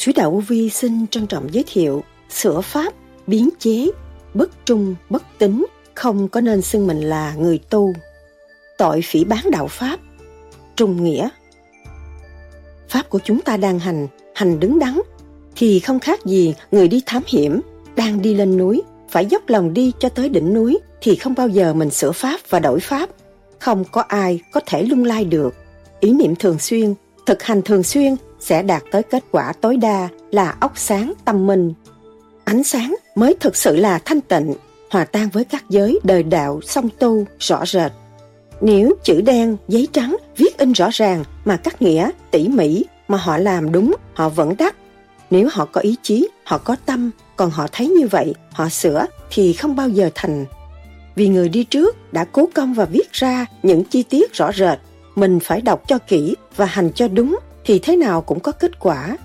Sứ đạo Vi xin trân trọng giới thiệu sửa pháp, biến chế, bất trung, bất tính, không có nên xưng mình là người tu. Tội phỉ bán đạo Pháp, trung nghĩa. Pháp của chúng ta đang hành, hành đứng đắn, thì không khác gì người đi thám hiểm, đang đi lên núi, phải dốc lòng đi cho tới đỉnh núi thì không bao giờ mình sửa Pháp và đổi Pháp. Không có ai có thể lung lai được. Ý niệm thường xuyên, thực hành thường xuyên sẽ đạt tới kết quả tối đa là óc sáng tâm minh. Ánh sáng mới thực sự là thanh tịnh, hòa tan với các giới đời đạo song tu rõ rệt. Nếu chữ đen, giấy trắng viết in rõ ràng mà cắt nghĩa, tỉ mỉ mà họ làm đúng, họ vẫn đắc. Nếu họ có ý chí, họ có tâm, còn họ thấy như vậy, họ sửa thì không bao giờ thành. Vì người đi trước đã cố công và viết ra những chi tiết rõ rệt, mình phải đọc cho kỹ và hành cho đúng thì thế nào cũng có kết quả.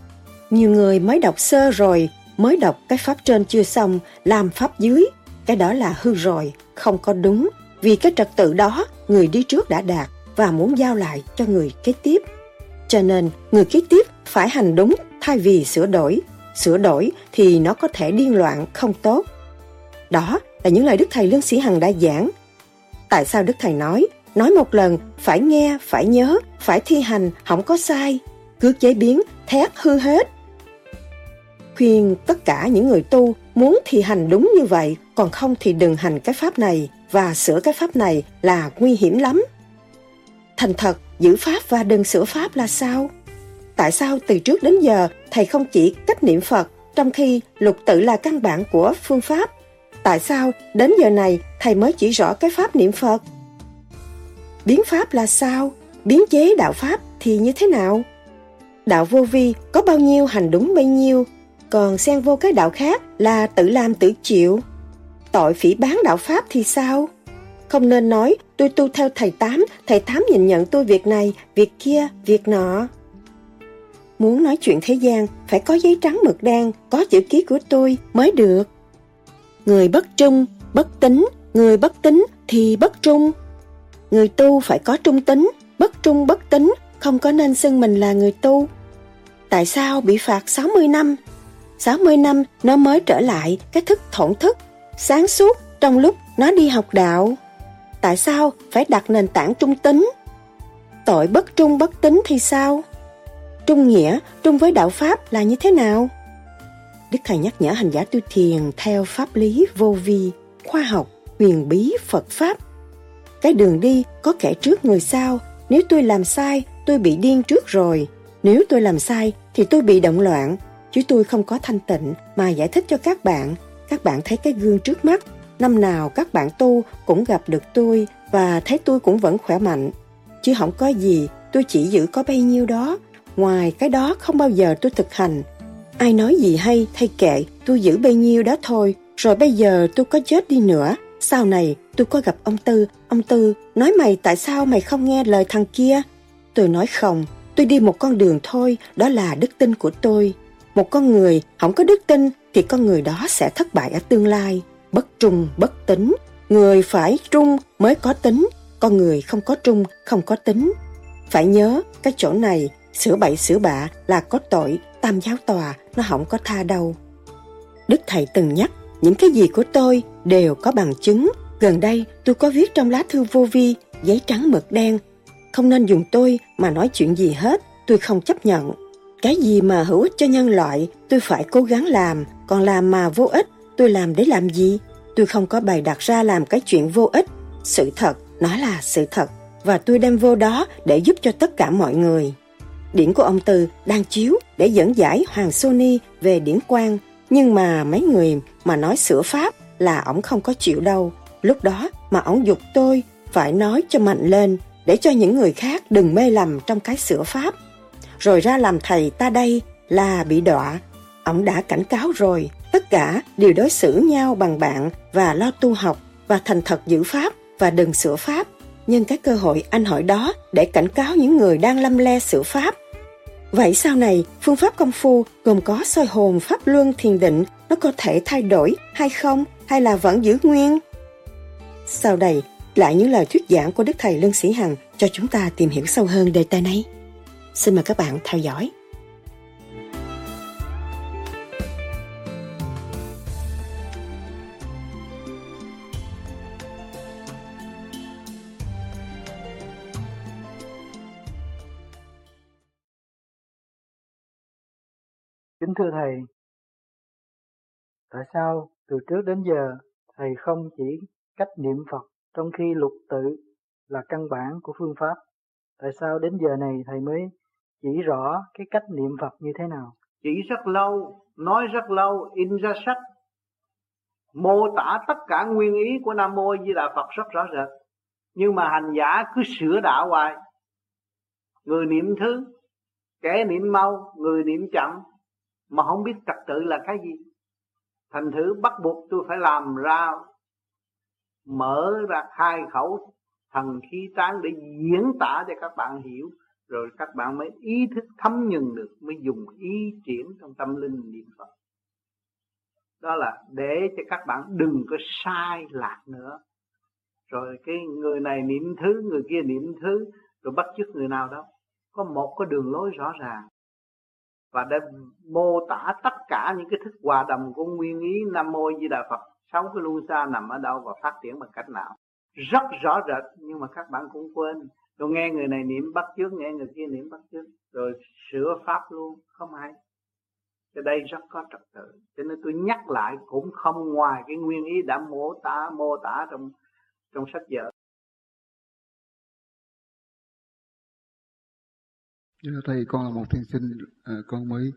Nhiều người mới đọc sơ rồi, mới đọc cái pháp trên chưa xong, làm pháp dưới. Cái đó là hư rồi, không có đúng. Vì cái trật tự đó, người đi trước đã đạt và muốn giao lại cho người kế tiếp. Cho nên, người kế tiếp phải hành đúng thay vì sửa đổi. Sửa đổi thì nó có thể điên loạn, không tốt. Đó là những lời Đức Thầy Lương Sĩ Hằng đã giảng. Tại sao Đức Thầy nói, nói một lần, phải nghe, phải nhớ, phải thi hành, không có sai. Cứ chế biến, thét hư hết. Khuyên tất cả những người tu muốn thi hành đúng như vậy, còn không thì đừng hành cái pháp này và sửa cái pháp này là nguy hiểm lắm. Thành thật, giữ pháp và đừng sửa pháp là sao? Tại sao từ trước đến giờ thầy không chỉ cách niệm Phật trong khi lục tự là căn bản của phương pháp? Tại sao đến giờ này thầy mới chỉ rõ cái pháp niệm Phật? Biến pháp là sao? Biến chế đạo pháp thì như thế nào? Đạo vô vi có bao nhiêu hành đúng bấy nhiêu, còn xen vô cái đạo khác là tự làm tự chịu. Tội phỉ bán đạo pháp thì sao? Không nên nói tôi tu theo thầy Tám, thầy Tám nhìn nhận tôi việc này, việc kia, việc nọ. Muốn nói chuyện thế gian, phải có giấy trắng mực đen, có chữ ký của tôi mới được. Người bất trung, bất tính, người bất tính thì bất trung. Người tu phải có trung tính, bất trung bất tính, không có nên xưng mình là người tu. Tại sao bị phạt 60 năm? 60 năm nó mới trở lại cái thức thổn thức, sáng suốt trong lúc nó đi học đạo. Tại sao phải đặt nền tảng trung tính? Tội bất trung bất tính thì sao? Trung nghĩa, trung với đạo Pháp là như thế nào? Đức Thầy nhắc nhở hành giả tu thiền theo pháp lý vô vi, khoa học, huyền bí, Phật Pháp. Cái đường đi có kẻ trước người sau, nếu tôi làm sai, tôi bị điên trước rồi. Nếu tôi làm sai, thì tôi bị động loạn. Chứ tôi không có thanh tịnh mà giải thích cho các bạn. Các bạn thấy cái gương trước mắt. Năm nào các bạn tu cũng gặp được tôi và thấy tôi cũng vẫn khỏe mạnh. Chứ không có gì, tôi chỉ giữ có bấy nhiêu đó. Ngoài cái đó không bao giờ tôi thực hành. Ai nói gì hay thay kệ, tôi giữ bấy nhiêu đó thôi. Rồi bây giờ tôi có chết đi nữa. Sau này tôi có gặp ông Tư, ông Tư nói mày tại sao mày không nghe lời thằng kia? Tôi nói không, tôi đi một con đường thôi, đó là đức tin của tôi. Một con người không có đức tin thì con người đó sẽ thất bại ở tương lai. Bất trung, bất tính. Người phải trung mới có tính, con người không có trung, không có tính. Phải nhớ, cái chỗ này, sửa bậy sửa bạ là có tội, tam giáo tòa, nó không có tha đâu. Đức Thầy từng nhắc, những cái gì của tôi đều có bằng chứng. Gần đây tôi có viết trong lá thư vô vi, giấy trắng mực đen. Không nên dùng tôi mà nói chuyện gì hết, tôi không chấp nhận. Cái gì mà hữu ích cho nhân loại, tôi phải cố gắng làm, còn làm mà vô ích, tôi làm để làm gì? Tôi không có bày đặt ra làm cái chuyện vô ích. Sự thật, nó là sự thật, và tôi đem vô đó để giúp cho tất cả mọi người. Điển của ông Từ đang chiếu để dẫn giải Hoàng Sony về điển quang nhưng mà mấy người mà nói sửa pháp là ổng không có chịu đâu. Lúc đó mà ổng dục tôi phải nói cho mạnh lên để cho những người khác đừng mê lầm trong cái sửa pháp. Rồi ra làm thầy ta đây là bị đọa. Ổng đã cảnh cáo rồi, tất cả đều đối xử nhau bằng bạn và lo tu học và thành thật giữ pháp và đừng sửa pháp. Nhưng cái cơ hội anh hỏi đó để cảnh cáo những người đang lâm le sửa pháp. Vậy sau này, phương pháp công phu gồm có soi hồn, pháp luân, thiền định, nó có thể thay đổi hay không, hay là vẫn giữ nguyên? Sau đây, lại những lời thuyết giảng của Đức Thầy Lương Sĩ Hằng cho chúng ta tìm hiểu sâu hơn đề tài này. Xin mời các bạn theo dõi. Kính thưa Thầy, tại sao từ trước đến giờ Thầy không chỉ cách niệm Phật trong khi lục tự là căn bản của phương pháp? Tại sao đến giờ này Thầy mới chỉ rõ cái cách niệm Phật như thế nào? Chỉ rất lâu, nói rất lâu, in ra sách, mô tả tất cả nguyên ý của Nam Mô Di Đà Phật rất rõ rệt. Nhưng mà hành giả cứ sửa đạo hoài. Người niệm thứ, kẻ niệm mau, người niệm chậm, mà không biết trật tự là cái gì. Thành thử bắt buộc tôi phải làm ra, mở ra khai khẩu thần khí tán để diễn tả cho các bạn hiểu. Rồi các bạn mới ý thức thấm nhận được, mới dùng ý triển trong tâm linh niệm Phật. Đó là để cho các bạn đừng có sai lạc nữa. Rồi cái người này niệm thứ, người kia niệm thứ, rồi bắt chước người nào đó. Có một cái đường lối rõ ràng và đã mô tả tất cả những cái thức hòa đồng của nguyên ý nam mô di đà phật, sáu cái luân xa nằm ở đâu và phát triển bằng cách nào? Rất rõ rệt, nhưng mà các bạn cũng quên. Rồi nghe người này niệm bắt trước nghe người kia niệm bắt trước rồi sửa pháp luôn, không hay. Cái đây rất có trật tự. Cho nên tôi nhắc lại cũng không ngoài cái nguyên ý đã mô tả mô tả trong trong sách vở. Thầy con là một thiền sinh à, con mới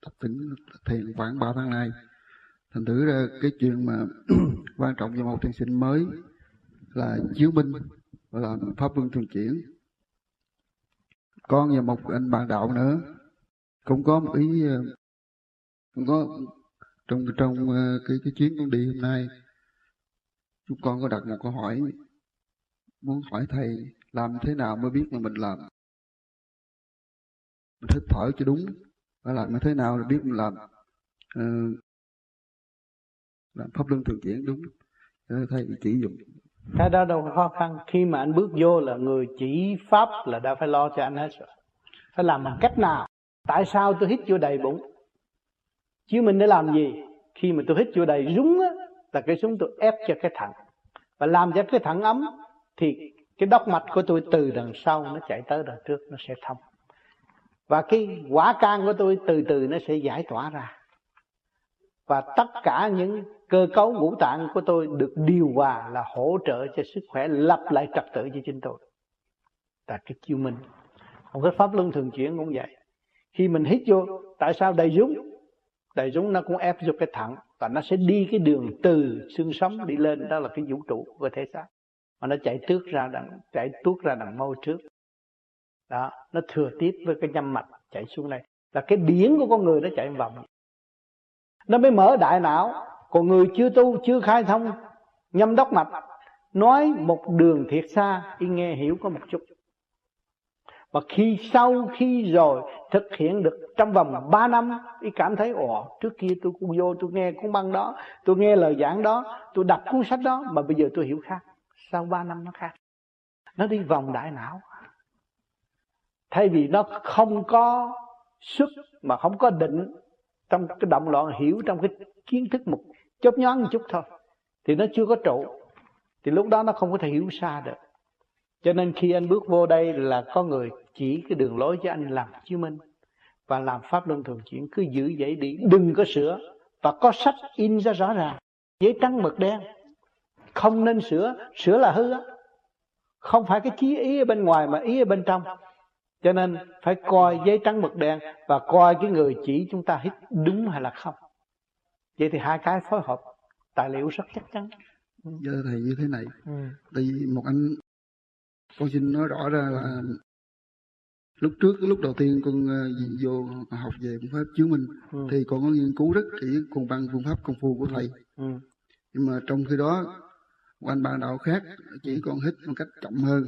tập tỉnh thiền khoảng 3 tháng nay. Thành thử ra cái chuyện mà quan trọng cho một thiền sinh mới là chiếu minh và là pháp luân thường chuyển. Con và một anh bạn đạo nữa cũng có một ý à, cũng có trong trong à, cái cái chuyến con đi hôm nay chúng con có đặt một câu hỏi muốn hỏi thầy làm thế nào mới biết là mình làm mình hít thở cho đúng. Phải làm như thế nào là biết mình làm. Uh, làm pháp luân thường chuyển đúng. Thầy chỉ dùng. Cái đó đâu khó khăn. Khi mà anh bước vô là người chỉ pháp là đã phải lo cho anh hết rồi. Phải làm bằng cách nào? Tại sao tôi hít vô đầy bụng? Chứ mình để làm gì? Khi mà tôi hít vô đầy rúng á là cái súng tôi ép cho cái thẳng, và làm cho cái thẳng ấm thì cái đốc mạch của tôi từ đằng sau nó chạy tới đằng trước nó sẽ thông và cái quả can của tôi từ từ nó sẽ giải tỏa ra. Và tất cả những cơ cấu ngũ tạng của tôi được điều hòa là hỗ trợ cho sức khỏe lập lại trật tự cho chính tôi. Là cái chiêu minh còn cái pháp luân thường chuyển cũng vậy. Khi mình hít vô, tại sao đầy dũng đầy dũng nó cũng ép vô cái thẳng và nó sẽ đi cái đường từ xương sống đi lên, đó là cái vũ trụ của thể xác. Mà nó chạy tước ra đằng chạy tuốt ra đằng mau trước đó, nó thừa tiếp với cái nhâm mạch chạy xuống đây. Là cái biển của con người nó chạy vòng nó mới mở đại não. Còn người chưa tu, chưa khai thông, nhâm đốc mạch, nói một đường thiệt xa, y nghe hiểu có một chút. Và khi sau, khi rồi, thực hiện được trong vòng 3 năm, y cảm thấy, ồ, trước kia tôi cũng vô, tôi nghe cuốn băng đó, tôi nghe lời giảng đó, tôi đọc cuốn sách đó, mà bây giờ tôi hiểu khác. Sau 3 năm nó khác. Nó đi vòng đại não thay vì nó không có xuất mà không có định trong cái động loạn hiểu trong cái kiến thức một chớp nhoáng một chút thôi, thì nó chưa có trụ, thì lúc đó nó không có thể hiểu xa được. Cho nên khi anh bước vô đây là có người chỉ cái đường lối cho anh làm chứng minh và làm pháp luân thường chuyển. Cứ giữ vậy đi, đừng có sửa và có sách in ra rõ ràng. Giấy trắng, mực đen. Không nên sửa sửa là hư á. Không phải cái chí ý ở bên ngoài mà ý ở bên trong cho nên phải coi giấy trắng mực đen và coi cái người chỉ chúng ta hít đúng hay là không. Vậy thì hai cái phối hợp tài liệu rất chắc chắn. Giờ thầy như thế này. Ừ. tại vì một anh con xin nói rõ ra là lúc trước lúc đầu tiên con uh, vô học về phương pháp chiếu minh ừ. thì con có nghiên cứu rất kỹ cùng bằng phương pháp công phu của thầy. Ừ. nhưng mà trong khi đó một anh bạn đạo khác chỉ con hít một cách chậm hơn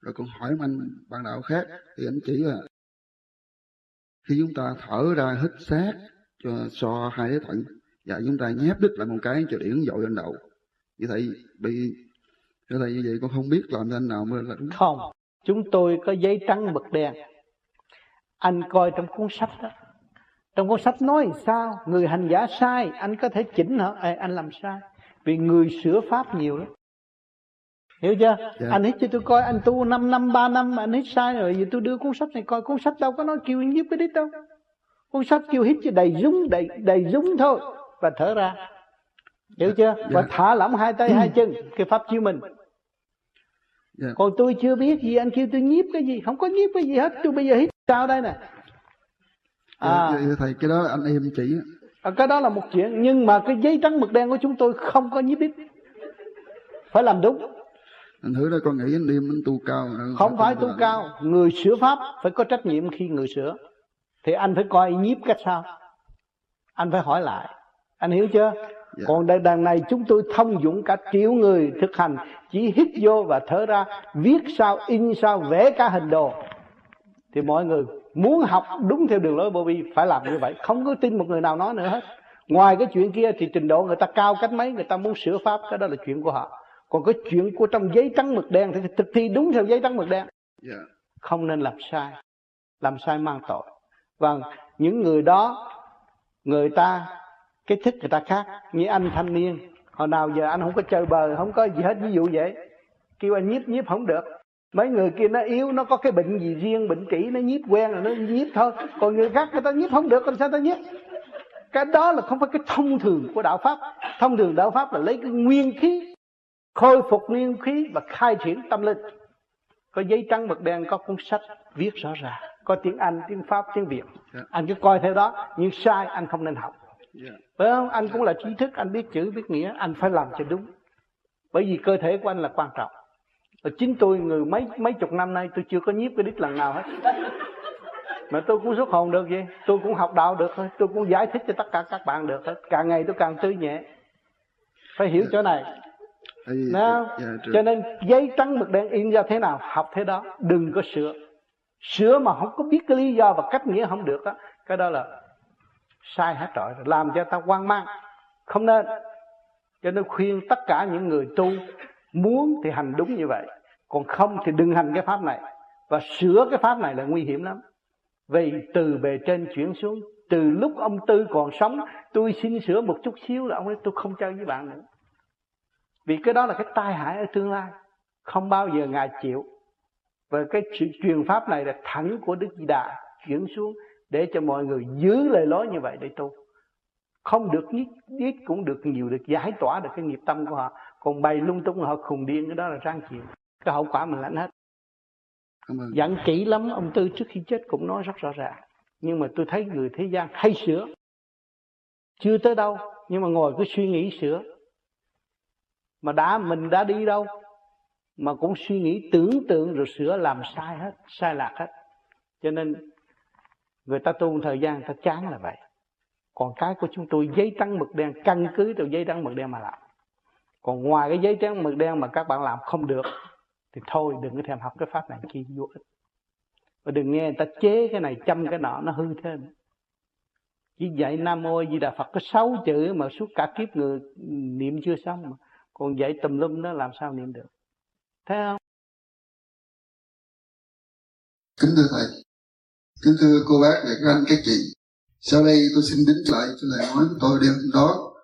rồi còn hỏi anh bạn đạo khác thì anh chỉ là khi chúng ta thở ra hít sát cho so hai cái thận và chúng ta nhép đứt lại một cái cho điển dội lên đầu. Như vậy bị như vậy như vậy con không biết làm cho anh nào mới là đúng. Không chúng tôi có giấy trắng mực đen. Anh coi trong cuốn sách đó. Trong cuốn sách nói sao? Người hành giả sai anh có thể chỉnh hả? Ê, anh làm sai. Vì người sửa pháp nhiều lắm hiểu chưa? Dạ. anh hít cho tôi coi anh tu 5 năm 3 năm mà anh hít sai rồi. Giờ tôi đưa cuốn sách này coi. Cuốn sách đâu có nói kêu giúp cái đít đâu. Cuốn sách kêu hít cho đầy rúng đầy đầy rúng thôi. Và thở ra. Hiểu chưa? Dạ. và thả lỏng hai tay hai chân cái pháp chiếu mình. Dạ. còn tôi chưa biết gì. Anh kêu tôi nhiếp cái gì? Không có nhiếp cái gì hết. Tôi bây giờ hít sao đây nè? Dạ, à, dạ, thầy cái đó là anh em chỉ. À, cái đó là một chuyện. Nhưng mà cái giấy trắng mực đen của chúng tôi không có nhiếp ít phải làm đúng anh thử đây con nghĩ anh em anh tu cao. Không phải tu cao. Người sửa pháp phải có trách nhiệm khi người sửa. Thì anh phải coi nhiếp cách sao? Anh phải hỏi lại. Anh hiểu chưa? Dạ. còn đây đằng này chúng tôi thông dụng cả triệu người thực hành chỉ hít vô và thở ra viết sao in sao vẽ cả hình đồ. Thì mọi người muốn học đúng theo đường lối vô vi phải làm như vậy. Không có tin một người nào nói nữa hết. Ngoài cái chuyện kia thì trình độ người ta cao cách mấy người ta muốn sửa pháp cái đó là chuyện của họ còn cái chuyện của trong giấy trắng mực đen thì thực thi đúng theo giấy trắng mực đen. Yeah. Dạ. không nên làm sai. Làm sai mang tội. Và những người đó người ta cái thích người ta khác. Như anh thanh niên hồi nào giờ anh không có chơi bờ không có gì hết ví dụ vậy. Kêu anh nhiếp nhiếp không được. Mấy người kia nó yếu nó có cái bệnh gì riêng bệnh trĩ nó nhiếp quen rồi nó nhiếp thôi. Còn người khác người ta nhiếp không được còn sao ta nhiếp? Cái đó là không phải cái thông thường của đạo pháp. Thông thường đạo pháp là lấy cái nguyên khí khôi phục nguyên khí và khai triển tâm linh. Có giấy trắng mực đen có cuốn sách viết rõ ràng có tiếng anh tiếng pháp tiếng việt. Yeah. Dạ. anh cứ coi theo đó nhưng sai anh không nên học. Yeah. Dạ. phải không? Anh cũng là trí thức anh biết chữ biết nghĩa anh phải làm cho đúng. Bởi vì cơ thể của anh là quan trọng. Và chính tôi người mấy mấy chục năm nay tôi chưa có nhiếp cái đích lần nào hết. Mà tôi cũng xuất hồn được vậy. Tôi cũng học đạo được thôi. Tôi cũng giải thích cho tất cả các bạn được hết. Càng ngày tôi càng tươi nhẹ. Phải hiểu chỗ này Nào, dạ, cho nên giấy trắng mực đen in ra thế nào học thế đó. Đừng có sửa. Sửa mà không có biết cái lý do và cách nghĩa không được đó cái đó là sai hết rồi. Làm cho ta hoang mang. Không nên. Cho nên khuyên tất cả những người tu muốn thì hành đúng như vậy. Còn không thì đừng hành cái pháp này. Và sửa cái pháp này là nguy hiểm lắm. Vì từ bề trên chuyển xuống. Từ lúc ông tư còn sống tôi xin sửa một chút xíu là ông ấy tôi không chơi với bạn nữa vì cái đó là cái tai hại ở tương lai. Không bao giờ ngài chịu. Và cái truyền pháp này là thẳng của đức di đà chuyển xuống để cho mọi người giữ lời lối như vậy để tu. Không được ít, ít cũng được nhiều được giải tỏa được cái nghiệp tâm của họ. Còn bày lung tung họ khùng điên cái đó là răng chịu. Cái hậu quả mình lãnh hết. Dặn kỹ lắm ông tư trước khi chết cũng nói rất rõ ràng. Nhưng mà tôi thấy người thế gian hay sửa. Chưa tới đâu nhưng mà ngồi cứ suy nghĩ sửa mà đã, mình đã đi đâu? Mà cũng suy nghĩ, tưởng tượng rồi sửa làm sai hết, sai lạc hết. Cho nên, người ta tu một thời gian ta chán là vậy. Còn cái của chúng tôi, giấy trắng mực đen, căn cứ từ giấy trắng mực đen mà làm. Còn ngoài cái giấy trắng mực đen mà các bạn làm không được, thì thôi, đừng có thèm học cái pháp này kia, vô ích. Và đừng nghe người ta chế cái này, chăm cái nọ, nó hư thêm. Chỉ dạy nam mô di đà phật có sáu chữ mà suốt cả kiếp người, niệm chưa xong mà còn dạy tùm lum nó làm sao niệm được? Thấy không? Kính thưa thầy. Kính thưa cô bác và các anh, các chị. Sau đây tôi xin đính lại cho lời nói của tôi đêm đó.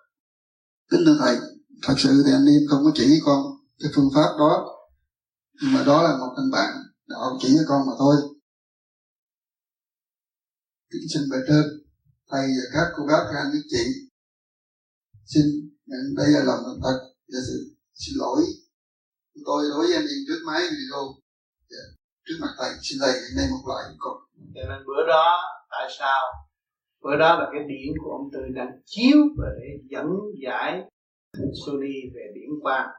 Kính thưa thầy, thật sự thì anh em không có chỉ con cái phương pháp đó. Nhưng mà đó là một anh bạn đạo chỉ cho con mà thôi. Kính xin bề trên thầy và các cô bác, các anh, các chị. Xin nhận đây là lòng thành thật và sự xin lỗi của tôi đối với anh em trước máy video dạ. và trước mặt thầy, xin thầy hiện nay một lại con. Cho nên bữa đó, tại sao? Bữa đó là cái điển của ông tư đang chiếu và để dẫn giải Sony về điển quan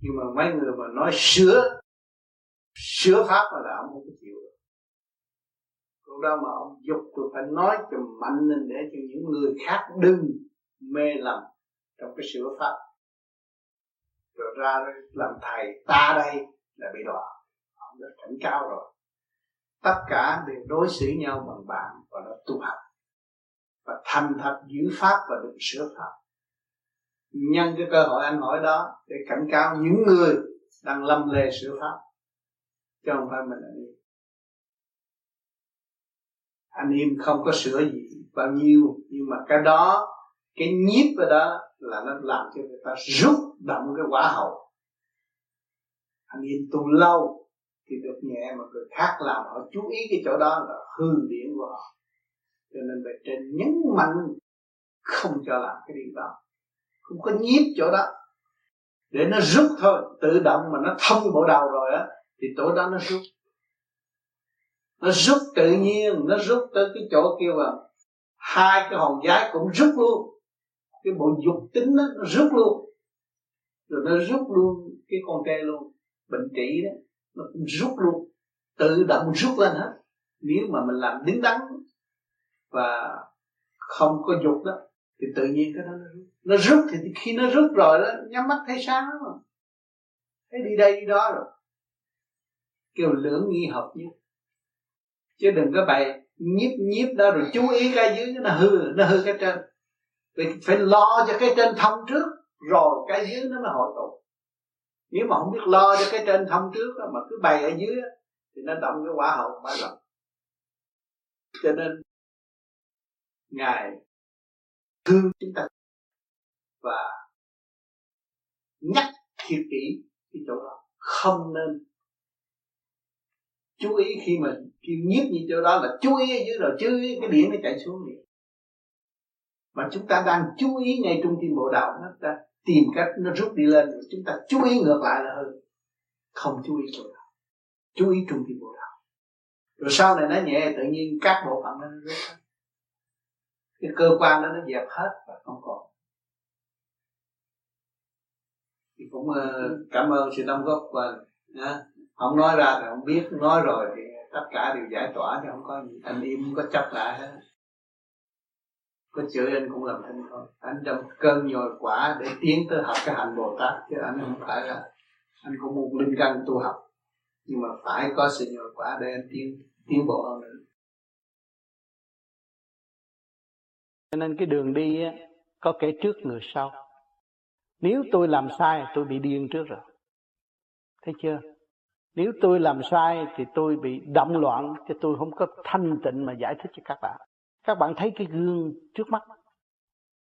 nhưng mà mấy người mà nói sửa sửa pháp mà là ông không có chịu được. Lúc đó mà ông dục tôi phải nói cho mạnh lên để cho những người khác đừng mê lầm trong cái sửa pháp rồi ra làm thầy, ta đây là bị đọa. Ông đã cảnh cao rồi. Tất cả đều đối xử nhau bằng bạn và nó tu học và thành thật giữ pháp và đừng sửa pháp nhân cái cơ hội anh hỏi đó để cảnh cáo những người đang lâm lề sửa pháp, chứ không phải mình anh im anh im không có sửa gì bao nhiêu, nhưng mà cái đó, cái nhiếp ở đó là nó làm cho người ta rút động cái quả hậu. Anh yên tu lâu thì được nhẹ mà người khác làm họ chú ý cái chỗ đó là hư điểm của họ. Cho nên bề trên nhấn mạnh không cho làm cái điều đó. Không có nhiếp chỗ đó. Để nó rút thôi tự động mà nó thông bộ đầu rồi á thì chỗ đó nó rút. Nó rút tự nhiên nó rút tới cái chỗ kia mà hai cái hòn giái cũng rút luôn. Cái bộ dục tính đó, nó rút luôn rồi nó rút luôn cái con tre luôn. Bệnh trị đó, nó cũng rút luôn. Tự động rút lên hết. Nếu mà mình làm đứng đắn và không có dục đó, thì tự nhiên cái đó nó rút. Nó rút thì khi nó rút rồi đó, nhắm mắt thấy sáng mà thấy đi đây đi đó rồi. Kêu lưỡng nghi hợp nhất. Chứ đừng có bày nhiếp nhiếp đó rồi chú ý cái dưới, nó hư nó hư cái trên. Vì phải lo cho cái trên thông trước rồi cái dưới nó mới hội tụ. Nếu mà không biết lo cho cái trên thông trước đó, mà cứ bày ở dưới thì nó động cái quả hậu phải rồi cho nên ngài thương chúng ta và nhắc thiệt kỹ cái chỗ đó. Không nên chú ý khi mình kêu nhiếp như chỗ đó là chú ý ở dưới rồi chứ cái điện nó chạy xuống liền mà chúng ta đang chú ý ngay trung tim bộ đạo nó ta tìm cách nó rút đi lên rồi chúng ta chú ý ngược lại là hơn. Không chú ý chỗ đạo chú ý trung tim bộ đạo. Rồi sau này nó nhẹ tự nhiên các bộ phận nó rút hết. Cái cơ quan đó nó dẹp hết và không còn. Thì cũng uh, cảm ơn sự đóng góp của anh không nói ra thì không biết nói rồi thì tất cả đều giải tỏa thì không có gì anh im không có chấp lại hết có chửi anh cũng làm thinh thôi. Anh trong cơn nhồi quả để tiến tới học cái hạnh bồ tát chứ anh không phải là anh cũng một linh căn tu học. Nhưng mà phải có sự nhồi quả để anh tiến tiến bộ hơn nữa. Cho nên cái đường đi á, có kẻ trước người sau. Nếu tôi làm sai tôi bị điên trước rồi. Thấy chưa? Nếu tôi làm sai thì tôi bị động loạn chứ tôi không có thanh tịnh mà giải thích cho các bạn các bạn thấy cái gương trước mắt.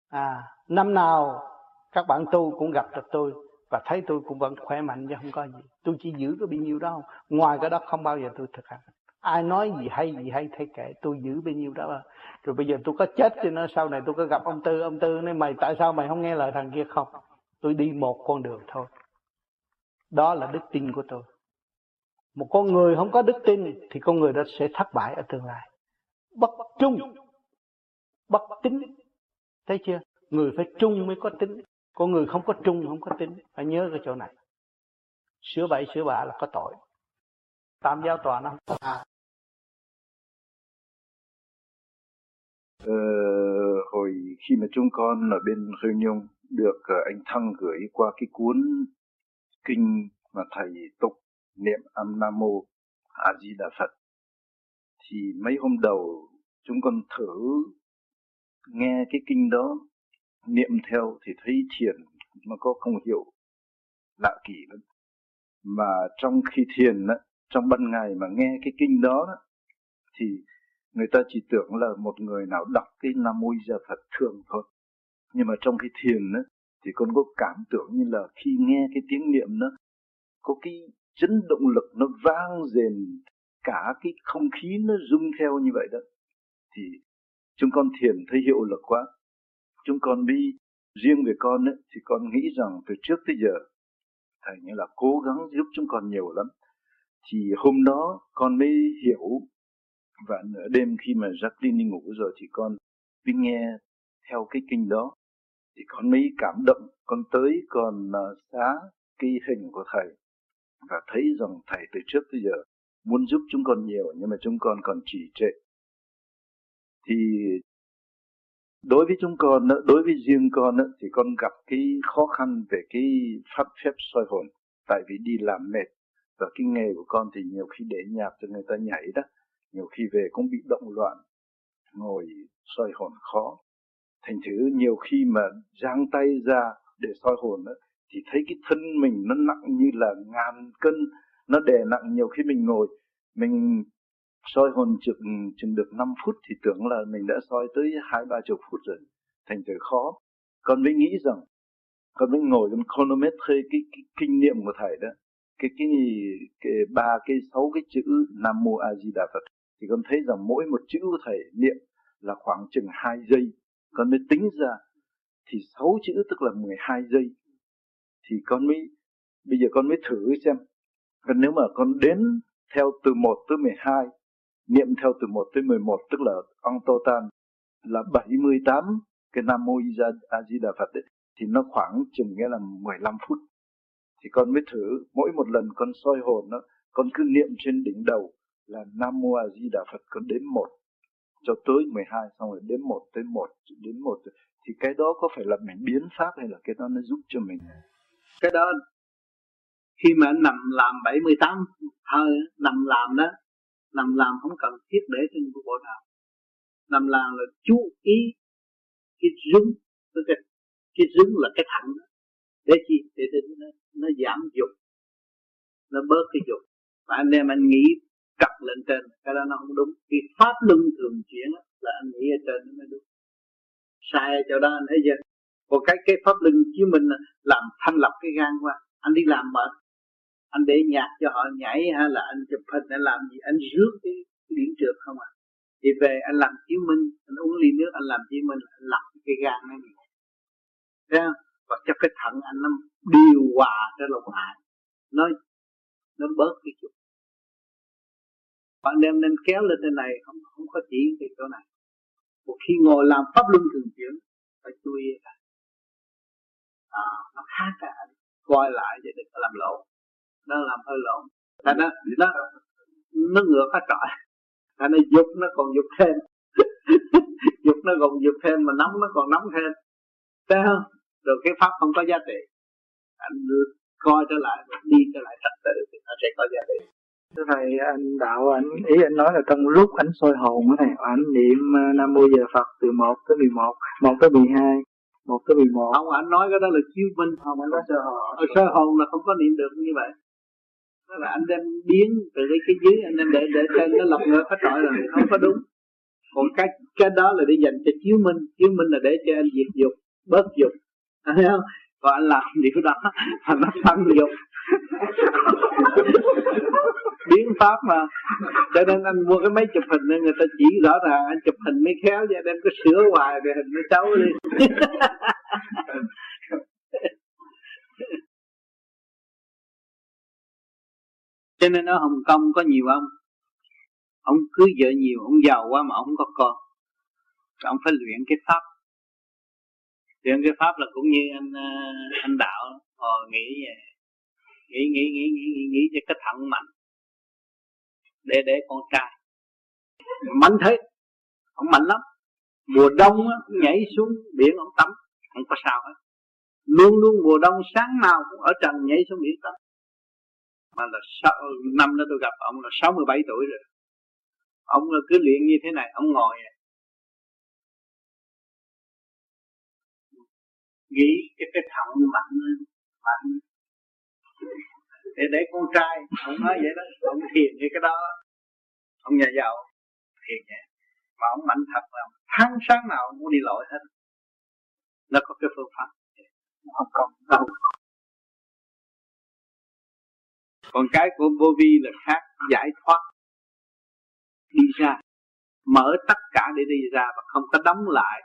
À năm nào các bạn tu cũng gặp được tôi và thấy tôi cũng vẫn khỏe mạnh chứ không có gì. Tôi chỉ giữ cái bấy nhiêu đó không? Ngoài cái đó không bao giờ tôi thực hành. Ai nói gì hay gì hay thấy kệ, tôi giữ bao nhiêu đó. Rồi bây giờ tôi có chết cho nó sau này tôi có gặp ông tư ông tư nói, mày, tại sao mày không nghe lời thằng kia? Không, tôi đi một con đường thôi. Đó là đức tin của tôi. Một con người không có đức tin thì con người đó sẽ thất bại ở tương lai. Bất trung bất tính thấy chưa? Người phải trung mới có tính con người không có trung không có tính phải nhớ cái chỗ này. Sửa bậy sửa bạ là có tội. Tam giáo tòa nó không có tha ờ, hồi khi mà chúng con ở bên Khơi Nhung được ờ, anh Thăng gửi qua cái cuốn kinh mà thầy tục niệm am nam mô a di đà phật thì mấy hôm đầu chúng con thử nghe cái kinh đó niệm theo thì thấy thiền mà có công hiệu lạ kỳ lắm. Mà trong khi thiền đó trong ban ngày mà nghe cái kinh đó, đó thì người ta chỉ tưởng là một người nào đọc cái nam mô gia phật thường thôi. Nhưng mà trong khi thiền đó thì con có cảm tưởng như là khi nghe cái tiếng niệm nó có cái chấn động lực nó vang dền cả cái không khí nó rung theo như vậy đó. Thì chúng con thiền thấy hiệu lực quá. Chúng con đi riêng về con ấy, thì con nghĩ rằng từ trước tới giờ thầy như là cố gắng giúp chúng con nhiều lắm. Thì hôm đó con mới hiểu và nửa đêm khi mà Jacqueline đi ngủ rồi thì con mới nghe theo cái kinh đó. Thì con mới cảm động con tới còn à, xá cái hình của thầy và thấy rằng thầy từ trước tới giờ muốn giúp chúng con nhiều nhưng mà chúng con còn trì trệ thì đối với chúng con đối với riêng con thì con gặp cái khó khăn về cái pháp phép soi hồn. Tại vì đi làm mệt và cái nghề của con thì nhiều khi để nhạc cho người ta nhảy đó nhiều khi về cũng bị động loạn ngồi soi hồn khó. Thành thử nhiều khi mà giang tay ra để soi hồn đó, thì thấy cái thân mình nó nặng như là ngàn cân nó đè nặng nhiều khi mình ngồi mình soi hồn chừng chừng được 5 phút thì tưởng là mình đã soi tới hai ba chục phút rồi thành thử khó. Con mới nghĩ rằng con mới ngồi con chronometer cái, cái kinh nghiệm của thầy đó cái cái cái ba cái sáu cái chữ nam mô a di đà phật. Thì con thấy rằng mỗi một chữ của thầy niệm là khoảng chừng 2 giây. Con mới tính ra thì sáu chữ tức là 12 giây. Thì con mới bây giờ con mới thử xem. Còn nếu mà con đến theo từ 1 tới 12 niệm theo từ 1 tới 11 tức là ông tô tan là 78 cái Nam Mô A Di Đà Phật ấy, thì nó khoảng chừng nghĩa là 15 phút. Thì con mới thử mỗi một lần con soi hồn nó con cứ niệm trên đỉnh đầu là Nam Mô A Di Đà Phật con đếm một cho tới 12 xong rồi đếm một tới một đến một thì cái đó có phải là mình biến pháp hay là cái đó nó giúp cho mình? Cái đó khi mà anh nằm làm 78 hơi nằm làm đó làm làm không cần thiết để trên bộ nào làm làm là chú ý cái rung cái cái rung là cái thẳng đó. Để chi? Để, để nó, nó giảm dục nó bớt cái dục. Và anh em anh nghĩ cặp lên trên cái đó nó không đúng. Cái pháp luân thường chuyển là anh nghĩ ở trên nó mới đúng. Sai ở chỗ đó anh thấy chưa còn cái cái pháp luân chiếu mình làm thanh lập cái gan qua. Anh đi làm mệt anh để nhạc cho họ nhảy hay là anh chụp hình anh làm gì? Anh rước cái, cái điển trượt không à? Thì về anh làm chứng minh anh uống ly nước anh làm chứng minh anh lọc cái gan nó gì không? Và cho cái thận anh nó điều hòa cái lục hại. Nó nó bớt cái chút bạn đem nên kéo lên trên này không không có chỉ cái chỗ này. Một khi ngồi làm pháp luân thường chuyển phải chú ý là à, nó khác cả. Coi lại để đừng có làm lộn nó làm hơi lộn thành nó nó nó ngược hết trọi thành nó dục nó còn dục thêm dục nó còn dục thêm mà nóng nó còn nóng thêm thấy không rồi cái pháp không có giá trị anh đưa coi trở lại đi trở lại trật tự thì nó sẽ có giá trị Thưa thầy, anh đạo anh ý anh nói là trong lúc anh soi hồn này, anh niệm ờ, Nam Mô Giờ Phật từ 1 tới 11, 1 tới 12, 1 tới 11. Không, anh nói cái đó là chiêu minh. Không, anh nói sơ hồn. Ở sơ hồn là không có niệm được như vậy. Đó là anh đem biến từ cái cái dưới, anh đem để để cho nó lọc ngược hết trọi rồi, không có đúng. Còn cái cái đó là để dành cho chiếu minh, chiếu minh là để cho anh diệt dục, bớt dục. Thấy không? Và anh làm điều đó mà nó tăng dục biến pháp mà cho nên anh mua cái máy chụp hình nên người ta chỉ rõ ràng anh chụp hình mới khéo ra đem cái sửa hoài về hình nó xấu đi cho nên ở Hồng Kông có nhiều ông ông cưới vợ nhiều ông giàu quá mà ông không có con. Ông phải luyện cái pháp. Luyện cái pháp là cũng như anh ờ, anh đạo họ nghĩ nghĩ nghĩ nghĩ nghĩ nghĩ, nghĩ cho cái thận mạnh. Để để con trai. Mạnh thế. Ông mạnh lắm. Mùa đông á, nhảy xuống biển ông tắm. Không có sao hết. Luôn luôn mùa đông sáng nào cũng ở trần nhảy xuống biển tắm mà là sáu, năm đó tôi gặp ông là 67 tuổi rồi. Ông là cứ luyện như thế này ông ngồi. Nghĩ cái cái thận mạnh mạnh. Để để con trai ông nói vậy đó ông thiền như cái đó. Ông nhà giàu thiền vậy. Mà ông mạnh thật là tháng sáng nào ông muốn đi lội hết. Nó có cái phương pháp. Không còn đâu còn cái của vô vi là khác, giải thoát. Đi ra, mở tất cả để đi ra và không có đóng lại.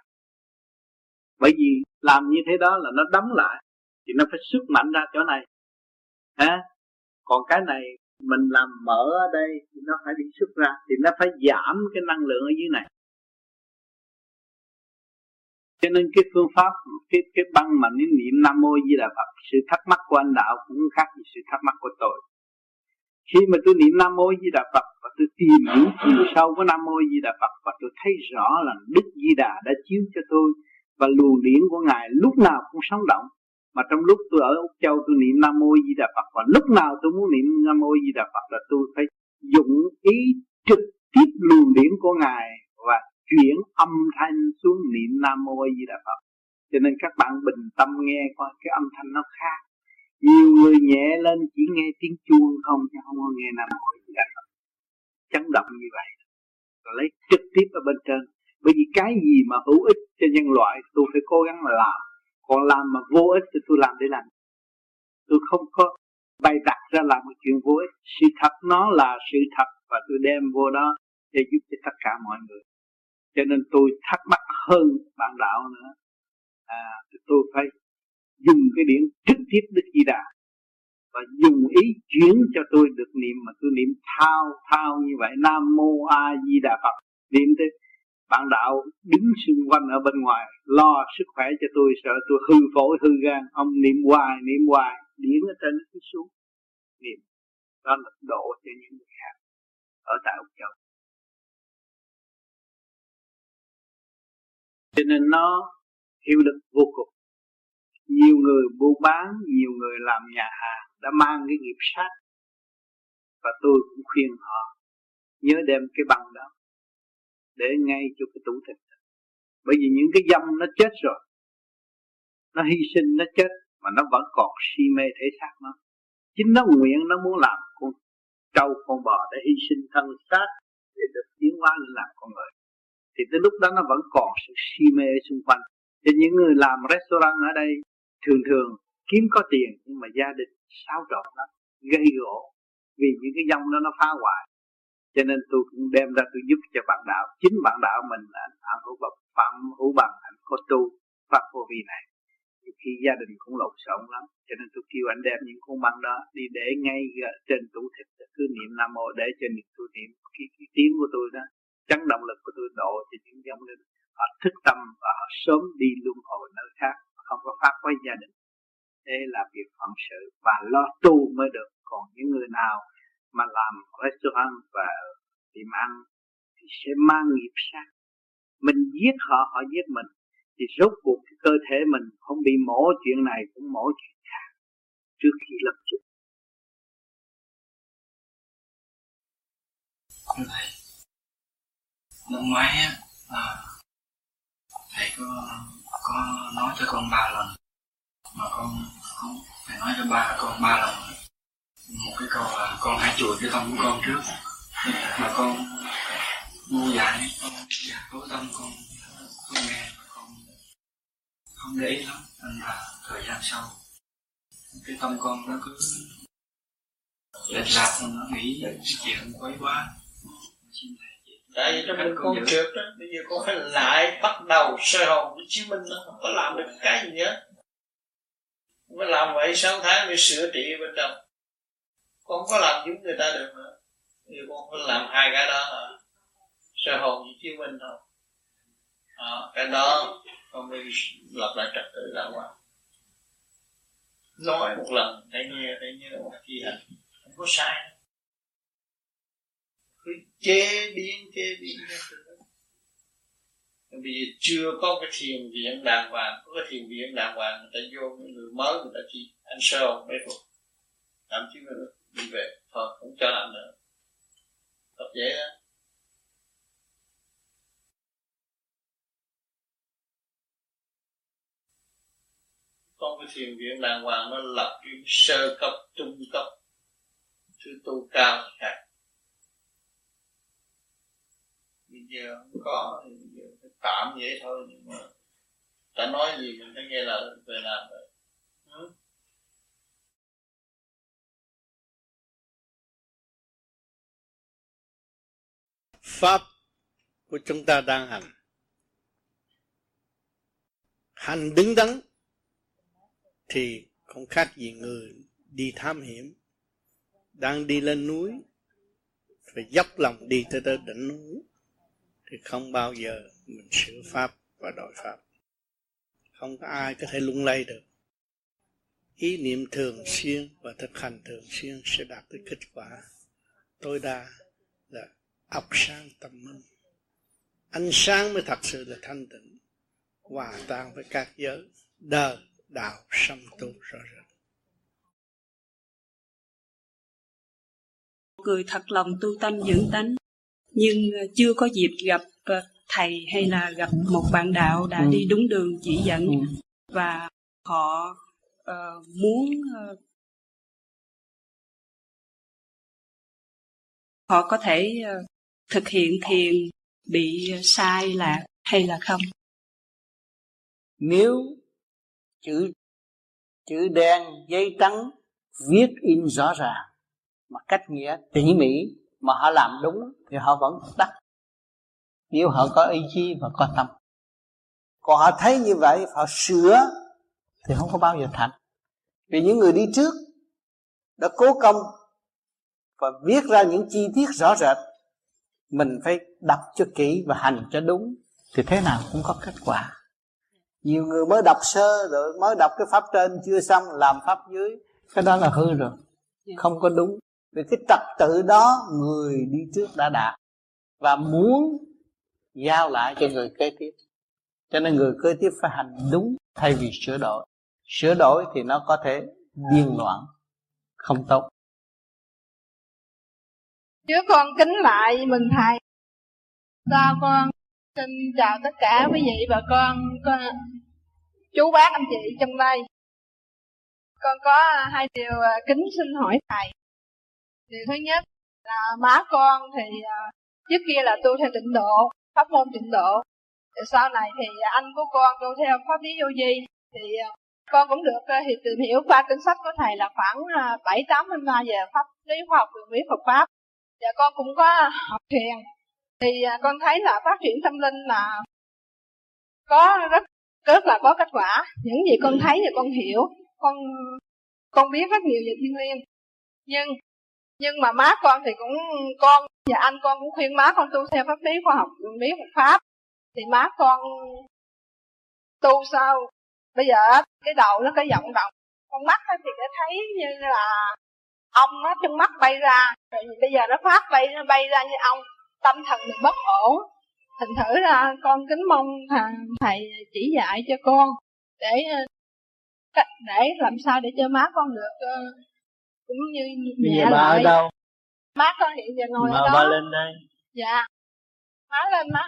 Bởi vì làm như thế đó là nó đóng lại, thì nó phải sức mạnh ra chỗ này. Ha còn cái này, mình làm mở ở đây thì nó phải đi xuất ra, thì nó phải giảm cái năng lượng ở dưới này. Cho nên cái phương pháp, cái cái băng mà niệm niệm nam mô di đà phật, sự thắc mắc của anh đạo cũng khác với sự thắc mắc của tôi khi mà tôi niệm nam mô di đà phật và tôi tìm hiểu chiều sâu của nam mô di đà phật và tôi thấy rõ là đức di đà đã chiếu cho tôi và luồng điển của ngài lúc nào cũng sống động. Mà trong lúc tôi ở Úc Châu tôi niệm Nam Mô Di Đà Phật và lúc nào tôi muốn niệm Nam Mô Di Đà Phật là tôi phải dụng ý trực tiếp luồng điển của ngài và chuyển âm thanh xuống niệm Nam Mô Di Đà Phật. Cho nên các bạn bình tâm nghe coi cái âm thanh nó khác nhiều người nhẹ lên chỉ nghe tiếng chuông không, chứ không có nghe Nam Mô gì cả. Chấn động như vậy. Rồi lấy trực tiếp ở bên trên. Bởi vì cái gì mà hữu ích cho nhân loại, tôi phải cố gắng làm. Còn làm mà vô ích thì tôi làm để làm. Tôi không có bày đặt ra làm một chuyện vô ích. Sự thật nó là sự thật và tôi đem vô đó để giúp cho tất cả mọi người. Cho nên tôi thắc mắc hơn bạn đạo nữa. À tôi phải dùng cái điển trực tiếp Đức Di Đà. Và dùng ý chuyển cho tôi được niệm, mà tôi niệm thao thao như vậy. Nam Mô A Di Đà Phật. Niệm tới bạn đạo đứng xung quanh ở bên ngoài, lo sức khỏe cho tôi, sợ tôi hư phổi, hư gan. Ông niệm hoài niệm hoài, điển ở trên nó xuống. Niệm đó là độ cho những người khác ở tại Úc Châu. Cho nên nó hiệu lực vô cùng nhiều người buôn bán, nhiều người làm nhà hàng đã mang cái nghiệp sát. Và tôi cũng khuyên họ, nhớ đem cái bằng đó để ngay cho cái tủ thịt. Bởi vì những cái dâm nó chết rồi, nó hy sinh, nó chết mà nó vẫn còn si mê thể xác nó. Chính nó nguyện, nó muốn làm con trâu, con bò để hy sinh thân xác, để được tiến hóa lên làm con người. Thì tới lúc đó nó vẫn còn sự si mê xung quanh. Thì những người làm restaurant ở đây thường thường kiếm có tiền nhưng mà gia đình xáo trộn lắm gây gỗ vì những cái dông đó nó phá hoại. Cho nên tôi cũng đem ra tôi giúp cho bạn đạo chính bạn đạo mình là anh hữu bằng phạm hữu bằng anh có tu pháp vô vi này. Thì khi gia đình cũng lộn xộn lắm cho nên tôi kêu anh đem những con băng đó đi để ngay trên tủ thịt cứ niệm nam mô để cho niệm tôi niệm cái, cái tiếng của tôi đó chấn động lực của tôi độ thì những dòng linh. Họ thức tâm và họ sớm đi luân hồi nơi khác không có phát với gia đình. Thế là việc phận sự và lo tu mới được. Còn những người nào mà làm restaurant và tiệm ăn thì sẽ mang nghiệp sát. Mình giết họ họ giết mình. Thì rốt cuộc cái cơ thể mình không bị mổ chuyện này cũng mổ chuyện khác. Trước khi lập chức. Thầy năm ngoái á à, thầy có có nói cho con ba lần. Mà con không phải nói cho ba, con ba lần. Một cái câu là con hãy chùi cái tâm của con trước. Mà con ngu dại, con dạ cố tâm, con không nghe, con không để ý lắm. Nên là thời gian sau, cái tâm con nó cứ lệch lạc, nó nghĩ những chuyện quấy quá tại vì trong mình con trượt đó bây giờ con phải lại bắt đầu sơ hồn với chứng minh nó không có làm được cái gì hết. Mới làm vậy sáu tháng để sửa trị bên trong. Con không có làm giống người ta được nữa. Bây giờ con phải làm hai cái đó là sơ hồn với chứng minh thôi. À, cái đó con mới lập lại trật tự đàng hoàng nói một lần thấy nghe thấy nhớ một chi hành không có sai. nữa chế biến chế biến. Bây giờ chưa có cái thiền viện đàng hoàng, có cái thiền viện đàng hoàng, người ta vô những người mới, người ta chỉ anh sơ mấy phục thậm chí người đi về thôi không cho làm nữa. Tập dễ đó có cái thiền viện đàng hoàng nó lập cái sơ cấp, trung cấp, thứ tu cao khác. Bây giờ không có, thì bây giờ phải tạm vậy thôi, nhưng mà ta nói gì, mình phải nghe là về làm rồi. Ừ? pháp của chúng ta đang hành. Hành đứng đắn thì không khác gì người đi thám hiểm. Đang đi lên núi, phải dốc lòng đi tới tới đỉnh núi thì không bao giờ mình sửa pháp và đổi pháp. Không có ai có thể lung lay được. Ý niệm thường xuyên và thực hành thường xuyên sẽ đạt tới kết quả. Tối đa là óc sáng tâm minh. Ánh sáng mới thật sự là thanh tịnh, hòa tan với các giới đời đạo, sâm tu rõ rệt cười thật lòng tu tâm dưỡng tánh nhưng ờ, chưa có dịp gặp ờ, thầy hay là gặp một bạn đạo đã ừ. đi đúng đường chỉ dẫn ừ. và họ uh, muốn uh, họ có thể uh, thực hiện thiền bị sai lạc hay là không nếu chữ chữ đen giấy trắng viết in rõ ràng mà cách nghĩa tỉ mỉ mà họ làm đúng thì họ vẫn đắc. Nếu họ có ý chí và có tâm. Còn họ thấy như vậy, họ sửa, thì không có bao giờ thành. Vì những người đi trước đã cố công và viết ra những chi tiết rõ rệt, mình phải đọc cho kỹ và hành cho đúng, thì thế nào cũng có kết quả. Nhiều người mới đọc sơ, rồi mới đọc cái pháp trên chưa xong, làm pháp dưới, cái đó là hư rồi, không có đúng vì cái trật tự đó người đi trước đã đạt và muốn giao lại cho người kế tiếp. Cho nên người kế tiếp phải hành đúng thay vì sửa đổi. Sửa đổi thì nó có thể điên loạn không tốt. Chứ con kính lại mừng thầy. Sao con xin chào tất cả quý vị và con, con chú bác anh chị trong đây. Con có hai điều kính xin hỏi thầy. Điều thứ nhất là má con thì à, trước kia là tu theo tịnh độ, pháp môn tịnh độ. Thì sau này thì à, anh của con tu theo pháp lý vô vi. Thì à, con cũng được thì tìm hiểu qua kinh sách của thầy là khoảng bảy tám năm nay về pháp lý khoa học quyền lý Phật pháp. Và con cũng có học thiền. Thì con thấy là phát triển tâm linh là có rất rất là có kết quả. Những gì con thấy thì con hiểu con con biết rất nhiều về thiên liêng nhưng nhưng mà má con thì cũng, con và anh con cũng khuyên má con tu theo pháp lý khoa học, lý Phật pháp. Thì má con tu sao? Bây giờ cái đầu nó có vọng động. Con mắt thì nó thấy như là ong nó chân mắt bay ra. Rồi bây giờ nó phát bay, nó bay ra như ong tâm thần mình bất ổn. Thành thử ra con kính mong thầy chỉ dạy cho con để để làm sao để cho má con được ờ, cũng như nhẹ giờ lại. ở đâu? Má con hiện giờ ngồi mà ở đó. ba lên đây. Dạ. Má lên má.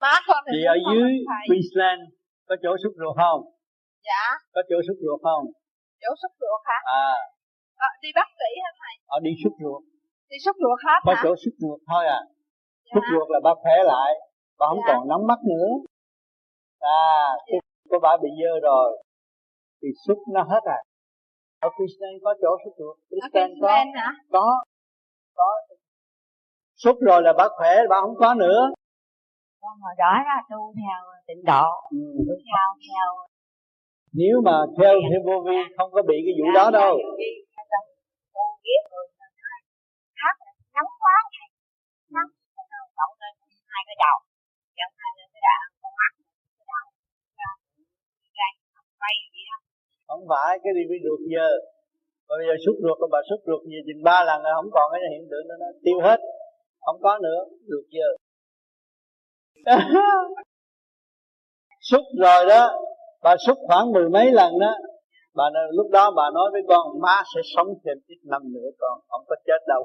Má con thì ở dưới Queensland có chỗ xúc ruột không? Dạ. Có chỗ xúc ruột không? Chỗ xúc ruột hả? À, à đi bác sĩ hả thầy? Ở đi xúc ruột. Đi xúc ruột hết có hả? chỗ xúc ruột thôi à. Dạ. xúc ruột là ba khỏe lại. Ba không dạ. còn nóng mắt nữa. À dạ. của bà bị dơ rồi thì xúc nó hết à ở Queensland có chỗ xúc ruột Queensland có? hả? có. Có. Xúc rồi là bà khỏe bà không có nữa. Con hồi đó là tu theo tịnh độ. Ừ. tu theo theo. Nếu mà theo theo vô vi không có bị cái vụ đó đâu. nóng quá nóng cậu lên hai cái đầu. Dẫn hai lên cái đầu con mắt cái đầu. Quay gì đó không phải cái đi bị được giờ. Bây giờ xúc ruột bà xúc ruột gì chừng ba lần rồi không còn cái hiện tượng đó, nó tiêu hết. Không có nữa được giờ. Xúc rồi đó bà xúc khoảng mười mấy lần đó bà nói, lúc đó bà nói với con má sẽ sống thêm ít năm nữa con không có chết đâu.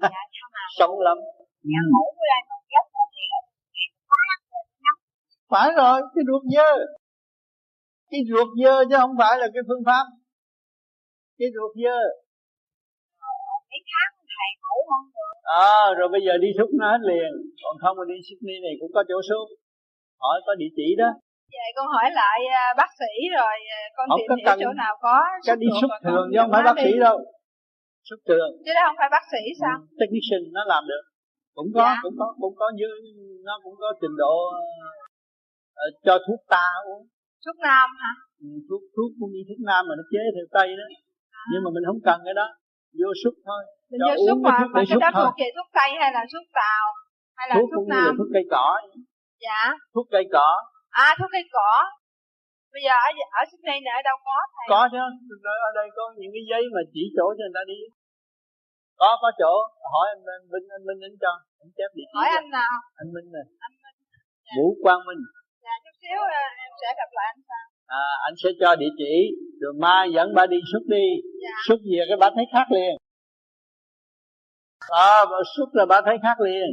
Dạ, sống lắm. Dạ, ngủ giấc phải rồi cái ruột dơ cái ruột dơ chứ không phải là cái phương pháp. Cái ruột dơ. Mấy tháng thầy ngủ không được. À rồi bây giờ đi xúc nó hết liền. Còn không mà đi Sydney này cũng có chỗ xúc hỏi có địa chỉ đó. Vậy con hỏi lại à, bác sĩ rồi à, con không tìm hiểu chỗ nào có cái đi xúc thường chứ không phải bác sĩ đâu. Xúc thường. Chứ đó không phải bác sĩ sao? Ừ, technician nó làm được. Cũng có dạ. cũng có cũng có như nó cũng có trình độ uh, cho thuốc ta uống thuốc nam hả? Ừ, thuốc thuốc cũng như thuốc nam mà nó chế theo tây đó. À. nhưng mà mình không cần cái đó vô xúc thôi. Mình vô xúc mà, mà cái đó thuộc về thuốc tây hay là thuốc tàu hay là thuốc, thuốc nam? thuốc cây cỏ. Dạ. Thuốc cây cỏ. À thuốc cây cỏ. Bây giờ ở ở Sydney này ở đâu có thầy? Có chứ ở đây có những cái giấy mà chỉ chỗ cho người ta đi. Có có chỗ. Hỏi anh Minh anh Minh đến cho. Anh chép địa chỉ hỏi anh nào? Anh Minh nè. Anh Minh. Dạ. Vũ Quang Minh xíu ờ, em sẽ gặp lại anh sau à, anh sẽ cho địa chỉ rồi mai dẫn ba đi xúc đi. Dạ. xúc về cái bà thấy khác liền. À xúc là bà thấy khác liền.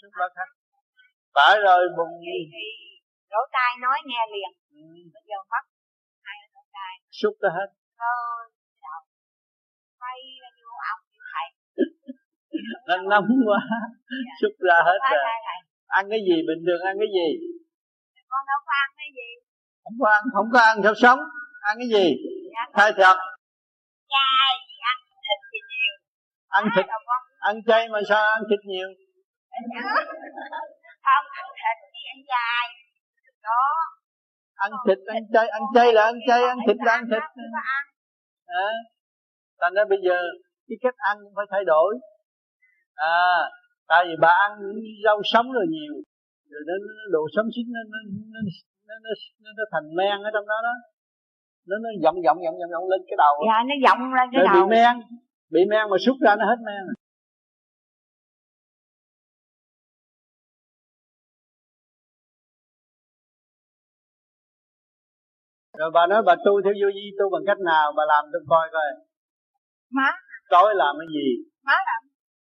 Xúc bà khác. Phải rồi bùng. Thì, thì lỗ tai nói nghe liền. Ừ. bây giờ mắt hai lỗ tai. Xúc ra hết. Thôi đầu quay vô ông như thầy. Nó nóng quá. Dạ. xúc ra hết rồi. ăn cái gì bình thường ăn cái gì con đâu có ăn cái gì? Không có ăn không có ăn sao sống? Ăn cái gì? Dạ, thay thịt chay ăn thịt gì nhiều? Ăn thịt. ăn chay mà sao ăn thịt nhiều? Không ăn thịt thì ăn chay. Đó. Ăn thịt ăn chay ăn chay là ăn chay ăn thịt là ăn thịt. à, thành ra bây giờ cái cách ăn cũng phải thay đổi. À tại vì bà ăn rau sống rồi nhiều rồi nó, nó đồ sống xít nó nó, nó, nó, nó, nó, nó thành men ở trong đó đó. Nó nó vọng vọng vọng vọng vọng lên cái đầu. Dạ nó vọng lên cái rồi đầu. bị men bị men mà xúc ra nó hết men rồi bà nói bà tu theo vô vi tu bằng cách nào? Bà làm tôi coi coi. Má. Tối làm cái gì? Má làm.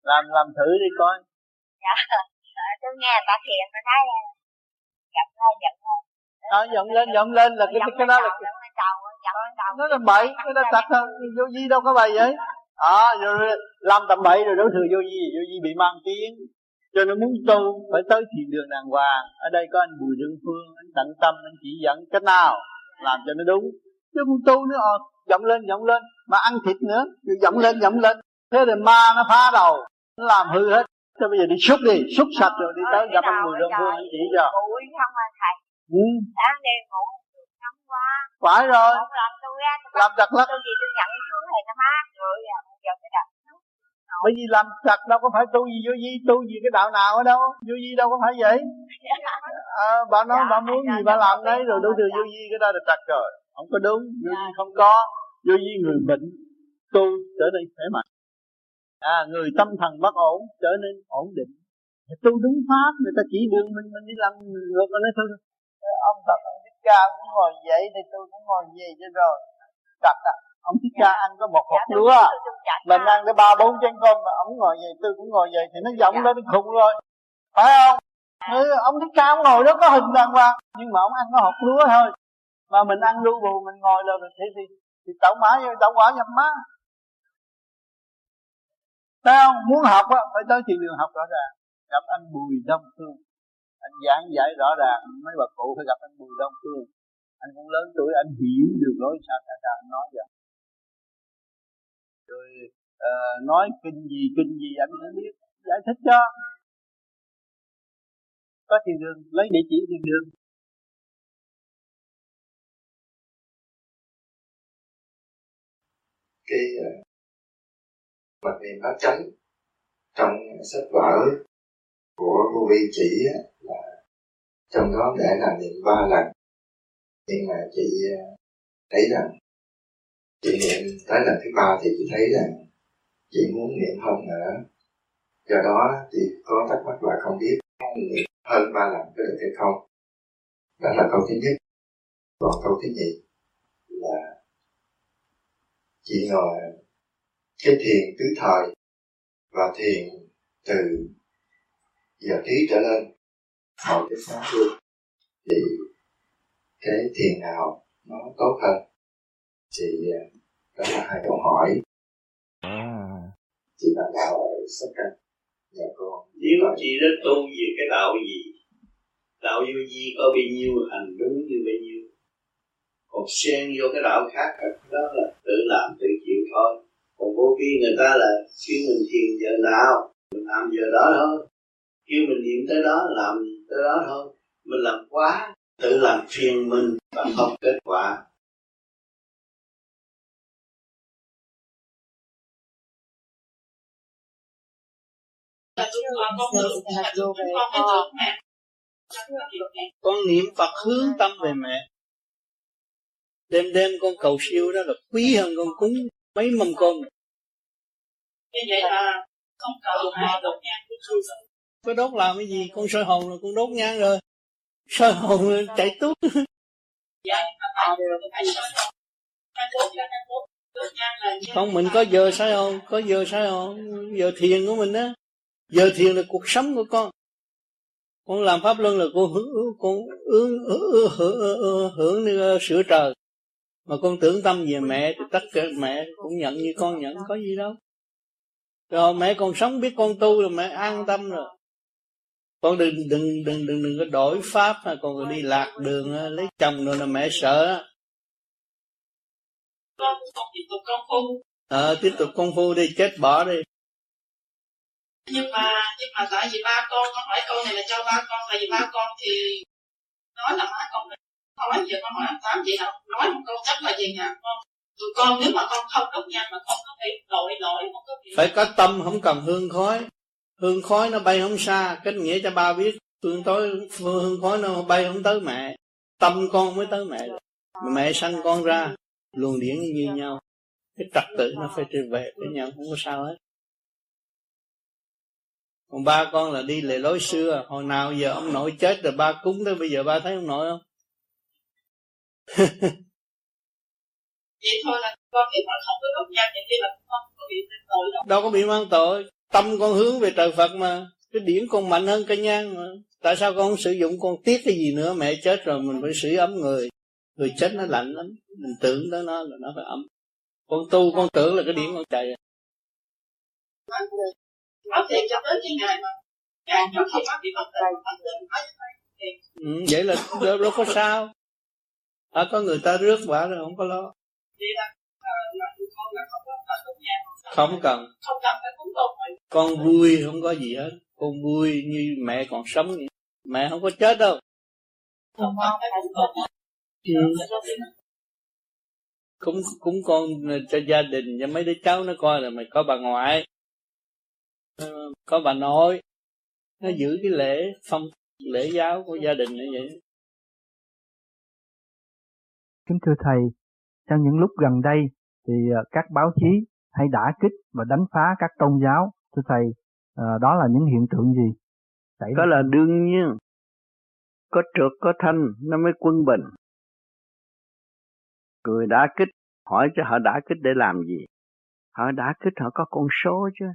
Làm làm thử đi coi. Dạ tôi nghe bà thiền mà nói giận thôi giận thôi. Đó giận lên giận lên là cái cái đó là nó là bậy nó là tật thôi vô vi đâu có bài vậy. À, rồi làm tầm bậy rồi đối thừa vô vi vô vi bị mang tiếng. Cho nó muốn tu phải tới thiền đường đàng hoàng. Ở đây có anh bùi dương phương anh tận tâm anh chỉ dẫn. Cách nào? Làm cho nó đúng. Chứ không tu nữa ờ, giọng lên giọng lên. Mà ăn thịt nữa rồi giọng lên giọng lên. Thế rồi ma nó phá đầu. Nó làm hư hết Thế bây giờ đi xúc đi, xúc sạch rồi đi tới gặp anh Bùi Đông Phương chỉ cho. Bụi không à thầy. Ừ. Sáng đêm ngủ nóng quá. Phải rồi. Một lần tôi á, tôi làm chặt lắm. Tôi gì tôi nhận xuống thì nó mát rồi à, giờ cái đặt bởi vì làm chặt đâu có phải tu gì vô vi tu gì cái đạo nào ở đâu vô vi đâu có phải vậy à, bà nói dạ, bà muốn gì bà làm đấy rồi đối thừa vô vi cái đó là chặt rồi không có đúng vô vi không có vô vi người bệnh tu trở nên khỏe mạnh à, người tâm thần bất ổn trở nên ổn định. Tu đúng pháp người ta chỉ đường mình mình đi làm ngược nói thôi. Ông tập ông thích ca cũng ngồi vậy thì tôi cũng ngồi vậy cho rồi. Chặt à ông thích ca ăn có một hộp lúa. mình ăn cái ba bốn chén cơm mà ông ngồi vậy tôi cũng ngồi vậy thì nó giọng lên khùng rồi. Phải không? Ừ, ông thích ca ông ngồi đó có hình đàng hoàng nhưng mà ông ăn có hộp lúa thôi. Mà mình ăn lu bù mình ngồi rồi thì thì thì tẩu mã tẩu quả nhập má tao? Muốn học á, phải tới thiền đường học rõ ràng. Gặp anh Bùi Đông Phương. Anh giảng giải rõ ràng Mấy bà cụ phải gặp anh Bùi Đông Phương. Anh cũng lớn tuổi, anh hiểu được lối sao sao sao anh nói vậy Rồi uh, nói kinh gì, kinh gì anh cũng biết. Giải thích cho. Có thiền đường, lấy địa chỉ thiền đường. Cái ờ, mà vì niệm tránh chánh trong sách vở của cô vi chỉ là trong đó để là niệm ba lần. Nhưng mà chị à, thấy rằng chị niệm tới lần thứ ba thì chị thấy rằng chị muốn niệm hơn nữa. Do đó thì có thắc mắc là không biết niệm hơn ba lần có được hay không. Đó là câu thứ nhất. Còn câu thứ nhì là chị ngồi cái thiền tứ thời và thiền từ giờ trí trở lên. Hồi cái sáng luôn thì cái thiền nào nó tốt hơn? Thì à, đó là hai câu hỏi. À. chị bạn đạo ở sắp canh nhà con nếu chị đã tu về cái đạo gì? Đạo vô gì có bao nhiêu hành đúng như bao nhiêu? Còn xen vô cái đạo khác đó là tự làm tự chịu thôi còn vô vi người ta là kêu mình thiền giờ nào, mình làm giờ đó thôi. Kêu mình niệm tới đó, làm tới đó thôi. Mình làm quá, tự làm phiền mình và không kết quả. Con niệm Phật hướng tâm về mẹ. Đêm đêm con cầu siêu đó là quý hơn con cúng mấy mâm cơm như vậy là không cầu ai đốt nhang có đốt làm cái gì con soi hồn là con đốt nhang rồi. Soi hồn chạy tút. Không mình có giờ soi hồn có giờ soi hồn giờ thiền của mình á. Giờ thiền là cuộc sống của con. Con làm pháp luân là con hưởng con hưởng hưởng hưởng, hưởng, hưởng sửa trời. Mà con tưởng tâm về mẹ thì tất cả mẹ cũng nhận như con nhận có gì đâu rồi mẹ còn sống biết con tu rồi mẹ an tâm rồi. Con đừng đừng đừng đừng đừng có đổi pháp mà còn đi lạc đường lấy chồng rồi là mẹ sợ. Ờ à, tiếp tục công phu. Đi chết bỏ đi. Nhưng mà nhưng mà tại vì ba con con hỏi câu này là cho ba con tại vì ba con thì nói là má con nói giờ con hỏi tám vậy nào? Nói một câu chắc là gì nha con tụi con nếu mà con không đốt nhang mà con có thể lội lội một cái phải có tâm không cần hương khói. Hương khói nó bay không xa cách nghĩa cho ba biết. Hương tối hương khói nó bay không tới mẹ. Tâm con mới tới mẹ. Mẹ sanh con ra luồng điển như nhau. Cái trật tự nó phải trở về với nhau không có sao hết. Còn ba con là đi lề lối xưa. Hồi nào giờ ông nội chết rồi ba cúng tới bây giờ ba thấy ông nội không vậy thôi là con biết mà không có đốt nhang thì là con có bị tội đâu. Đâu có bị mang tội. Tâm con hướng về trời Phật mà. Cái điển con mạnh hơn cây nhang mà. Tại sao con không sử dụng con tiếc cái gì nữa? Mẹ chết rồi mình phải sưởi ấm người. Người chết nó lạnh lắm. Mình tưởng tới nó là nó phải ấm. Con tu con tưởng là cái điển con chạy. Có tiền cho đến cái ngày mà ngày trước khi bác bị bất tình bác định ừ, vậy là đâu, đâu có sao. À, có người ta rước quả rồi không có lo không cần. Không cần con vui không có gì hết. Con vui như mẹ còn sống. Vậy. mẹ không có chết đâu. Ừ. cúng cúng con cho gia đình cho mấy đứa cháu nó coi là mày có bà ngoại. Ờ, có bà nội. Nó giữ cái lễ phong lễ giáo của gia đình như vậy. Kính thưa thầy trong những lúc gần đây thì ờ, các báo chí hay đả kích và đánh phá các tôn giáo, thưa thầy ờ, đó là những hiện tượng gì Đấy có là đương nhiên. Có trượt, có thanh, nó mới quân bình. Người đả kích, hỏi cho họ đả kích để làm gì? Họ đả kích họ có con số chứ.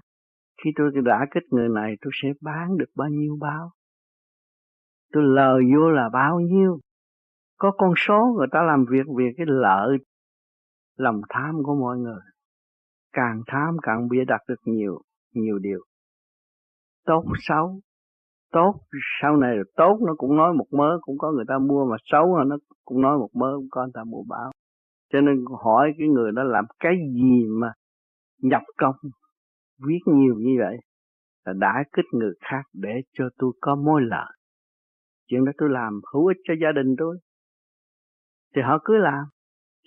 Khi tôi đả kích người này, tôi sẽ bán được bao nhiêu báo? Tôi lời vô là bao nhiêu? Có con số người ta làm việc vì cái lợi lòng tham của mọi người. Càng tham càng bịa đặt được nhiều nhiều điều. Tốt xấu. Tốt, sau này là tốt, nó cũng nói một mớ, cũng có người ta mua, mà xấu nó cũng nói một mớ, cũng có người ta mua báo. Cho nên hỏi cái người đó làm cái gì mà nhập công, viết nhiều như vậy, là đã kích người khác để cho tôi có mối lợi. Chuyện đó tôi làm hữu ích cho gia đình tôi. Thì họ cứ làm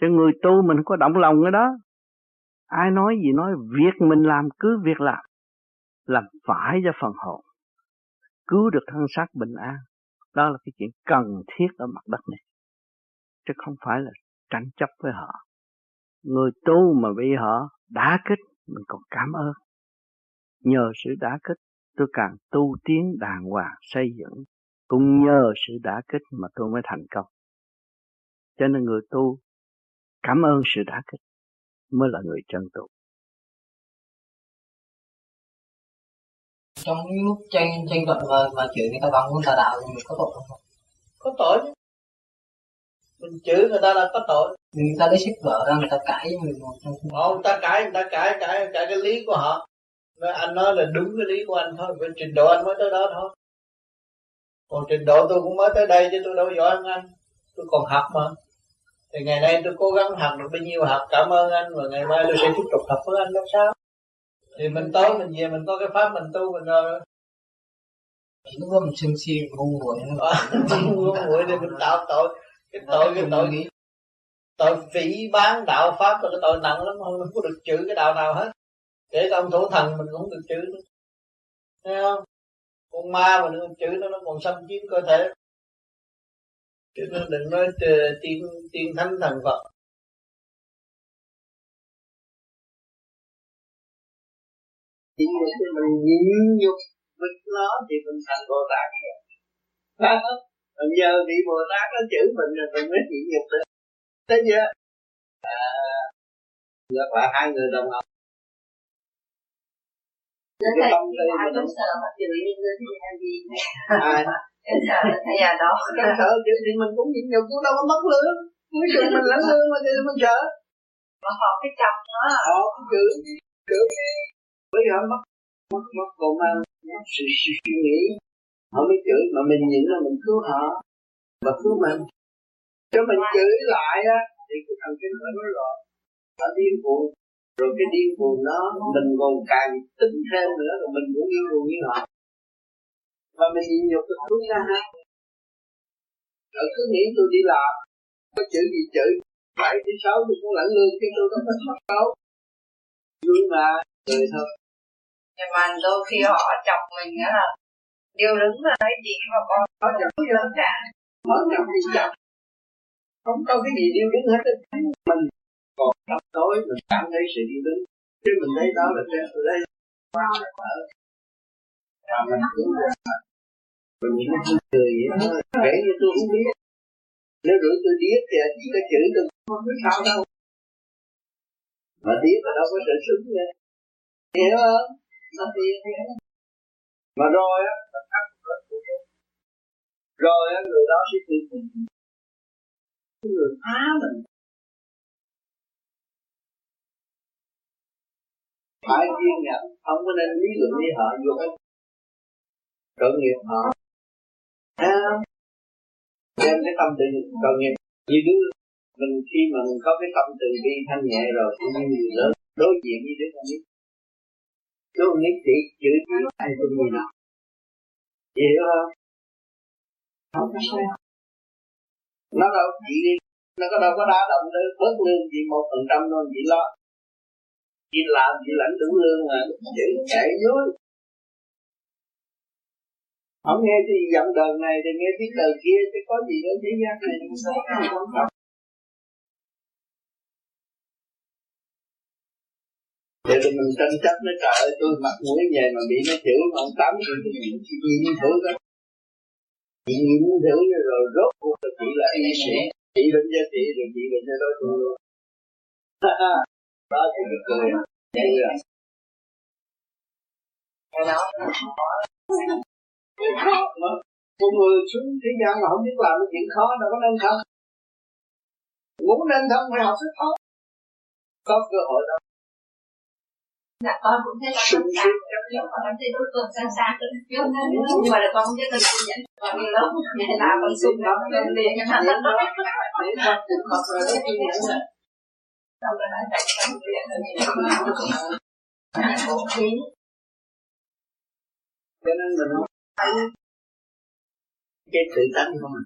cho người tu mình có động lòng cái đó. Ai nói gì nói, việc mình làm cứ việc làm. Làm phải cho phần hồn. Cứu được thân xác bình an. Đó là cái chuyện cần thiết ở mặt đất này. Chứ không phải là tranh chấp với họ. Người tu mà bị họ đá kích, mình còn cảm ơn. Nhờ sự đá kích, tôi càng tu tiến đàng hoàng, xây dựng. Cũng nhờ sự đá kích mà tôi mới thành công. Cho nên người tu cảm ơn sự đá kích mới là người chân tu trong những lúc tranh tranh luận và, và chửi người ta bằng ngôn tà đạo thì mình có tội không? Có tội. Chứ mình chửi người ta là có tội. Người ta lấy sách vở ra người ta cãi với mình một trong họ người ta cãi người ta cãi cãi cãi cái lý của họ. Nói anh nói là đúng cái lý của anh thôi với trình độ anh mới tới đó thôi. Còn trình độ tôi cũng mới tới đây chứ tôi đâu giỏi hơn anh. Tôi còn học mà thì ngày nay tôi cố gắng học được bao nhiêu học. Cảm ơn anh. Và ngày mai tôi sẽ tiếp tục học với anh làm sao? Thì mình tối mình về mình có cái pháp mình tu mình rồi. Lúc đó mình sân si ngu muội ngu muội thì mình tạo tội. Cái tội cái tội nghĩ tội phỉ bán đạo pháp là cái tội nặng lắm. Không có được chữ cái đạo nào hết. Để cho ông thủ thần mình cũng được chữ nữa. Thấy không? Con ma mà nó chữ nó nó còn xâm chiếm cơ thể chứ nó đừng nói tiên tiên thánh thần phật. Chỉ để mình nhịn nhục với nó thì mình thành bồ tát phải không nhờ vị bồ tát nó chữ mình rồi mình mới nhịn nhục được. Thế chưa à, ngược lại hai người đồng học Đến đây ai cũng sợ mà chửi đi nữa thì làm gì. Cái nhà đó. Em sợ chửi thì mình cũng nhịn nhục cũng đâu có mất lương. Mới chửi mình lãnh lương mà thì mình sợ. Mà họ cái chồng đó Họ cũng chửi Chửi Bây giờ mất Mất mất còn mà Mất sự suy nghĩ. Họ mới chửi mà mình nhịn là mình cứu họ. Và cứu mình. Cho mình chửi lại á Thì cái thần kinh phải nói rồi Nó điên cuồng. Rồi cái điên cuồng đó mình còn càng tính thêm nữa rồi mình cũng điên cuồng như họ và mình nhịn nhục được đúng ra ha. Rồi cứ nghĩ tôi đi làm. Có chữ gì chữ? Phải thứ sáu tôi cũng lãnh lương chứ tôi không có thoát đâu nhưng mà cười thôi nhưng mà đôi khi họ chọc mình á là điều đứng là nói gì mà con họ chọc. gì lắm cả họ chọc gì chọc. Không có cái gì điêu đứng hết. Mình còn trong tối mình cảm thấy sự điêu đứng. Chứ mình thấy đó là cái đây wow ở và mình cũng mình cũng cười vậy kể như tôi không biết. Nếu rửa tôi điếc thì chỉ có chữ tôi không biết sao đâu. Mà điếc mà đâu có sự sướng vậy hiểu không? Nó hiểu mà rồi á rồi á, người đó sẽ tự mình người phá mình. Phải kiên nhẫn. Không có nên lý luận với họ vô cái tội nghiệp họ à, đem cái tâm tự tội nghiệp như đứa mình khi mà mình có cái tâm từ bi thanh nhẹ rồi thì như lớn. Đối diện với đứa con nít. Đứa con nít chỉ chữ chỉ ai cũng gì nào. Hiểu không? Không có sao. Nó đâu chỉ đi. Nó có đâu có đá động tới bớt lương chỉ một phần trăm thôi chỉ lo. Chỉ làm chỉ lãnh đủ lương mà chị chạy dưới không nghe cái giọng đời này thì nghe tiếng đời kia, chứ có gì ở thế gian này không sao? Quan trọng. Vậy thì mình tranh chấp nó trời ơi, tôi mặc mũi về mà bị nó chửi mà ông tắm thì gì như thử đó chị nhìn thử rồi rốt cuộc là chị là y sĩ. Chị bệnh cho chị rồi chị bệnh cho đối phương luôn đó thì được cười. Vậy rồi Cái đó khó mà một người xuống thế gian mà không biết làm cái chuyện khó đâu có nên không muốn nên không phải học rất khó có cơ hội đâu dạ con cũng thấy là con cảm con thấy đối tượng xa xa nhưng mà là con không biết tình nhận và vì đó như thế nào con xung đó lên liền cái thằng đó để con cũng học rồi đó khi nhận rồi xong rồi nói tại con viện rồi cho nên mình không thấy cái tự tánh của mình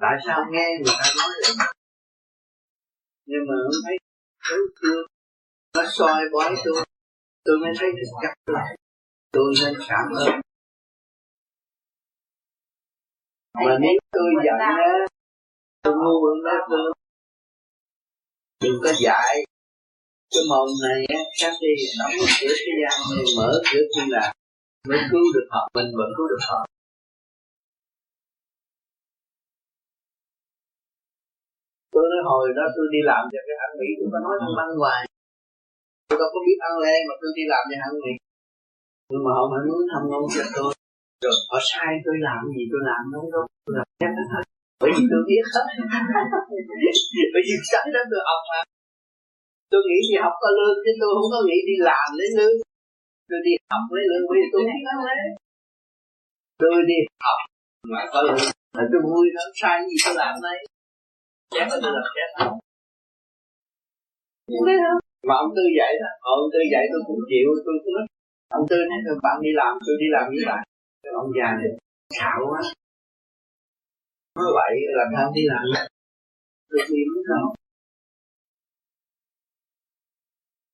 tại sao nghe người ta nói vậy? Nhưng mà không thấy đối phương nó soi bói tôi. Tôi mới thấy thực chất lại tôi nên cảm ơn mà nếu tôi giận á tôi ngu hơn đó tôi đừng có dạy. Cái mồm này á các đi đóng cửa thế gian mở cửa thiên là mới cứu được họ, mình vẫn cứu được họ. Tôi nói hồi đó tôi đi làm cho cái hãng mỹ, tôi có nói thằng băng hoài. Tôi đâu có biết ăn lê mà tôi đi làm cho hãng mỹ. Nhưng mà họ vẫn muốn thăm ngôn cho tôi rồi, họ sai tôi làm gì, tôi làm đâu đâu. Tôi làm chắc hết bởi vì tôi biết hết. Bởi vì sẵn đó tôi học mà. Tôi nghĩ đi học có lương chứ tôi không có nghĩ đi làm lấy lương tôi đi học lấy lương vì tôi biết ăn lê tôi đi học mà có lương là tôi vui lắm. Sai gì tôi làm đây? Chắc là tôi làm chắc không? Mà ông tư dạy đó. Ông tư dạy tôi cũng chịu tôi cũng nói ông tư nói là bạn đi làm tôi đi làm với bạn ông già này xạo quá. Nói vậy là sao đi làm. Tôi đi muốn không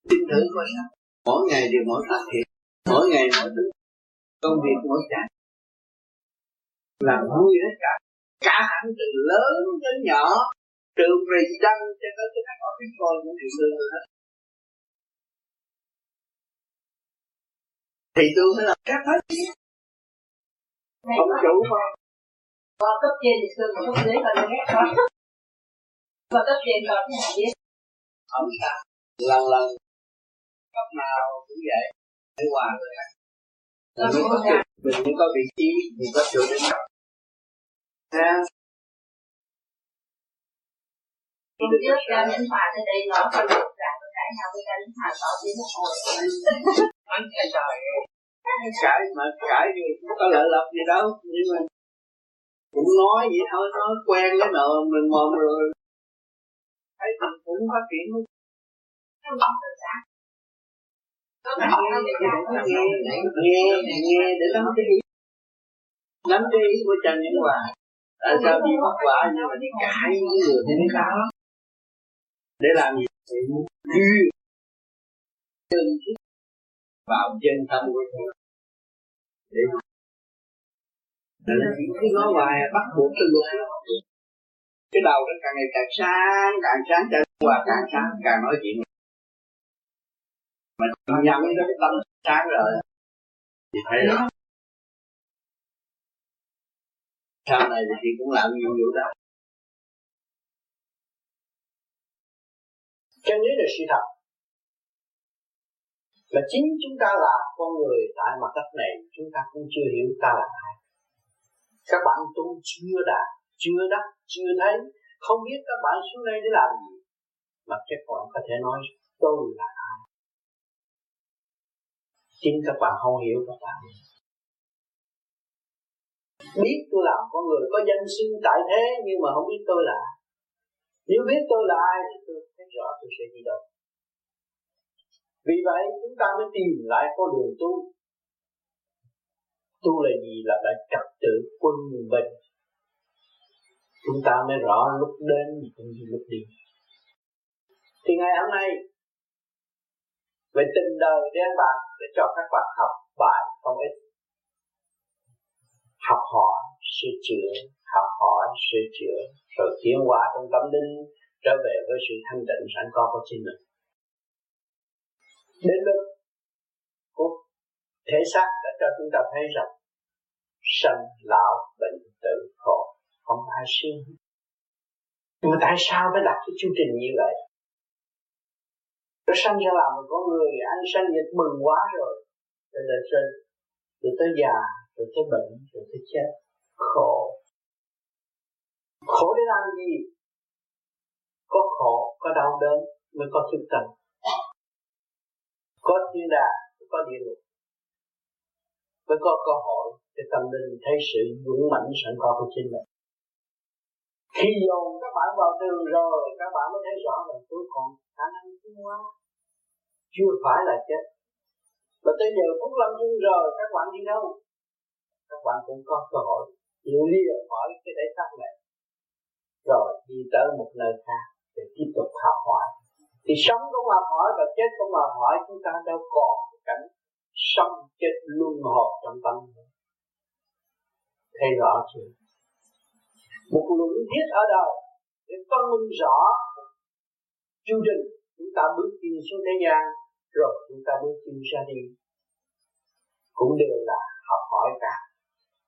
tin thử coi sao. Mỗi ngày đều mỗi phát hiện mỗi ngày mỗi thứ công việc mỗi chạy làm vui hết cả. Cả hẳn từ lớn đến nhỏ từ president cho tới cái thằng office cũng đều lương hết thì tôi mới làm các hết không chủ mà. Qua cấp trên thì xưa mà cấp dưới còn ghét quá và cấp trên còn nhà biết không sao lần lần cấp nào cũng vậy hòa rồi mình mới có mình mới có vị trí mình có chỗ để học ha Hôm trước đến hòa tới đây nó dạng cãi nhau với cái hòa tỏ tiếng một hồi trời cãi mà cãi gì có lợi lộc gì đâu. Nhưng mà cũng nói vậy thôi nói quen cái nợ mình mồm rồi. Thấy mình cũng phát triển nghe nghe nghe để lắm cái ý lắm cái ý của trần nhân hòa. Tại sao đi mất quả nhưng mà đi cãi những người mới đó? Để làm gì? Để duyên chân vào chân tâm của chúng để cái nói hoài bắt buộc cái luật cái đầu nó càng ngày càng sáng càng sáng càng hòa càng sáng càng nói chuyện mà nhắm đến cái tâm sáng rồi. Thì thấy đó sau này thì cũng làm nhiều vụ đó. Chân lý là sự thật là chính chúng ta là con người tại mặt đất này, chúng ta cũng chưa hiểu ta là ai. Các bạn tu chưa đạt, chưa đắc, chưa thấy, không biết các bạn xuống đây để làm gì. Mà các bạn có thể nói tôi là ai chính các bạn không hiểu các bạn. Biết tôi làm con người có danh xưng tại thế, nhưng mà không biết tôi là nếu biết tôi là ai thì tôi thấy rõ tôi sẽ đi đâu. Vì vậy, chúng ta mới tìm lại con đường tu. Tu là gì? Là phải trật tự quân bình. Chúng ta mới rõ lúc đến cũng như lúc đi. Thì ngày hôm nay về tình đời đến bạn để cho các bạn học bài không ít. Học hỏi, sửa chữa, học hỏi, sửa chữa, rồi tiến hóa trong tâm linh, trở về với sự thanh tịnh sẵn có của chính mình. Đến lúc của thể xác đã cho chúng ta thấy rằng sanh, lão, bệnh, tử, khổ không ai siêu. Nhưng mà tại sao phải đặt cái chương trình như vậy? Nó sanh ra làm một con người anh sanh nhật mừng quá rồi. Rồi lên sinh rồi tới già rồi tới bệnh rồi tới chết, khổ. Khổ để làm gì? Có khổ, có đau đớn mới có thức tâm. Có thiên đàng có địa ngục. Mới có cơ hội để tâm linh thấy sự dũng mãnh sẵn có của chính mình khi dồn các bạn vào đường rồi, các bạn mới thấy rõ là tôi còn khả năng tiến hóa. Chưa phải là chết. Và tới giờ phút lâm chung rồi, các bạn đi đâu? Các bạn cũng có cơ hội lìa khỏi cái thể xác này. Rồi đi tới một nơi khác để tiếp tục học hỏi. Thì sống cũng học hỏi và chết cũng học hỏi chúng ta đâu còn cảnh sống chết luân hồi trong tâm nữa. thấy rõ chưa? Một luận thiết ở đời để phân minh rõ chương trình. Chúng ta bước chân xuống thế gian, rồi chúng ta bước chân ra đi. Cũng đều là học hỏi cả.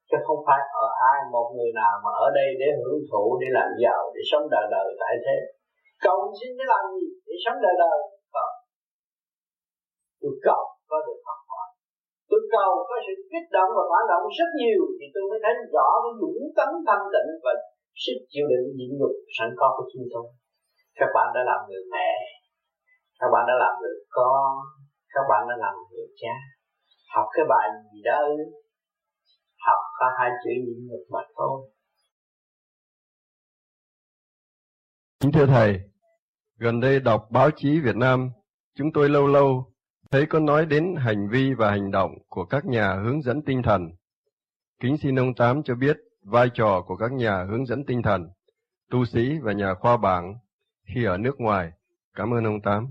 Chứ không phải ở ai, một người nào mà ở đây để hưởng thụ, để làm giàu, để sống đời đời tại thế. Cầu xin để làm gì? Để sống đời đời. Còn tôi cầu cầu có sự kích động và phản động rất nhiều thì tôi mới thấy rõ cái dũng tấn thanh tịnh và sức chịu đựng nhịn nhục sẵn có của chúng tôi. Các bạn đã làm người mẹ các bạn đã làm người con các bạn đã làm người cha. Học cái bài gì đó học có hai chữ nhịn nhục mà thôi. Kính thưa Thầy, gần đây đọc báo chí Việt Nam, chúng tôi lâu lâu thấy có nói đến hành vi và hành động của các nhà hướng dẫn tinh thần. Kính xin ông Tám cho biết vai trò của các nhà hướng dẫn tinh thần, tu sĩ và nhà khoa bảng khi ở nước ngoài. Cảm ơn ông Tám.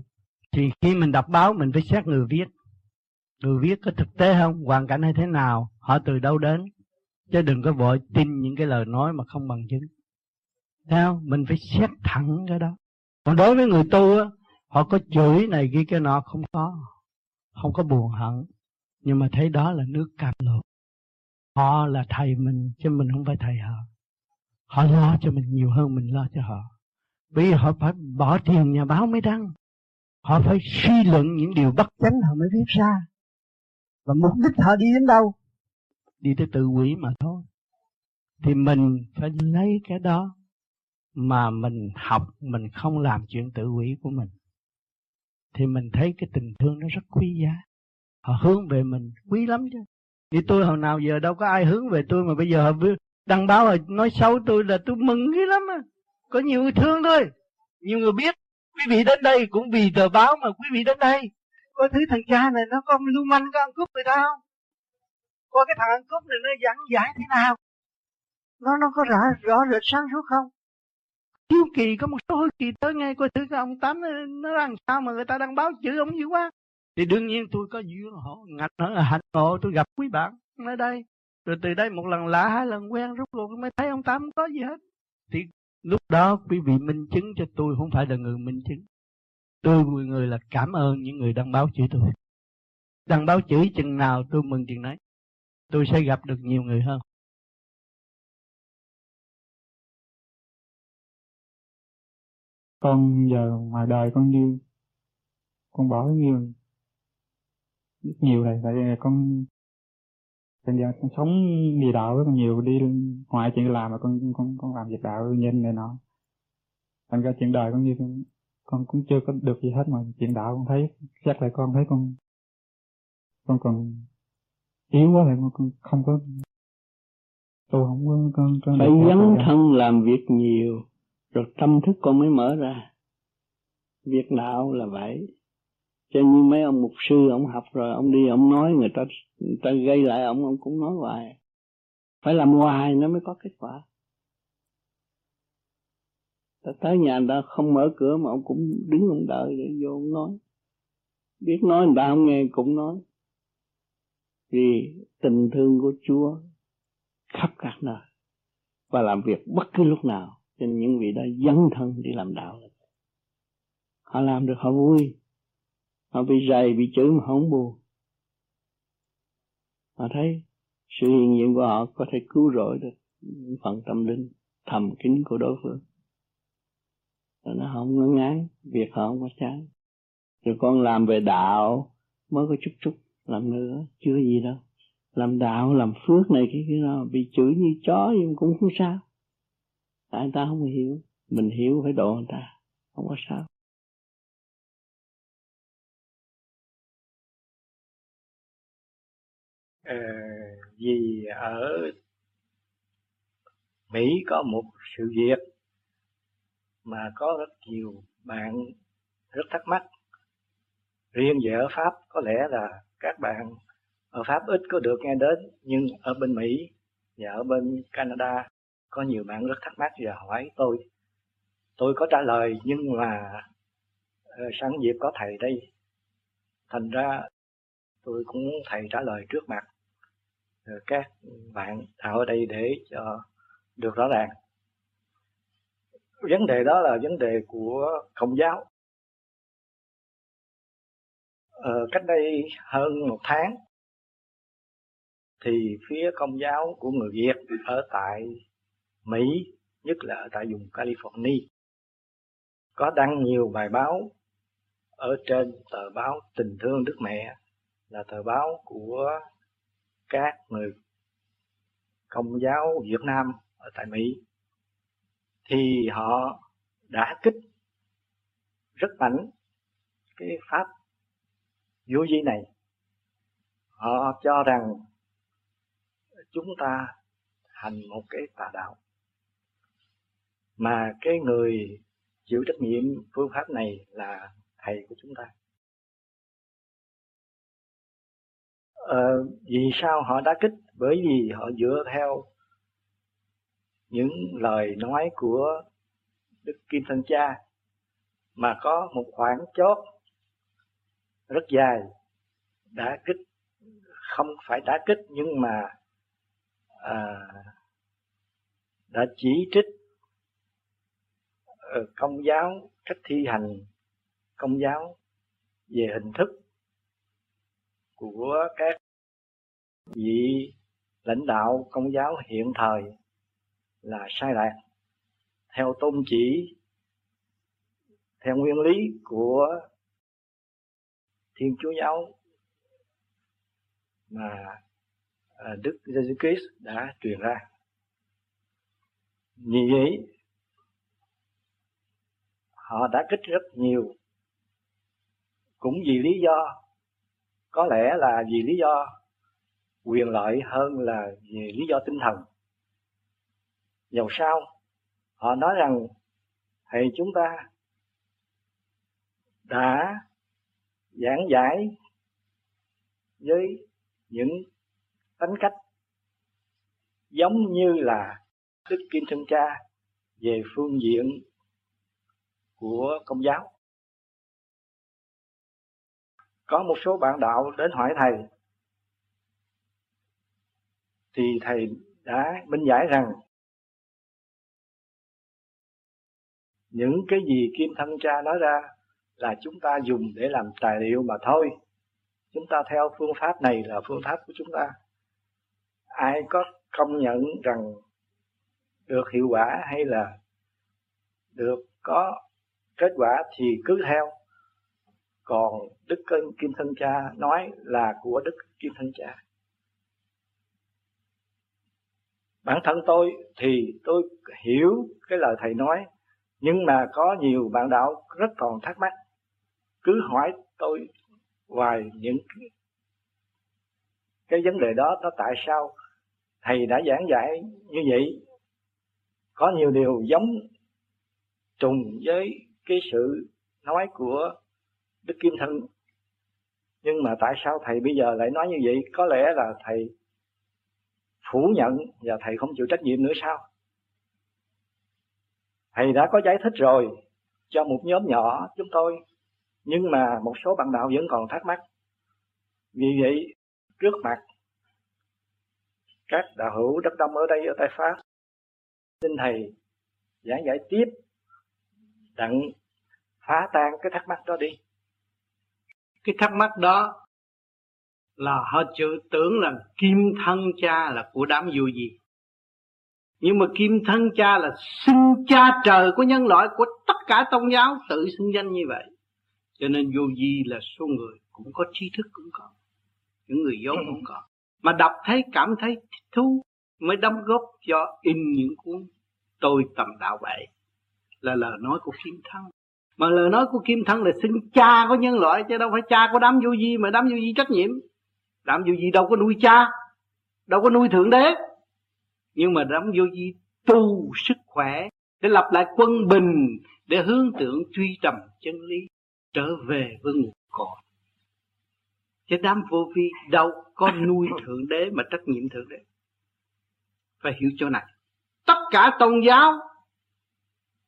Thì khi mình đọc báo mình phải xét người viết. Người viết có thực tế không? Hoàn cảnh hay thế nào? Họ từ đâu đến? Chứ đừng có vội tin những cái lời nói mà không bằng chứng. Thấy không? Mình phải xét thẳng cái đó. Còn đối với người tu á, họ có chửi này kia cái nọ không có. Không có buồn hận. Nhưng mà thấy đó là nước cam lộ. Họ là thầy mình, chứ mình không phải thầy họ. Họ lo cho mình nhiều hơn mình lo cho họ. Vì họ phải bỏ tiền nhà báo mới đăng. Họ phải suy luận những điều bất chánh họ mới viết ra. Và mục đích họ đi đến đâu? Đi tới tự quỷ mà thôi. Thì mình phải lấy cái đó mà mình học, mình không làm chuyện tự quỷ của mình thì mình thấy cái tình thương nó rất quý giá. Họ hướng về mình quý lắm chứ. Như tôi hồi nào giờ đâu có ai hướng về tôi mà bây giờ họ đăng báo rồi nói xấu tôi là tôi mừng ghê lắm á. Có nhiều người thương thôi. Nhiều người biết. Quý vị đến đây cũng vì tờ báo mà quý vị đến đây. Coi thứ thằng cha này nó có lưu manh, có ăn cướp người ta không? Coi cái thằng ăn cướp này nó giảng giải thế nào? Nó nó có rõ rõ rệt sáng suốt không? Hiếu kỳ có một số hiếu kỳ tới ngay coi thử cái ông tám nó, nó làm sao mà người ta đang báo chữ ông dữ quá. Thì đương nhiên tôi có duyên họ ngạch nữa hạnh ngộ tôi gặp quý bạn ở đây. Rồi từ đây một lần lạ hai lần quen rút cuộc mới thấy ông tám không có gì hết. Thì lúc đó quý vị minh chứng cho tôi không phải là người minh chứng. Tôi người người là cảm ơn những người đang báo chữ tôi. Đang báo chữ chừng nào tôi mừng chừng đấy tôi sẽ gặp được nhiều người hơn. Con giờ ngoài đời con như con bỏ nhiều rất nhiều này tại vì con bây giờ con sống đi đạo rất nhiều đi ngoài chuyện làm mà con con con làm việc đạo nhân này nọ. Thành ra chuyện đời con như con, con cũng chưa có được gì hết mà chuyện đạo con thấy chắc là con thấy con con còn yếu quá thì con không có tôi không có con, con phải dấn thân làm việc nhiều rồi tâm thức con mới mở ra. Việc đạo là vậy. Cho như mấy ông mục sư, ông học rồi, ông đi, ông nói, người ta người ta gây lại ông ông cũng nói hoài. Phải làm hoài nó mới có kết quả. Ta tới nhà người ta không mở cửa mà ông cũng đứng ông đợi để vô ông nói. Biết nói người ta không nghe cũng nói. Vì tình thương của Chúa khắp các nơi và làm việc bất cứ lúc nào cho nên những vị đó dấn thân đi làm đạo họ làm được, họ vui. Họ bị rầy, bị chửi mà không buồn. Họ thấy sự hiện diện của họ có thể cứu rỗi được những phần tâm linh thầm kín của đối phương. Rồi nó không ngớ ngán, việc họ không có chán. Rồi con làm về đạo mới có chút chút làm nữa chưa gì đâu. Làm đạo, làm phước này cái kia nào bị chửi như chó nhưng cũng không sao tại người ta không hiểu. Mình hiểu phải độ người ta. Không có sao. Ờ, vì ở Mỹ có một sự việc mà có rất nhiều bạn rất thắc mắc. Riêng về ở Pháp có lẽ là các bạn ở Pháp ít có được nghe đến nhưng ở bên Mỹ và ở bên Canada có nhiều bạn rất thắc mắc và hỏi tôi. Tôi có trả lời nhưng mà ờ, sáng sẵn dịp có thầy đây. Thành ra tôi cũng muốn thầy trả lời trước mặt ờ, các bạn ở đây để cho được rõ ràng. Vấn đề đó là vấn đề của công giáo. Ờ, cách đây hơn một tháng thì phía công giáo của người Việt ở tại Mỹ, nhất là ở tại vùng California, có đăng nhiều bài báo ở trên tờ báo Tình Thương Đức Mẹ là tờ báo của các người công giáo Việt Nam ở tại Mỹ. Thì họ đã kích rất mạnh cái pháp vô vi này. Họ cho rằng chúng ta hành một cái tà đạo mà cái người chịu trách nhiệm phương pháp này là thầy của chúng ta. Ờ, vì sao họ đã kích? Bởi vì họ dựa theo những lời nói của đức kim thân cha mà có một khoảng chót rất dài đã kích không phải đã kích nhưng mà à, đã chỉ trích ở công giáo cách thi hành công giáo về hình thức của các vị lãnh đạo công giáo hiện thời là sai lạc, theo tôn chỉ, theo nguyên lý của thiên chúa giáo mà ờ, đức giêsu christ đã truyền ra. Như vậy họ đã kích rất nhiều. Cũng vì lý do, có lẽ là vì lý do quyền lợi hơn là vì lý do tinh thần. Dầu sao, họ nói rằng thầy chúng ta đã giảng giải với những tính cách giống như là Đức Kim Thân Cha về phương diện của công giáo. Có một số bạn đạo đến hỏi thầy, thì thầy đã minh giải rằng, những cái gì Kim Thân Cha nói ra là chúng ta dùng để làm tài liệu mà thôi. Chúng ta theo phương pháp này là phương pháp của chúng ta. Ai có công nhận rằng được hiệu quả hay là được có kết quả thì cứ theo. Còn Đức Kim Thân Cha nói là của Đức Kim Thân Cha. Bản thân tôi thì tôi hiểu cái lời thầy nói, nhưng mà có nhiều bạn đạo rất còn thắc mắc cứ hỏi tôi hoài những cái vấn đề đó, nó tại sao thầy đã giảng dạy như vậy có nhiều điều giống trùng với cái sự nói của đức kim thân. Nhưng mà tại sao thầy bây giờ lại nói như vậy? Có lẽ là thầy phủ nhận và thầy không chịu trách nhiệm nữa sao? Thầy đã có giải thích rồi cho một nhóm nhỏ chúng tôi, nhưng mà một số bạn đạo vẫn còn thắc mắc. Vì vậy, trước mặt các đạo hữu đất đông ở đây ở tại pháp, xin thầy giảng giải tiếp đặng phá tan cái thắc mắc đó đi. Cái thắc mắc đó là họ chữ tưởng là kim thân cha là của đám vô gì. Nhưng mà kim thân cha là sinh cha trời của nhân loại, của tất cả tôn giáo tự xưng danh như vậy. Cho nên vô di là số người cũng có trí thức cũng có, những người dốt cũng có. Mà đọc thấy, cảm thấy thích thú mới đóng góp cho in những cuốn tôi tầm đạo vậy là lời nói của kim thân mà lời nói của kim thân là xưng cha của nhân loại, chứ đâu phải cha của đám vô di, mà đám vô di trách nhiệm. Đám vô di đâu có nuôi cha, đâu có nuôi thượng đế. Nhưng mà đám vô di tu sức khỏe để lập lại quân bình, để hướng tượng truy tầm chân lý, trở về với nguồn cội. Chứ đám vô vi đâu có nuôi thượng đế mà trách nhiệm thượng đế. Phải hiểu chỗ này. Tất cả tôn giáo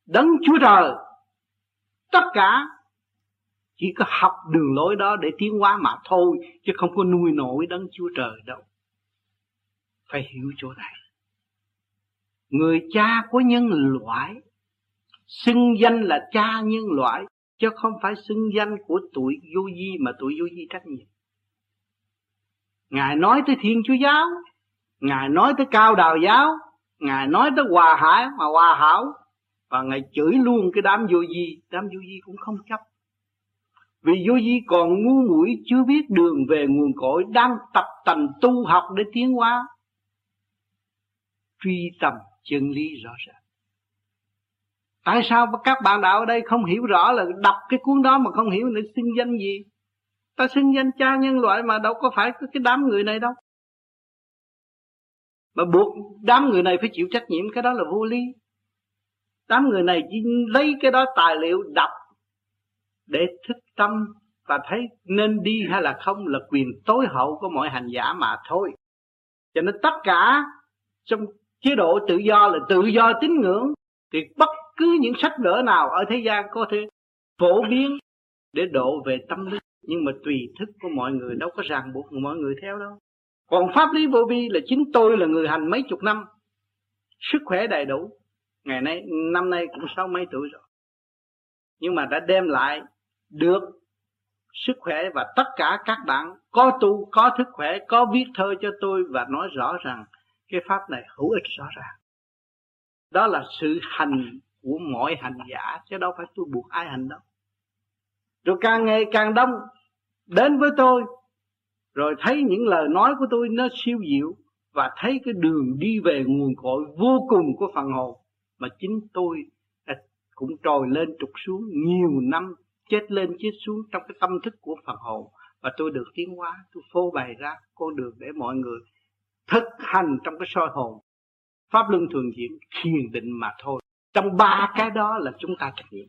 đấng chúa trời. Tất cả chỉ có học đường lối đó để tiến hóa mà thôi, chứ không có nuôi nổi đấng chúa trời đâu. Phải hiểu chỗ này. Người cha của nhân loại, xưng danh là cha nhân loại, chứ không phải xưng danh của tuổi vô di mà tuổi vô di trách nhiệm. Ngài nói tới thiên chúa giáo, ngài nói tới cao đào giáo, ngài nói tới hòa hải mà hòa hảo và ngài chửi luôn cái đám vô di đám vô di cũng không chấp. Vì vô di còn ngu muội chưa biết đường về nguồn cội đang tập tành tu học để tiến hóa. Truy tầm chân lý rõ ràng. Tại sao các bạn đạo ở đây không hiểu rõ là đọc cái cuốn đó mà không hiểu nữa, xưng danh gì? Ta xưng danh cha nhân loại mà đâu có phải cái đám người này đâu. Mà buộc đám người này phải chịu trách nhiệm cái đó là vô lý đám người này chỉ lấy cái đó tài liệu đọc để thức tâm và thấy nên đi hay là không là quyền tối hậu của mọi hành giả mà thôi. Cho nên tất cả trong chế độ tự do là tự do tín ngưỡng, thì bất cứ những sách vở nào ở thế gian có thể phổ biến để độ về tâm linh. Nhưng mà tùy thức của mọi người, đâu có ràng buộc mọi người theo đâu. Còn pháp lý vô vi là chính tôi là người hành mấy chục năm, sức khỏe đầy đủ ngày nay, năm nay cũng sáu mấy tuổi rồi. Nhưng mà đã đem lại được sức khỏe và tất cả các bạn có tu, có thức khỏe, có viết thơ cho tôi và nói rõ rằng cái pháp này hữu ích rõ ràng. Đó là sự hành của mọi hành giả, chứ đâu phải tôi buộc ai hành đâu. Rồi càng ngày càng đông đến với tôi, rồi thấy những lời nói của tôi nó siêu diệu và thấy cái đường đi về nguồn cội vô cùng của phần hồn mà chính tôi cũng trồi lên trục xuống nhiều năm, chết lên chết xuống trong cái tâm thức của phần hồn. Và tôi được tiến hóa, tôi phô bày ra con đường để mọi người thực hành trong cái soi hồn. Pháp luân thường diễn, thiền định mà thôi. Trong ba cái đó là chúng ta trách nhiệm.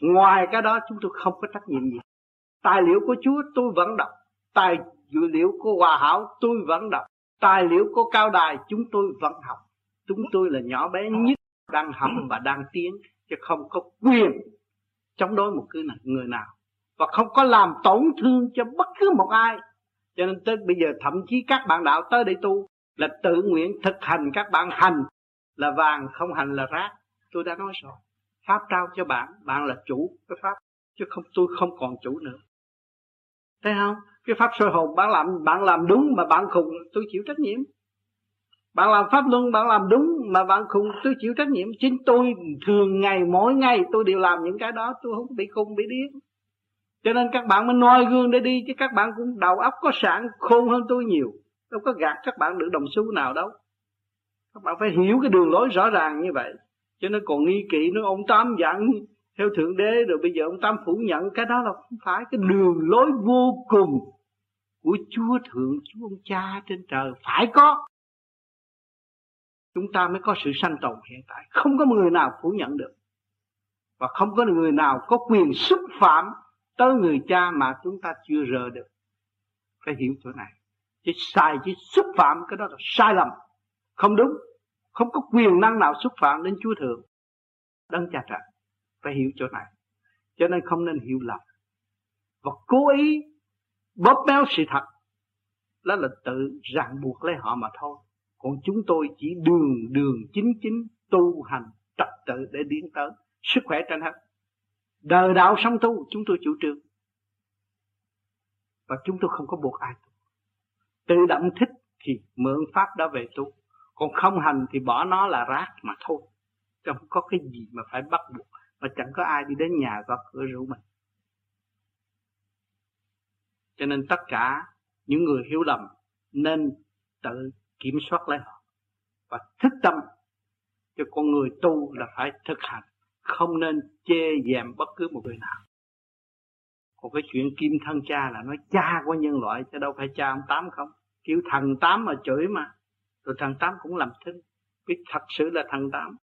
Ngoài cái đó chúng tôi không có trách nhiệm gì. Tài liệu của Chúa tôi vẫn đọc. Tài dữ liệu của Hòa Hảo tôi vẫn đọc. Tài liệu của Cao Đài chúng tôi vẫn học. Chúng tôi là nhỏ bé nhất đang học và đang tiến, chứ không có quyền chống đối một cái người nào. Và không có làm tổn thương cho bất cứ một ai. Cho nên tới bây giờ thậm chí các bạn đạo tới đây tu là tự nguyện thực hành các bạn hành là vàng, không hành là rác. Tôi đã nói rồi, pháp trao cho bạn bạn là chủ cái pháp, chứ không, tôi không còn chủ nữa. Thấy không? Cái pháp soi hồn bạn làm bạn làm đúng mà bạn khùng, tôi chịu trách nhiệm bạn làm pháp luân, bạn làm đúng, mà bạn khùng tôi chịu trách nhiệm. Chính tôi thường ngày, mỗi ngày tôi đều làm những cái đó, tôi không bị khùng, bị điên cho nên các bạn mới noi gương để đi, chứ các bạn cũng đầu óc có sẵn, khôn hơn tôi nhiều. Đâu có gạt các bạn được đồng xu nào đâu. Các bạn phải hiểu cái đường lối rõ ràng như vậy. Cho nên còn nghi kỵ nó ông tám dặn theo thượng đế, rồi bây giờ ông tám phủ nhận, cái đó là không phải cái đường lối vô cùng của chúa thượng, chúa ông cha trên trời. Phải có chúng ta mới có sự sanh tồn hiện tại. Không có người nào phủ nhận được. Và không có người nào có quyền xúc phạm tới người cha mà chúng ta chưa rờ được phải hiểu chỗ này. Chứ sai chứ xúc phạm cái đó là sai lầm. Không đúng. Không có quyền năng nào xúc phạm đến chúa thượng. Đấng cha trời, phải hiểu chỗ này. Cho nên không nên hiểu lầm. Và cố ý bóp méo sự thật. Đó là tự ràng buộc lấy họ mà thôi còn chúng tôi chỉ đường đường chính chính tu hành trật tự để tiến tới. Sức khỏe trên hết. Đời đạo sống tu, chúng tôi chủ trương. Và chúng tôi không có buộc ai tự động thích thì mượn pháp đó về tu. Còn không hành thì bỏ nó là rác mà thôi. Không có cái gì mà phải bắt buộc. Mà chẳng có ai đi đến nhà gõ cửa rủ mình. Cho nên tất cả những người hiểu lầm nên tự kiểm soát lấy họ. Và thức tâm cho con người tu là phải thực hành, không nên chê dèm bất cứ một người nào. Còn cái chuyện kim thân cha là nói cha của nhân loại chứ đâu phải cha ông tám không. Kiểu thần tám mà chửi mà, rồi thằng tám cũng làm thinh biết thật sự là thằng tám.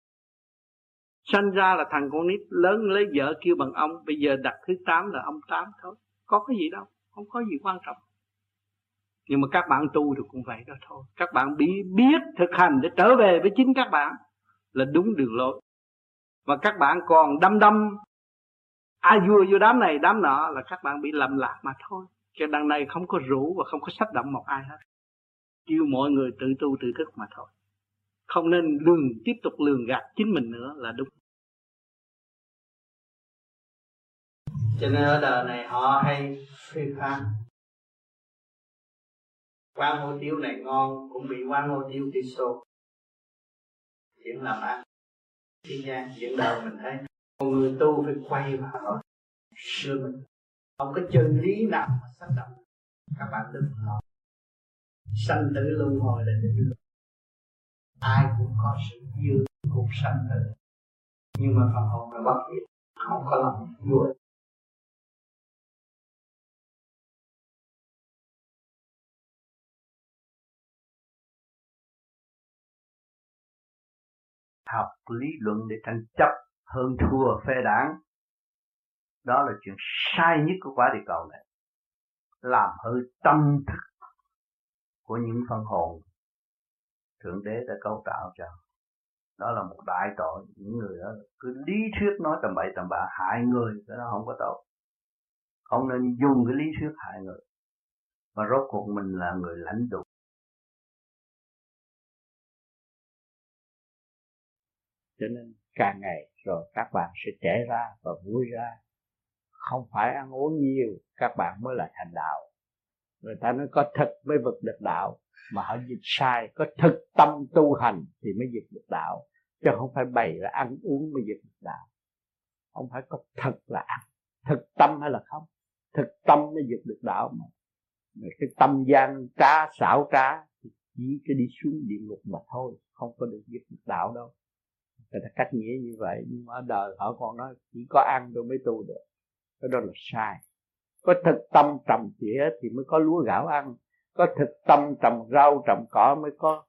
Sanh ra là thằng con nít, lớn lấy vợ kêu bằng ông, bây giờ đặt thứ tám là ông tám thôi. Có cái gì đâu, không có gì quan trọng nhưng mà các bạn tu thì cũng vậy đó thôi. Các bạn bị biết thực hành để trở về với chính các bạn là đúng đường lối. Và các bạn còn đâm đâm ai à, vua vô đám này, đám nọ là các bạn bị lầm lạc mà thôi. Cho đằng này không có rủ và không có sách động một ai hết. Kêu mọi người tự tu tự thức mà thôi. Không nên lường, tiếp tục lường gạt chính mình nữa là đúng. Cho nên ở đời này họ hay phi pháp qua hủ tiêu này ngon, cũng bị qua hủ tiêu đi xô chuyện làm ăn. Thiên gian chuyện đời mình thấy một người tu phải quay vào xưa mình. Không có chân lý nào mà xác động các bạn đừng lo. Sanh tử luân hồi là định luật. Ai cũng có sự dư, cuộc sanh tử. Nhưng mà phần hồn là bất diệt không có lòng vui học lý luận để tranh chấp hơn thua phe đảng. Đó là chuyện sai nhất của quả địa cầu này. Làm hư tâm thức của những phân hồn thượng đế đã cấu tạo cho. Đó là một đại tội. Những người đó cứ lý thuyết nói tầm bậy tầm bạ, hại người, cái đó không có tội. Không nên dùng cái lý thuyết hại người. Mà rốt cuộc mình là người lãnh tụ. Cho nên càng ngày rồi các bạn sẽ trẻ ra và vui ra. Không phải ăn uống nhiều, các bạn mới là thành đạo. Người ta nói có thực mới vực được đạo, mà họ dịch sai, có thực tâm tu hành thì mới dịch được đạo. Chứ không phải bày là ăn uống mới dịch được đạo. Không phải có thật là ăn. Thực tâm hay là không? Thực tâm mới dịch được đạo mà. Cái tâm gian trá, xảo trá thì chỉ cái đi xuống địa ngục mà thôi, không có được dịch được đạo đâu người ta cách nghĩa như vậy, nhưng mà ở đời họ còn nói chỉ có ăn tôi mới tu được. Cái đó là sai. Có thực tâm trồng tỉa thì mới có lúa gạo ăn. Có thực tâm trồng rau, trồng cỏ mới có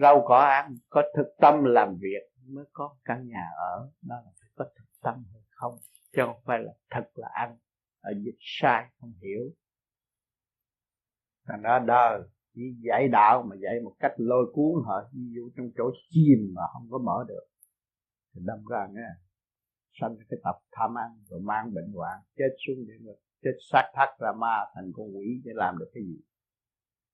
rau cỏ ăn. Có thực tâm làm việc mới có căn nhà ở. Đó là phải có thực tâm hay không, chứ không phải là thật là ăn. Ở dịch sai, không hiểu. Thành ra đời chỉ dạy đạo mà dạy một cách lôi cuốn họ. Ví dụ trong chỗ chìm mà không có mở được thì đâm ra nghe, sanh cái tập tham ăn rồi mang bệnh hoạn, chết xuống địa ngục chết xác thắt ra ma thành con quỷ để làm được cái gì.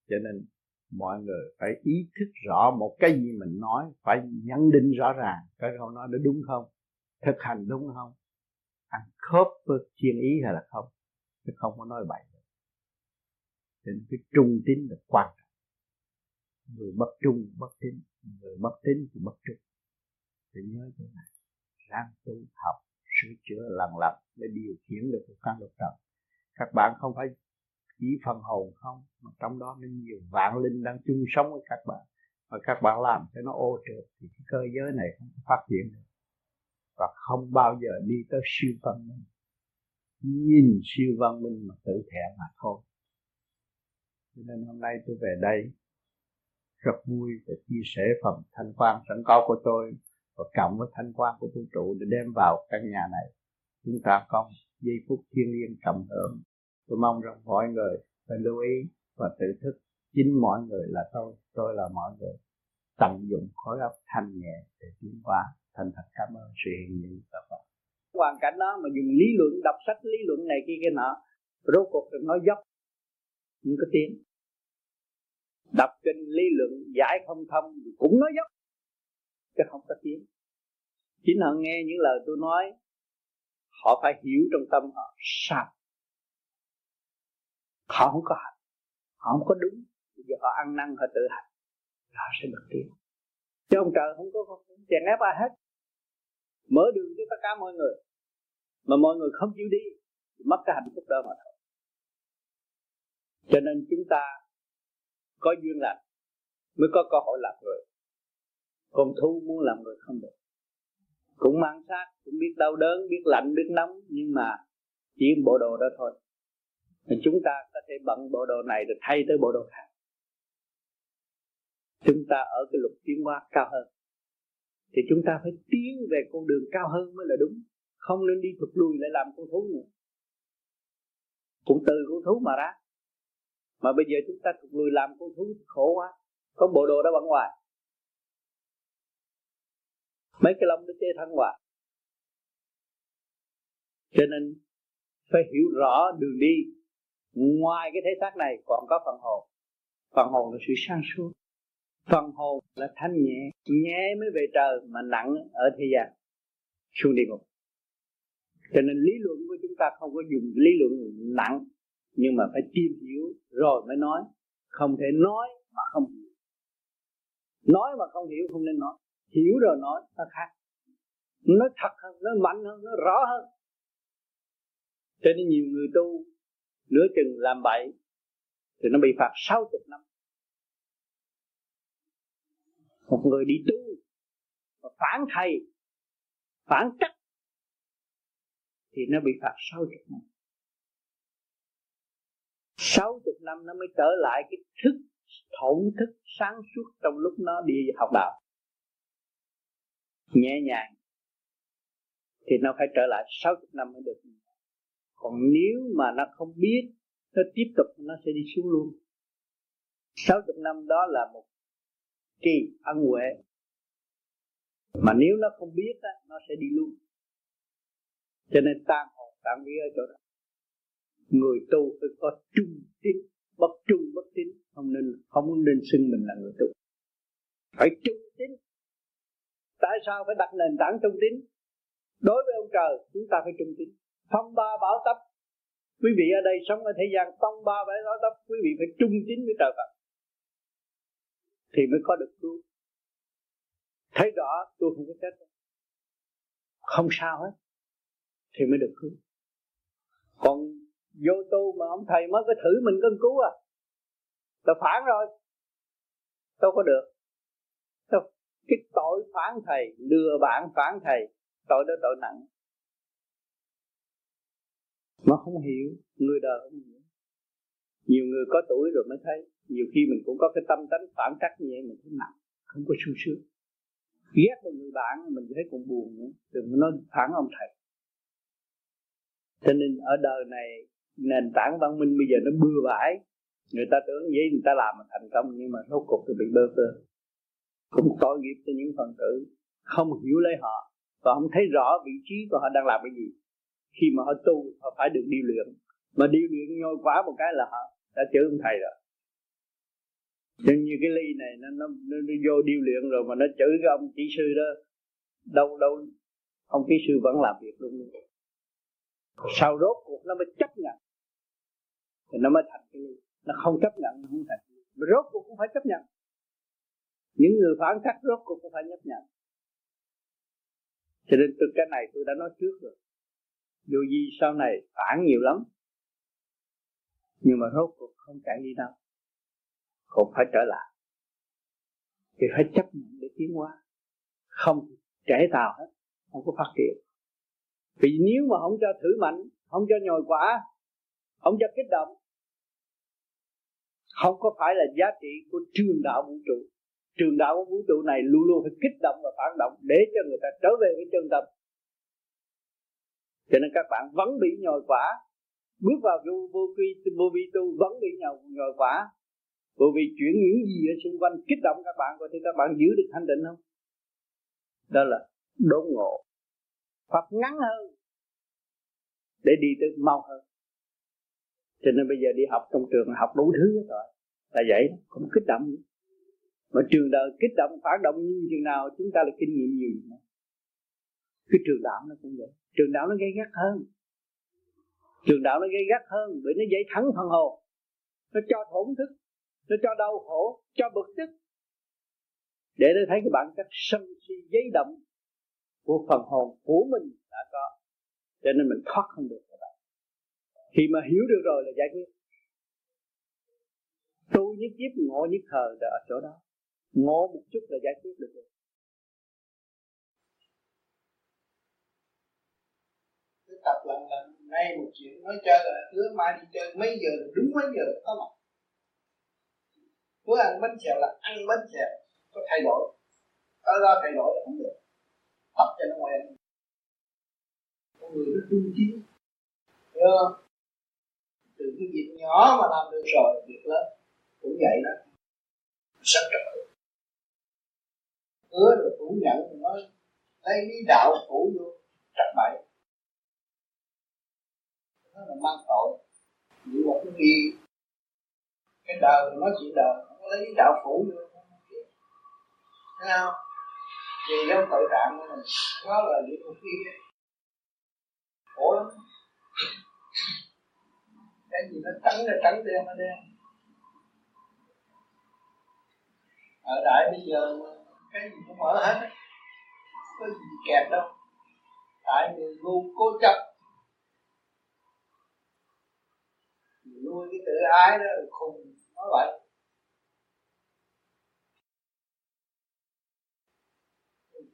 Cho nên mọi người phải ý thức rõ một cái gì mình nói, phải nhận định rõ ràng cái câu nói đó đúng không, thực hành đúng không, ăn khớp với thiên ý hay là không. Chứ không có nói bậy nên cái trung tín là quan trọng. Người bất trung, bất tín, người bất tín thì bất trung phải nhớ chỗ này, ráng tu học, sửa chữa, lần lần để điều khiển được cuộc căn lục trần. Các bạn không phải chỉ phần hồn không, mà trong đó nó nhiều vạn linh đang chung sống với các bạn. Và các bạn làm cho nó ô trượt thì cái cơ giới này không phát triển được. Và không bao giờ đi tới siêu văn minh. Nhìn siêu văn minh mà tự thẹn mà thôi. Cho nên hôm nay tôi về đây, rất vui để chia sẻ phần thanh quan sẵn có của tôi và cộng với thanh quan của vũ trụ để đem vào căn nhà này. Chúng ta có giây phút thiên liêng cộng hưởng. Tôi mong rằng mọi người phải lưu ý và tự thức. Chính mọi người là tôi tôi là mọi người. Tận dụng khối óc thanh nhẹ để tiến hóa. Thành thật cảm ơn sự hiện diện của các bạn. Hoàn cảnh đó mà dùng lý luận, đọc sách lý luận này kia kia nọ, rốt cuộc được nói dốc. Những có tiếng. Đọc kinh lý luận giải không thông cũng nói dốc chứ không có tiếng. Chính họ nghe những lời tôi nói, họ phải hiểu trong tâm họ sao. Họ không có hành, họ không có đúng. Bây giờ họ ăn năn, họ tự hành, họ sẽ được tiến chứ ông trời không có không chèn ép ai hết. Mở đường cho tất cả mọi người. Mà mọi người không chịu đi, thì mất cái hạnh phúc đó mà thôi. Cho nên chúng ta có duyên lành, mới có cơ hội làm người con thú muốn làm người không được. Cũng mang sát cũng biết đau đớn, biết lạnh, biết nóng, nhưng mà chỉ bộ đồ đó thôi. Thì chúng ta có thể bận bộ đồ này rồi thay tới bộ đồ khác. Chúng ta ở cái lục tiến hóa cao hơn. Thì chúng ta phải tiến về con đường cao hơn mới là đúng. Không nên đi thụt lùi lại làm con thú nữa. Cũng từ con thú mà ra. Mà bây giờ chúng ta thụt lùi làm con thú khổ quá. Có bộ đồ đó bận ngoài mấy cái lông nó chê thân hoài cho nên phải hiểu rõ đường đi. Ngoài cái thể xác này còn có phần hồn. Phần hồn là sự sáng suốt. Phần hồn là thanh nhẹ. Nhẹ mới về trời mà nặng ở thế gian. Xuống địa ngục. Cho nên lý luận của chúng ta không có dùng lý luận nặng, nhưng mà phải tìm hiểu rồi mới nói. Không thể nói mà không hiểu. Nói mà không hiểu không nên nói hiểu rồi nói, nó khác. Nó thật hơn, nó mạnh hơn, nó rõ hơn. Cho nên nhiều người tu, nửa chừng làm bậy, thì nó bị phạt 60 năm. Một người đi tu, mà phản thầy, phản trách, thì nó bị phạt 60 năm. 60 năm nó mới trở lại cái thức, thổn thức sáng suốt trong lúc nó đi học đạo nhẹ nhàng thì nó phải trở lại 60 năm mới được. Còn nếu mà nó không biết nó tiếp tục nó sẽ đi xuống luôn. 60 năm đó là một kỳ ân huệ. Mà nếu nó không biết á, nó sẽ đi luôn. Cho nên tan hồn tan vía ở chỗ đó. Người tu phải có trung tín bất trung bất tín. Không nên không nên xưng mình là người tu. Phải trung tín tại sao phải đặt nền tảng trung tín? Đối với ông trời, chúng ta phải trung tín. Phong ba bảo tập quý vị ở đây sống ở thế gian, phong ba bảo tập quý vị phải trung tín với trời Phật. Thì mới có được cứu. Thấy rõ, tôi không có chết không sao hết, thì mới được cứu. Còn vô tu mà ông thầy mới có thử mình cân cứu à. Tôi phản rồi. Tôi có được cái tội phản thầy, lừa bạn phản thầy, tội đó tội nặng. Mà không hiểu, người đời không hiểu. Nhiều người có tuổi rồi mới thấy, nhiều khi mình cũng có cái tâm tánh phản trắc như vậy, mình thấy nặng, không có sung sướng. Ghét một người bạn, mình thấy cũng buồn nữa, đừng nói phản ông thầy. Cho nên ở đời này, nền tảng văn minh bây giờ nó bừa bãi. Người ta tưởng vậy, người ta làm mà thành công, nhưng mà rốt cuộc thì bị bơ vơ cũng tội nghiệp cho những phần tử không hiểu lấy họ và không thấy rõ vị trí của họ đang làm cái gì. Khi mà họ tu họ phải được điều luyện. Mà điều luyện nhồi quá một cái là họ đã chữ ông thầy rồi. Nhưng như cái ly này nó, nó, nó, nó vô điều luyện rồi mà nó chửi cái ông chỉ sư đó đâu đâu ông kỹ sư vẫn làm việc luôn. Sau rốt cuộc nó mới chấp nhận. Thì nó mới thành cái ly. Nó không chấp nhận nó không thành rốt cuộc cũng phải chấp nhận những người phản cách rốt cuộc cũng phải chấp nhận cho nên từ cái này tôi đã nói trước rồi. Dù gì sau này phản nhiều lắm, nhưng mà rốt cuộc không chạy đi đâu. Cũng phải trở lại. Thì phải chấp nhận để tiến hóa. Không trễ tàu hết, không có phát triển. Vì nếu mà không cho thử mạnh, không cho nhồi quả, không cho kích động, không có phải là giá trị của trường đạo vũ trụ trường đạo của vũ trụ này luôn luôn phải kích động và phản động để cho người ta trở về với chân tâm. Cho nên các bạn vẫn bị nhồi quả bước vào vô vô vi vô vi tu vẫn bị nhồi nhồi quả bởi vì chuyển những gì ở xung quanh kích động các bạn, có thì các bạn giữ được thanh định không? Đó là đốn ngộ. Pháp ngắn hơn để đi tới mau hơn. Cho nên bây giờ đi học trong trường học đủ thứ rồi. Là vậy không kích động nữa mà trường đời kích động, phản động như chừng nào chúng ta là kinh nghiệm nhiều. Nữa. cái trường đạo nó cũng vậy. Trường đạo nó gây gắt hơn. Trường đạo nó gây gắt hơn bởi nó dạy thắng phần hồn. Nó cho thổn thức, nó cho đau khổ, cho bực tức. Để nó thấy cái bản chất sân si giấy động của phần hồn của mình đã có. Cho nên mình thoát không được. Các bạn khi mà hiểu được rồi là giải quyết. Tu nhất kiếp, ngộ nhất thời là ở chỗ đó ngộ một chút là giải quyết được rồi. Tập lần lần, nay một chuyện, nói chơi là hứa mai đi chơi mấy giờ, đúng mấy giờ có mặt hứa ăn bánh xèo là ăn bánh xèo, có thay đổi. Có ra thay đổi là không được. Tập cho nó ngoan con người nó trung trí hiểu không? Từ cái việc nhỏ mà làm được rồi, việc lớn. Cũng vậy đó. Rất trời ứa rồi phủ nhận rồi nói lấy lý đạo phủ vô trật bậy. Nó là mang tội. Những một cái nghi cái đời nói chuyện đời, không lấy lý đạo phủ vô thấy không? Vì giống tội trạng của mình nó là địa ngục kia khổ lắm. Cái gì nó trắng là trắng đen là đen. Ở đại bây giờ cái gì cũng mở hết có gì kẹt đâu. Tại người ngu cố chấp. Nuôi cái tự ái đó là khùng nói vậy.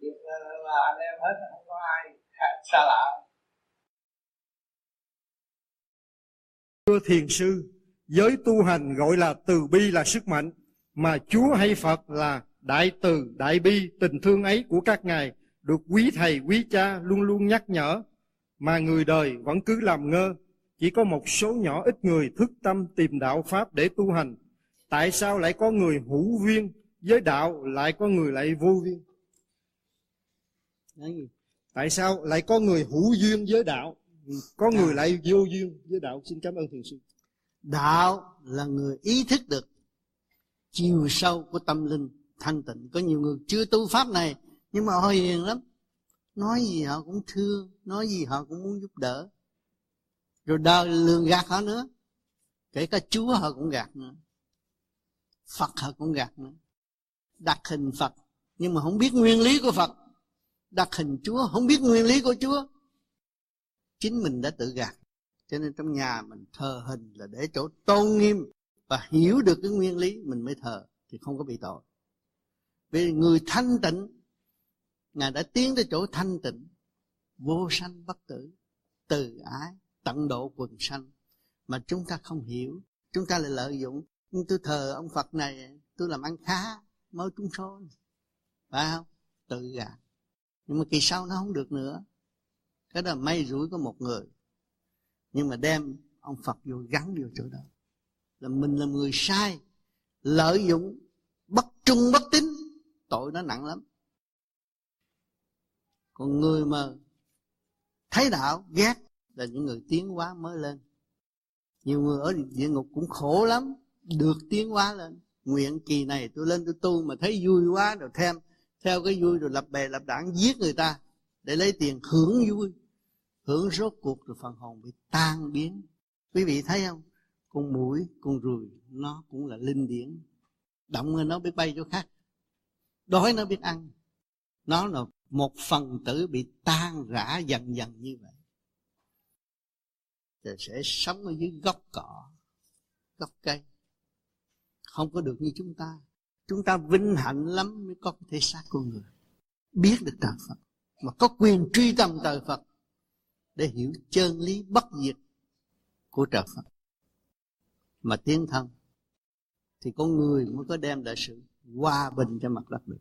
Việc là anh em hết không có ai xa lạ. Thưa thiền sư, giới tu hành gọi là từ bi là sức mạnh, mà Chúa hay Phật là đại từ, đại bi, tình thương ấy của các ngài được quý thầy, quý cha luôn luôn nhắc nhở, mà người đời vẫn cứ làm ngơ. Chỉ có một số nhỏ ít người thức tâm tìm đạo Pháp để tu hành. Tại sao lại có người hữu viên, với đạo lại có người lại vô viên? Tại sao lại có người hữu duyên với đạo, có người lại vô duyên với đạo? Xin cảm ơn thiền sư. Đạo là người ý thức được chiều sâu của tâm linh thanh tịnh. Có nhiều người chưa tu pháp này nhưng mà họ hiền lắm. Nói gì họ cũng thương, nói gì họ cũng muốn giúp đỡ. Rồi đời lường gạt họ nữa. Kể cả Chúa họ cũng gạt nữa. Phật họ cũng gạt nữa. Đặt hình Phật nhưng mà không biết nguyên lý của Phật đặt hình Chúa không biết nguyên lý của Chúa chính mình đã tự gạt cho nên trong nhà mình thờ hình là để chỗ tôn nghiêm và hiểu được cái nguyên lý mình mới thờ thì không có bị tội vì người thanh tịnh, ngài đã tiến tới chỗ thanh tịnh, vô sanh bất tử, từ ái, tận độ quần sanh, mà chúng ta không hiểu, chúng ta lại lợi dụng. Nhưng tôi thờ ông phật này, tôi làm ăn khá, mới trúng số phải không? Tự gạt. Nhưng mà kỳ sau nó không được nữa. Cái đó may rủi có một người. Nhưng mà đem ông Phật vô gắn vô chỗ đó. Là mình là người sai, lợi dụng bất trung bất tín tội nó nặng lắm. Còn người mà thấy đạo, ghét là những người tiến hóa mới lên. Nhiều người ở địa ngục cũng khổ lắm, được tiến hóa lên. Nguyện kỳ này tôi lên tôi tu mà thấy vui quá rồi thêm, theo cái vui rồi lập bè lập đảng giết người ta để lấy tiền hưởng vui. Hưởng rốt cuộc rồi phần hồn bị tan biến. Quý vị thấy không? Con mũi, con ruồi, nó cũng là linh điển. Động lên nó biết bay chỗ khác đói nó biết ăn. Nó là một phần tử bị tan rã dần dần như vậy. Rồi sẽ sống ở dưới gốc cỏ, gốc cây. Không có được như chúng ta. Chúng ta vinh hạnh lắm mới có thể xác con người. Biết được trời Phật. Mà có quyền truy tầm trời Phật để hiểu chân lý bất diệt của trời Phật. Mà tiến thân thì con người mới có đem lại sự hòa bình cho mặt đất được.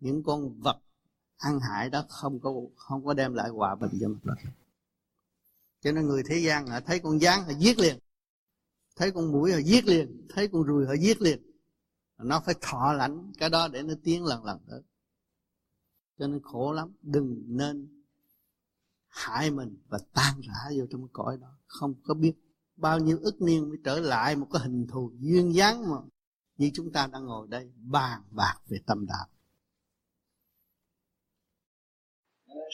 Những con vật ăn hại đó không có không có đem lại hòa bình cho mặt đất. Cho nên người thế gian họ thấy con gián họ giết liền. Thấy con mũi họ giết liền. Thấy con ruồi họ giết liền. Nó phải thọ lãnh cái đó để nó tiến lần lần tới. Cho nên khổ lắm. Đừng nên hại mình và tan rã vô trong cái cõi đó. Không có biết bao nhiêu ức niên mới trở lại một cái hình thù duyên dáng mà như chúng ta đang ngồi đây, bàn bạc về tâm đạo.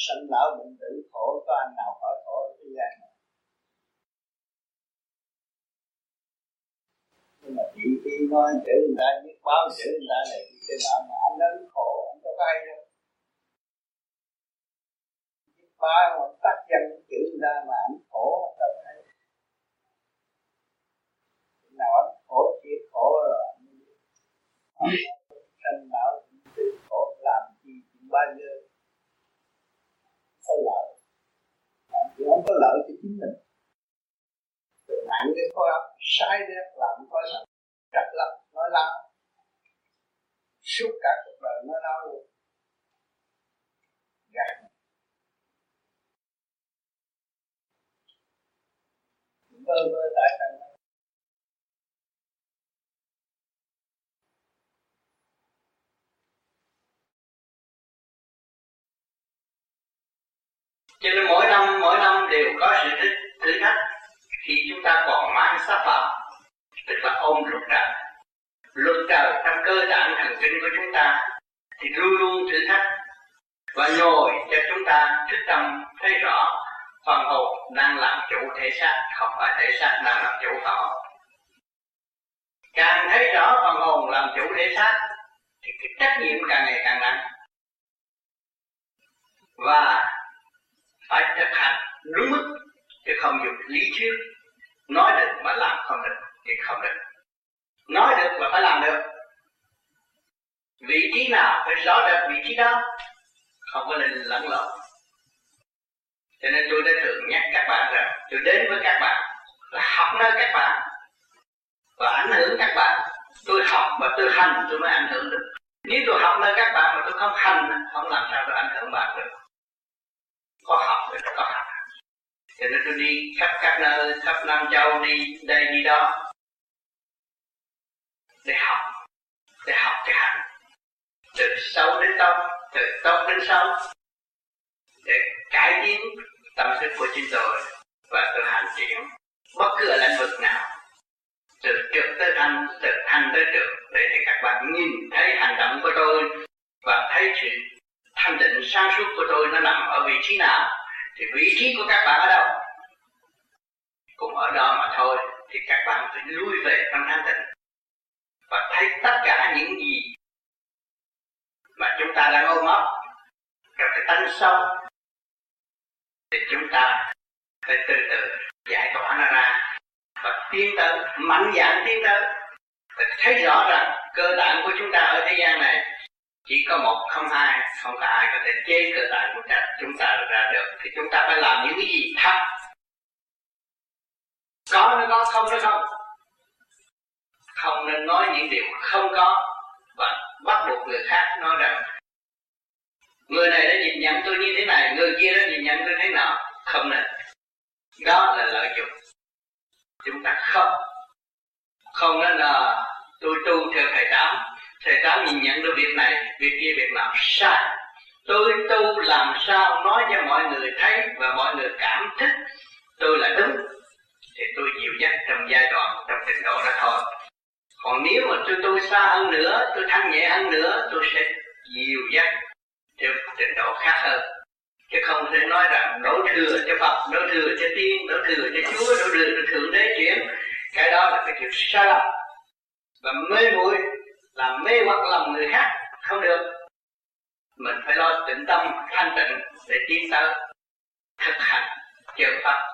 Sanh lão bệnh tử khổ, có anh nào khỏi khổ ở thế gian này? Nhưng mà chị khi nói chữ người ta biết báo chữ người ta này cái nào mà anh đến khổ, anh có ai đâu. Biết báo mà tác dân chữ người ta mà anh khổ, anh đâu thấy nào anh khổ chỉ khổ rồi anh bảo tự khổ làm gì chuyện bao nhiêu có lợi chứ không có lợi cho chính mình rồi nặng cái khối óc sai đẹp làm khối thật trật lập nói lắm suốt cả cuộc đời nói đau luôn gạt mơ mơ tại sao cho nên mỗi năm mỗi năm đều có sự thử, thử thách khi chúng ta còn mang sắc phạm tức là ôm luật trời. Luật trời trong cơ tạng thần kinh của chúng ta thì luôn luôn thử thách và nhồi cho chúng ta thức tâm thấy rõ phần hồn đang làm chủ thể xác không phải thể xác đang làm chủ phần hồn càng thấy rõ phần hồn làm chủ thể xác thì cái trách nhiệm càng ngày càng nặng. Và phải thực hành đúng mức chứ không dùng lý thuyết. Nói được mà làm không được thì không được. Nói được mà phải làm được. Vị trí nào phải rõ được vị trí đó, không có nên lẫn lộn. Cho nên tôi đã thường nhắc các bạn rằng, tôi đến với các bạn là học nơi các bạn và ảnh hưởng các bạn. Tôi học và tôi hành, tôi mới ảnh hưởng được. Nếu tôi học nơi các bạn mà tôi không hành, không làm sao tôi ảnh hưởng bạn được có học thì có hành cho nên tôi đi khắp các nơi, khắp nam châu, đi đây, đi đó. Để học để học cái hành từ sâu đến tâm từ tâm đến sâu để cải tiến tâm thức của chính tôi và tôi hành triển bất cứ ở lĩnh vực nào. Từ trực tới thanh, từ thanh tới trực để cho các bạn nhìn thấy hành động của tôi và thấy chuyện thanh định sáng suốt của tôi nó nằm ở vị trí nào, thì vị trí của các bạn ở đâu? Cũng ở đó mà thôi, thì các bạn phải lui về trong thanh tịnh và thấy tất cả những gì mà chúng ta đang ôm ấp trong cái tánh sâu. Thì chúng ta phải từ từ giải tỏa nó ra và tiến tới, mạnh dạn tiến tới. Thấy rõ rằng cơ bản của chúng ta ở thế gian này chỉ có một không hai, không có ai có thể chế cơ một của chúng ta ra được. Thì chúng ta phải làm những cái gì thấp? Có nó có, không nó không? Không nên nói những điều không có và bắt buộc người khác nói rằng người này đã nhìn nhận tôi như thế này, người kia đã nhìn nhận tôi thế nào? Không nên. Đó là lợi dụng. Chúng ta không. Không nên là tôi tu theo thầy tám thầy tám nhìn nhận được việc này việc kia việc nào sai. Tôi tu làm sao nói cho mọi người thấy và mọi người cảm thức tôi là đúng. Thì tôi dịu dắt trong giai đoạn trong trình độ đó thôi. Còn nếu mà tôi tu xa hơn nữa tôi thanh nhẹ hơn nữa tôi sẽ dịu dắt theo trình độ khác hơn. Chứ không thể nói rằng đổ thừa cho Phật, đổ thừa cho tiên, đổ thừa cho Chúa, đổ thừa cho Thượng Đế chuyển. Cái đó là cái chuyện sai lầm. Và mê muội làm mê hoặc lòng người khác, không được. Mình phải lo tĩnh tâm thanh tịnh để tiến tới thực hành chân pháp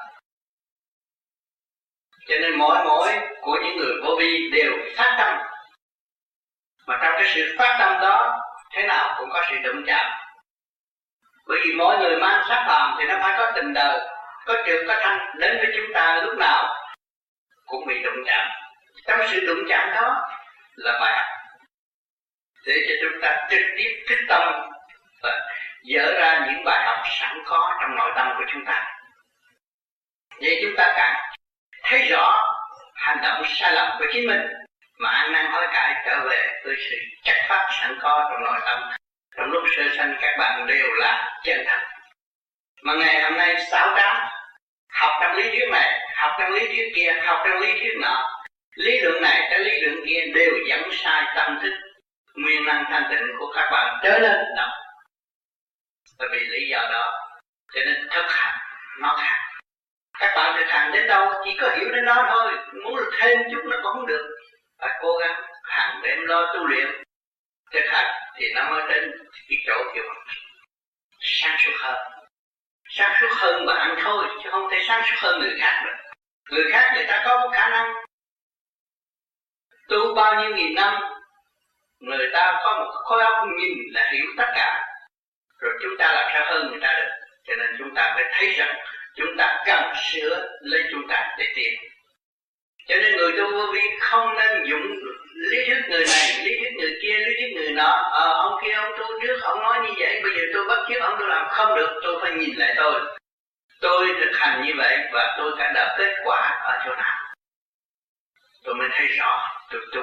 cho nên mỗi mỗi của những người vô vi đều phát tâm. Mà trong cái sự phát tâm đó, thế nào cũng có sự đụng chạm. Bởi vì mỗi người mang sắc phàm thì nó phải có tình đời, có trượt có thanh. Đến với chúng ta lúc nào cũng bị đụng chạm. Trong sự đụng chạm đó là bài học để cho chúng ta trực tiếp kích tâm và dở ra những bài học sẵn có trong nội tâm của chúng ta. Vậy chúng ta càng thấy rõ hành động sai lầm của chính mình, mà ăn năn hối cải trở về với sự chắc pháp sẵn có trong nội tâm. Trong lúc sơ sanh, các bạn đều là chân thật. Mà ngày hôm nay, sáu trá học trong lý thuyết này, học trong lý thuyết kia, học trong lý thuyết nọ, lý luận này tới lý luận kia đều dẫn sai tâm thức nguyên năng thanh tịnh của các bạn trở lên động bởi vì lý do đó, cho nên thực hành nó khác. Các bạn thực hành đến đâu chỉ có hiểu đến đó thôi. Muốn thêm chút nó cũng không được. Phải cố gắng hàng đêm lo tu luyện. Thực hành thì nó mới đến cái chỗ kiểu sáng suốt hơn. Sáng suốt hơn bạn thôi, chứ không thể sáng suốt hơn người khác được. Người khác người ta có một khả năng. Tu bao nhiêu nghìn năm người ta có một khối óc nhìn là hiểu tất cả. Rồi chúng ta làm sao hơn người ta được? Cho nên chúng ta phải thấy rằng chúng ta cần sửa lấy chúng ta để tìm. Cho nên người tu vô vi không nên dụng lý thuyết người này lý thuyết người kia lý thuyết người nọ. Ờ à, ông kia ông tu trước ông nói như vậy bây giờ tôi bắt chước ông tôi làm không được tôi phải nhìn lại tôi. Tôi thực hành như vậy và tôi đã đạt kết quả ở chỗ nào? Tôi mới thấy rõ tôi tu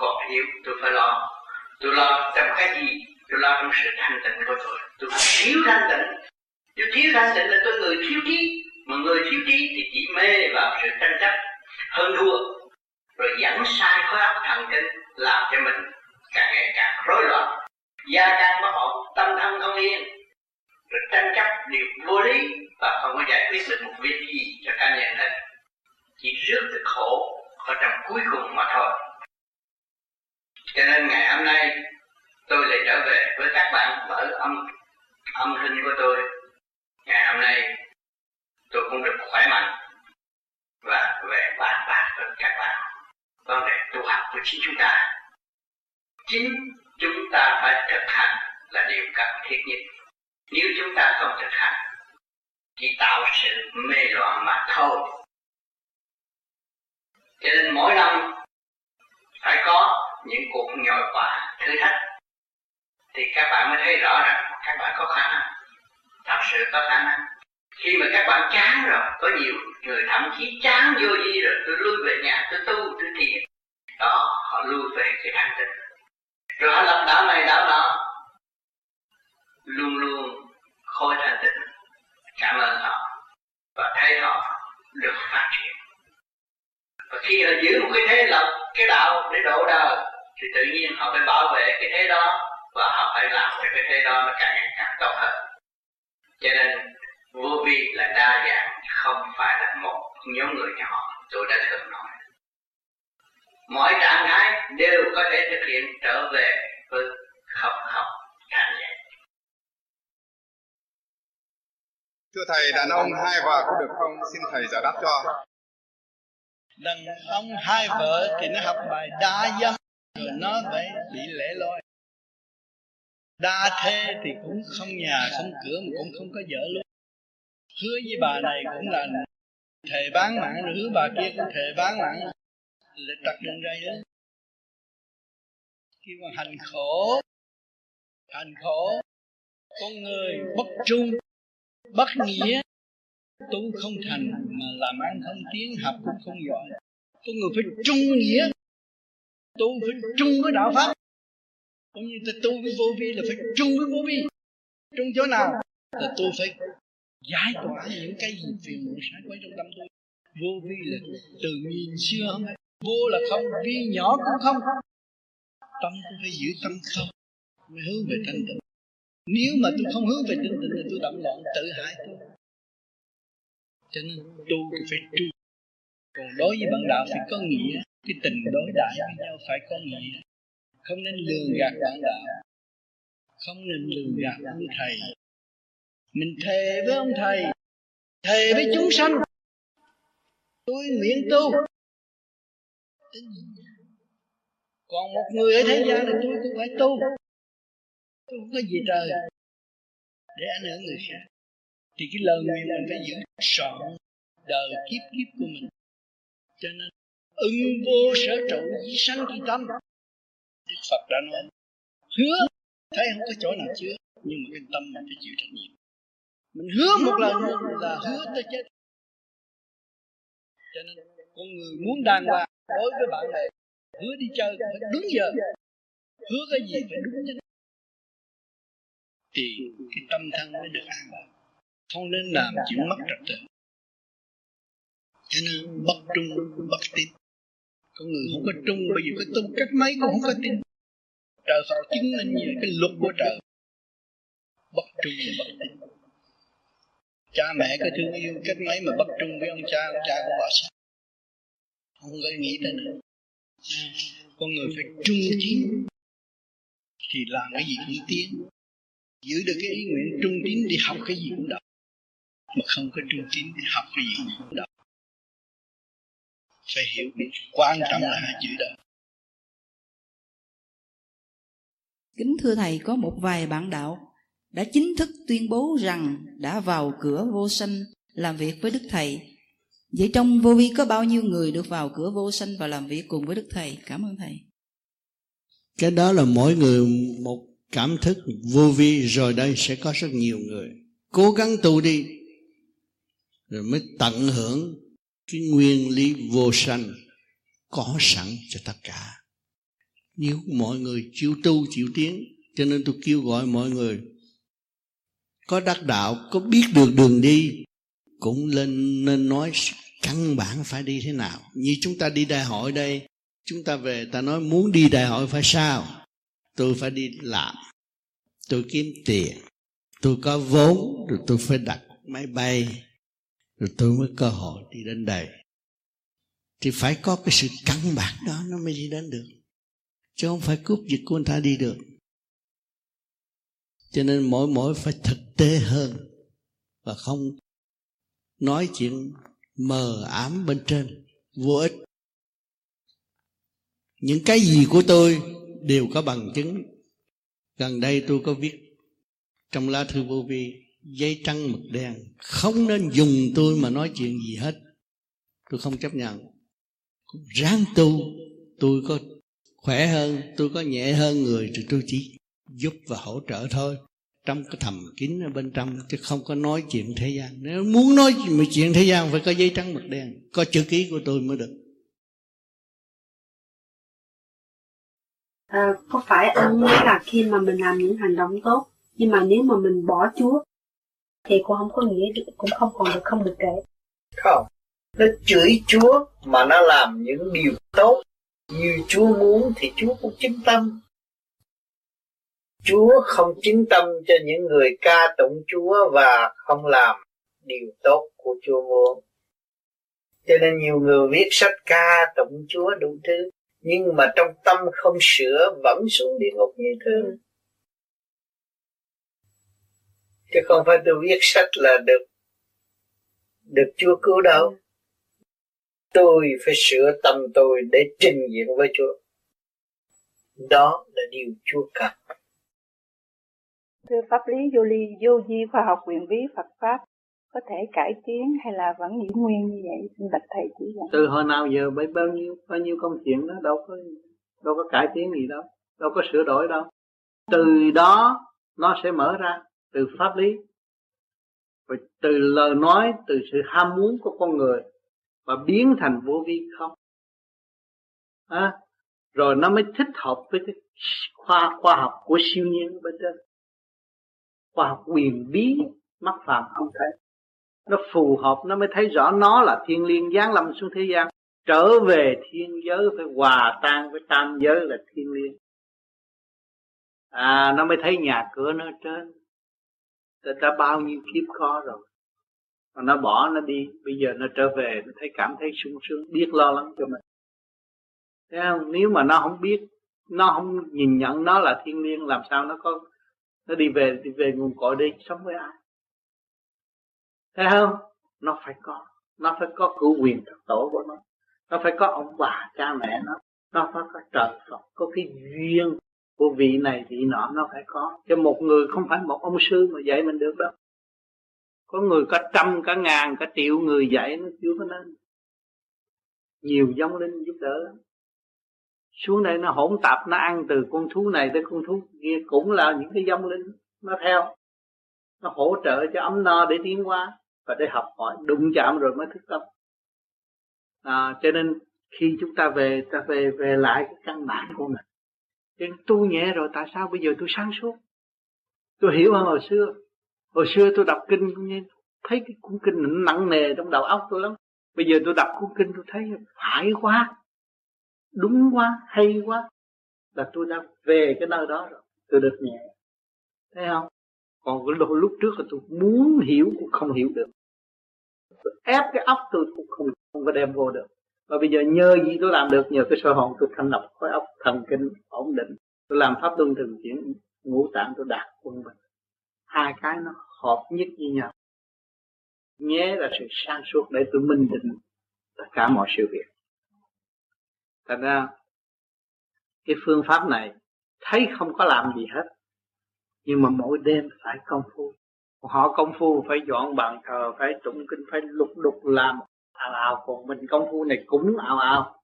còn yếu tôi phải lo. Tôi lo trong cái gì? Tôi lo trong sự thanh tịnh của tôi. Tôi thiếu thanh tịnh. Tôi thiếu thanh tịnh là tôi người thiếu trí. Mà người thiếu trí thì chỉ mê vào sự tranh chấp, hơn thua. Rồi dẫn sai khối óc thần kinh, làm cho mình càng ngày càng rối loạn. Gia can bất ổn tâm thân không yên. Rồi tranh chấp điều vô lý và không có giải quyết được một việc gì cho cá nhân hết chỉ rước được khổ ở trong cuối cùng mà thôi cho nên ngày hôm nay, tôi lại trở về với các bạn bởi âm âm thanh của tôi. Ngày hôm nay, tôi cũng được khỏe mạnh và về bàn bạc với các bạn. Vấn đề tu học của chính chúng ta. Chính chúng ta phải thực hành là điều cần thiết nhất. Nếu chúng ta không thực hành chỉ tạo sự mê loạn mà thôi. Cho nên mỗi năm phải có những cuộc nhồi quả thử thách, thì các bạn mới thấy rõ rằng các bạn có khả năng, thật sự có khả năng. Khi mà các bạn chán rồi, có nhiều người thậm chí chán vô vi rồi, tôi lui về nhà, tôi tu, tôi thiền. Đó, họ lui về cái thanh tịnh. Rồi họ lập đạo này, đạo nọ. Luôn luôn khôi thanh tịnh, cảm ơn họ và thấy họ được phát triển. Và khi họ giữ một cái thế lập cái đạo để độ đời thì tự nhiên họ phải bảo vệ cái thế đó và họ phải làm cho cái thế đó nó càng ngày càng tốt hơn. Cho nên vô vi là đa dạng không phải là một nhóm người nhỏ tôi đã thường nói. Mọi trạng thái đều có thể thực hiện trở về với không không thanh nhẹ thưa thầy đàn ông hai vợ có được không? Xin thầy giải đáp cho. Đàn ông hai vợ thì nó học bài đa dâm rồi nó phải bị lẻ loi. Đa thê thì cũng không nhà, không cửa mà cũng không có vợ luôn. Hứa với bà này cũng là thề bán mạng rồi, hứa bà kia cũng thề bán mạng là trật đường ra đó khi mà hành khổ. Hành khổ. Con người bất trung, bất nghĩa. Tu không thành mà làm ăn không tiến, học cũng không giỏi. Con người phải trung nghĩa tu phải chung với đạo pháp. Cũng như ta tu với vô vi là phải chung với vô vi. Chung chỗ nào là tôi phải giải tỏa những cái gì phiền muộn sáng quấy trong tâm tôi. Vô vi là từ nhìn xưa không vô là không, vi nhỏ cũng không. Tâm tôi phải giữ tâm không. Mới hướng về thanh tịnh. Nếu mà tôi không hướng về thanh tịnh thì tôi động loạn, tự hại tôi. Cho nên tu thì phải tu còn đối với bạn đạo phải có nghĩa cái tình đối đãi với nhau phải có nghĩa. Không nên lường gạt bạn đạo. Không nên lường gạt ông thầy. Mình thề với ông thầy. Thề với chúng sanh. Tôi nguyện tu. Còn một người ở thế gian thì tôi cũng phải tu. Tôi không có gì trời để ảnh hưởng người khác. Thì cái lời nguyện mình phải giữ trọn đời kiếp kiếp của mình. Cho nên ưng vô sở trụ dĩ sanh kỳ tâm. Đức Phật đã nói hứa. Thấy không có chỗ nào chứa nhưng mà cái tâm mình phải chịu trách nhiệm. Mình hứa một lần là hứa tới chết. Cho nên con người muốn đàng hoàng đối với bạn bè hứa đi chơi phải đúng giờ. Hứa cái gì phải đúng chứ thì cái tâm thân mới được an lạc. Không nên làm chuyện mất trật tự. Cho nên bất trung bất tín con người không có trung bây giờ có tu cách mấy cũng không có tin. Trời Phật chứng minh như cái luật của trời. Bất trung bất tín cha mẹ có thương yêu cách mấy mà bất trung với ông cha ông cha cũng bỏ xa không có nghĩ tới nữa. Con người phải trung tín. Thì làm cái gì cũng tiến. Giữ được cái ý nguyện trung tín đi học cái gì cũng đọc. Mà không có trung tín đi học cái gì cũng đọc phải hiểu quan trọng là hai chữ đó. Kính thưa thầy có một vài bạn đạo đã chính thức tuyên bố rằng đã vào cửa vô sanh làm việc với đức thầy. Vậy trong vô vi có bao nhiêu người được vào cửa vô sanh và làm việc cùng với đức thầy? Cảm ơn thầy. Cái đó là mỗi người một cảm thức vô vi rồi đây sẽ có rất nhiều người. Cố gắng tu đi rồi mới tận hưởng cái nguyên lý vô sanh có sẵn cho tất cả. Nếu mọi người chịu tu, chịu tiến, cho nên tôi kêu gọi mọi người, có đắc đạo, có biết được đường đi, cũng lên, nên nói căn bản phải đi thế nào. Như chúng ta đi đại hội đây, chúng ta về, ta nói muốn đi đại hội phải sao? Tôi phải đi làm, tôi kiếm tiền, tôi có vốn, rồi tôi phải đặt máy bay rồi tôi mới cơ hội đi đến đây. Thì phải có cái sự căn bản đó nó mới đi đến được. Chứ không phải cướp giật của người ta đi được. Cho nên mỗi mỗi phải thực tế hơn và không nói chuyện mờ ám bên trên, vô ích. Những cái gì của tôi đều có bằng chứng. Gần đây tôi có viết trong lá thư vô vi dây trắng mực đen. Không nên dùng tôi mà nói chuyện gì hết. Tôi không chấp nhận. Ráng tu. Tôi có khỏe hơn tôi có nhẹ hơn người thì tôi chỉ giúp và hỗ trợ thôi. Trong cái thầm kín ở bên trong chứ không có nói chuyện thế gian. Nếu muốn nói chuyện thế gian phải có giấy trắng mực đen. Có chữ ký của tôi mới được. À, có phải anh nói là khi mà mình làm những hành động tốt nhưng mà nếu mà mình bỏ Chúa thì cũng không có nghĩa cũng không còn được không được kể không nó chửi Chúa mà nó làm những điều tốt như Chúa muốn thì Chúa cũng chính tâm Chúa không chính tâm cho những người ca tụng Chúa và không làm điều tốt của Chúa muốn. Cho nên nhiều người viết sách ca tụng Chúa đủ thứ, nhưng mà trong tâm không sửa vẫn xuống địa ngục như thường. Chứ không phải tôi viết sách là được được Chúa cứu đâu. Tôi phải sửa tâm tôi để trình diện với Chúa. Đó là điều Chúa cần. Thưa pháp lý vô ly vô di khoa học quyền bí Phật pháp có thể cải tiến hay là vẫn giữ nguyên như vậy xin bạch thầy chỉ dẫn từ hồi nào giờ bởi bao nhiêu bao nhiêu công chuyện đó đâu có đâu có cải tiến gì đâu đâu có sửa đổi đâu từ đó nó sẽ mở ra từ pháp lý và từ lời nói từ sự ham muốn của con người và biến thành vô vi không. À, rồi nó mới thích hợp với cái khoa khoa học của siêu nhiên bên trên. Khoa học quyền bí mắt phàm không thấy nó phù hợp nó mới thấy rõ nó là thiên liêng giáng lâm xuống thế gian. Trở về thiên giới phải hòa tan với tam giới là thiên liêng. À nó mới thấy nhà cửa nó trên ta, ta bao nhiêu kiếp khó rồi. Mà nó bỏ nó đi bây giờ nó trở về nó thấy cảm thấy sung sướng biết lo lắng cho mình. Thấy không? Nếu mà nó không biết nó không nhìn nhận nó là thiên liêng làm sao nó có nó đi về đi về nguồn cội đi sống với ai? Thấy không? Nó phải có nó phải có cửu quyền thật tổ của nó. Nó phải có ông bà cha mẹ nó. Nó phải có trời Phật có cái duyên của vị này vị nọ nó phải có. Cho một người không phải một ông sư mà dạy mình được đâu. Có người có trăm cả ngàn cả triệu người dạy nó chưa có nên. Nhiều giống linh giúp đỡ lắm. Xuống đây nó hỗn tạp nó ăn từ con thú này tới con thú kia cũng là những cái giống linh. Nó theo. Nó hỗ trợ cho ấm no để tiến qua và để học hỏi. Đụng chạm rồi mới thức tâm. À, cho nên khi chúng ta về ta về về lại cái căn bản của mình nên tu nhẹ rồi tại sao bây giờ tôi sáng suốt? Tôi hiểu hơn hồi xưa. Hồi xưa tôi đọc kinh cũng như thấy cái cuốn kinh nặng nề trong đầu óc tôi lắm. Bây giờ tôi đọc cuốn kinh tôi thấy phải quá đúng quá hay quá là tôi đã về cái nơi đó rồi tôi được nhẹ. Thấy không? Còn cái lúc, lúc trước là tôi muốn hiểu cũng không hiểu được. Tôi ép cái óc tôi cũng không không có đem vô được và bây giờ nhờ gì tôi làm được? Nhờ cái sơ hồn tôi thanh lọc khối óc thần kinh ổn định. Tôi làm pháp luân thường chuyển, ngũ tạng tôi đạt quân bình. Hai cái nó hợp nhất với nhau. Nhé là sự sáng suốt để tôi minh định tất cả mọi sự việc. Thành ra, cái phương pháp này thấy không có làm gì hết, nhưng mà mỗi đêm phải công phu. Họ công phu phải dọn bàn thờ, phải tụng kinh, phải lục đục, làm ào ào, còn mình công phu này cũng ào ào.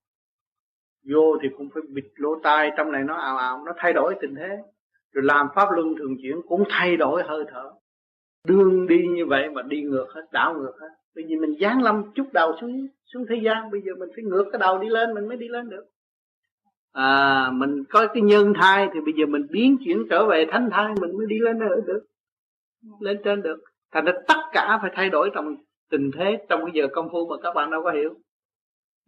Vô thì cũng phải bịt lỗ tai, trong này nó ào ào, nó thay đổi tình thế. Rồi làm pháp luân thường chuyển cũng thay đổi hơi thở. Đương đi như vậy mà đi ngược hết, đảo ngược hết. Bởi vì mình dán lâm chút đầu xuống xuống thế gian, bây giờ mình phải ngược cái đầu đi lên, mình mới đi lên được. À mình có cái nhân thai thì bây giờ mình biến chuyển trở về thánh thai, mình mới đi lên được. Lên trên được. Thành ra tất cả phải thay đổi trong tình thế trong cái giờ công phu mà các bạn đâu có hiểu.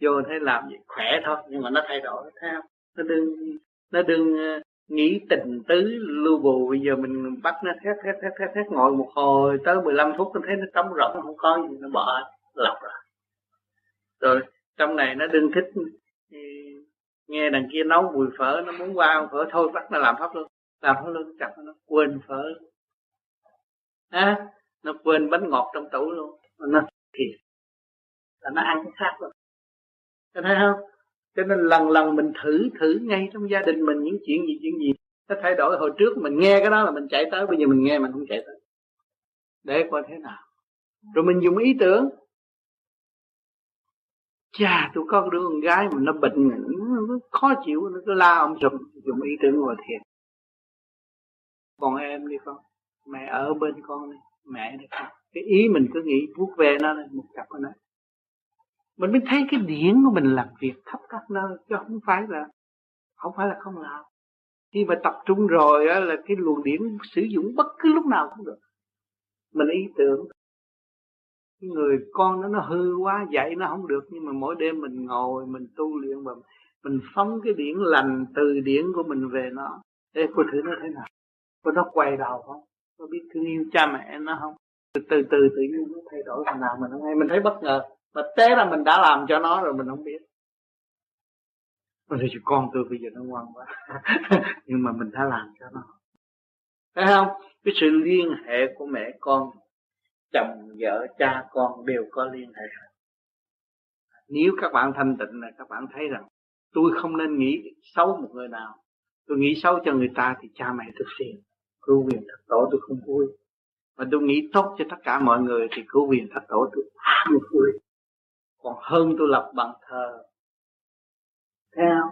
Vô thế làm gì khỏe thôi nhưng mà nó thay đổi thấy không? Nó đừng nó đừng ờ, nghĩ tình tứ lưu bù. Bây giờ mình bắt nó thét thét thét thét thét ngồi một hồi tới 15 phút nó thấy nó trống rỗng không có gì nó bỏ lọc rồi. Rồi trong này nó đừng thích ừ, nghe đằng kia nấu mùi phở nó muốn qua phở thôi bắt nó làm pháp luôn làm pháp luôn chặt nó quên phở à, nó quên bánh ngọt trong tủ luôn nó thiền là nó ăn cái khác rồi Thấy không? Cho nên lần lần mình thử thử ngay trong gia đình mình những chuyện gì chuyện gì, nó thay đổi. Hồi trước mình nghe cái đó là mình chạy tới, bây giờ mình nghe mình không chạy tới. Để coi thế nào. Rồi mình dùng ý tưởng. Cha tôi có đứa con gái mà nó bệnh nó khó chịu, nó cứ la ông chồng dùng ý tưởng ngồi thiền. Còn em đi con, mẹ ở bên con đi, mẹ đi con cái ý mình cứ nghĩ vuốt về nó lên một cặp nó mình mới thấy cái điển của mình làm việc khắp các nơi chứ không phải là không phải là không làm. Khi mà tập trung rồi á, là cái luồng điển sử dụng bất cứ lúc nào cũng được. Mình ý tưởng. Cái người con nó nó hư quá dạy nó không được nhưng mà mỗi đêm mình ngồi mình tu luyện và mình phóng cái điển lành từ điển của mình về nó. Để cô thử nó thế nào? Cô nó quay đầu không? Có biết thương yêu cha mẹ nó không? Từ từ từ, tự nhiên nó thay đổi thành nào mình không hay. Mình thấy bất ngờ. Mà té là mình đã làm cho nó rồi, mình không biết. Mình thì con tôi bây giờ nó ngoan quá. Nhưng mà mình đã làm cho nó. Thấy không? Cái sự liên hệ của mẹ con, chồng, vợ, cha con đều có liên hệ. Nếu các bạn thanh tịnh là các bạn thấy rằng tôi không nên nghĩ xấu một người nào. Tôi nghĩ xấu cho người ta thì cha mẹ tôi phiền cứu quyền thật tổ tôi không vui mà tôi nghĩ tốt cho tất cả mọi người thì cứu quyền thật tổ. Tôi còn hơn tôi lập bằng thờ. Theo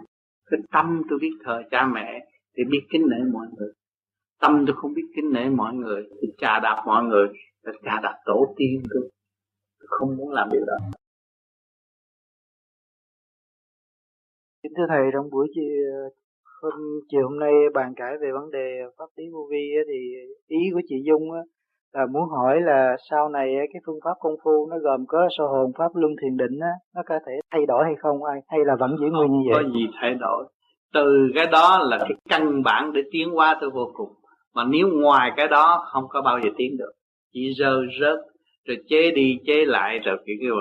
cái tâm tôi biết thờ cha mẹ thì biết kính nể mọi người. Tâm tôi không biết kính nể mọi người thì trà đạp mọi người. Tất trà đạp tổ tiên tôi, tôi không muốn làm điều đó. Kính thưa thầy trong buổi chiều hôm chiều hôm nay bàn cãi về vấn đề pháp lý vô vi thì ý của chị Dung là muốn hỏi là sau này cái phương pháp công phu nó gồm có sơ hồn pháp luân thiền định á nó có thể thay đổi hay không? Ai hay là vẫn giữ nguyên như vậy? có gì thay đổi. Từ cái đó là cái căn bản để tiến hóa tới vô cùng. Mà nếu ngoài cái đó không có bao giờ tiến được. Chỉ rơi rớt rồi chế đi chế lại rồi kiểu kiểu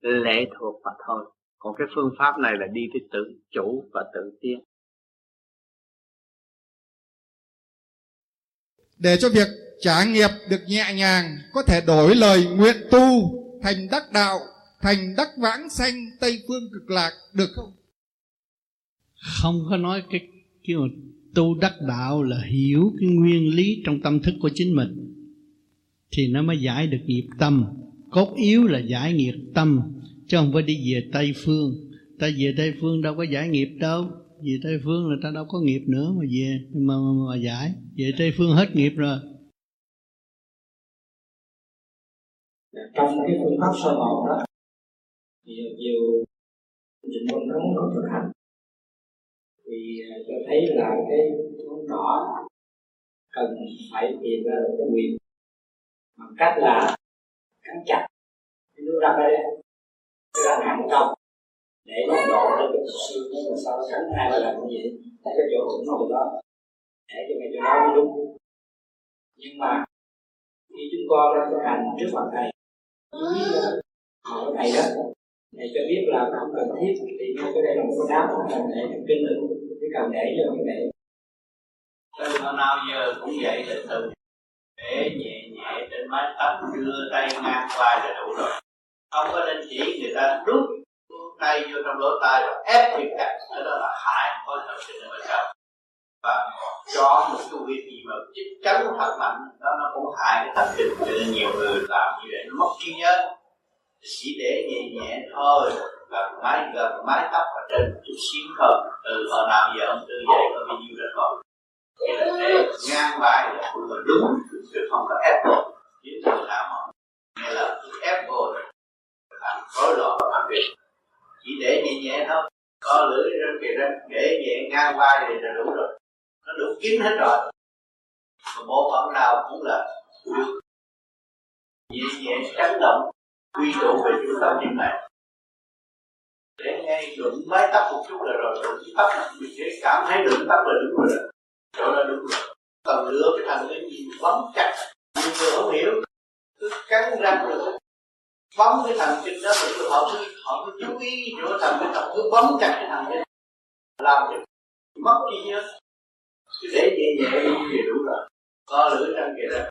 lệ thuộc mà thôi. Còn cái phương pháp này là đi tới tự chủ và tự tiến. Để cho việc trả nghiệp được nhẹ nhàng có thể đổi lời nguyện tu thành đắc đạo thành đắc vãng sanh tây phương cực lạc được không? Không có nói cái kiểu tu đắc đạo là hiểu cái nguyên lý trong tâm thức của chính mình thì nó mới giải được nghiệp tâm. Cốt yếu là giải nghiệp tâm chứ không phải đi về tây phương. Ta về tây phương đâu có giải nghiệp đâu. Về tây phương là ta đâu có nghiệp nữa mà về mà, mà, mà giải. Về tây phương hết nghiệp rồi. Trong cái phương pháp sơ bộ đó. Thì nhiều trình quân nó muốn có thực hành. Thì à, cho thấy là cái con nhỏ cần phải tìm ra được cái quyền. Bằng cách là cắn chặt cái nước răng đây cái răng hàm trong để nó đổ ra cái xương nó mà sao cắn hai ba lần như vậy. Tại cái chỗ hụt nó đó, để cho mày cho nó mới đúng. Nhưng mà khi chúng con đang thực hành trước mặt thầy hỏi thầy đó. Thầy cho biết là không cần thiết thì cái đây là một cái đám là để kinh lực chỉ cần để cho cái này từ hồi nào giờ cũng vậy là từ. Để nhẹ nhẹ trên mái tóc đưa tay ngang qua là đủ rồi. Không có nên chỉ người ta rút tay vô trong lỗ tai rồi ép thiệt chặt đó là hại có thật sự là sao và cho một cái việc gì mà chích chắn thật mạnh đó nó cũng hại cái thần kinh cho nên nhiều người làm như vậy, nó mất trí nhớ. Chỉ để nhẹ nhẹ thôi, gần mái gần mái tóc ở trên chút xíu thôi. Từ hồi nào giờ ông tư dậy, có bao nhiêu rồi? Còn để ngang vai là cũng là đúng, chứ không có ép buộc. Những người nào mà nghe là ép buộc làm rối loạn và việc chỉ để nhẹ nhẹ thôi. Có lưỡi trên kìa ra để nhẹ ngang vai thì là đủ rồi. Nó đủ kín hết rồi và bộ phận nào cũng là được nhẹ nhẹ chấn động quy tụ về trung tâm điểm này. Để ngay đụng mái tóc một chút là rồi đụng cái tóc này mình sẽ cảm thấy đụng tóc là đúng rồi chỗ đó đúng rồi. Còn lựa cái thằng cái gì bấm chặt nhưng tôi không hiểu, cứ cắn răng rồi bấm cái thằng chân đó rồi họ cứ họ cứ chú ý chỗ thằng cái thằng cứ bấm chặt cái thằng đó. Làm cho mất đi nhớ để nhẹ nhẹ như vậy đủ rồi. Co lưỡi trong kia đó.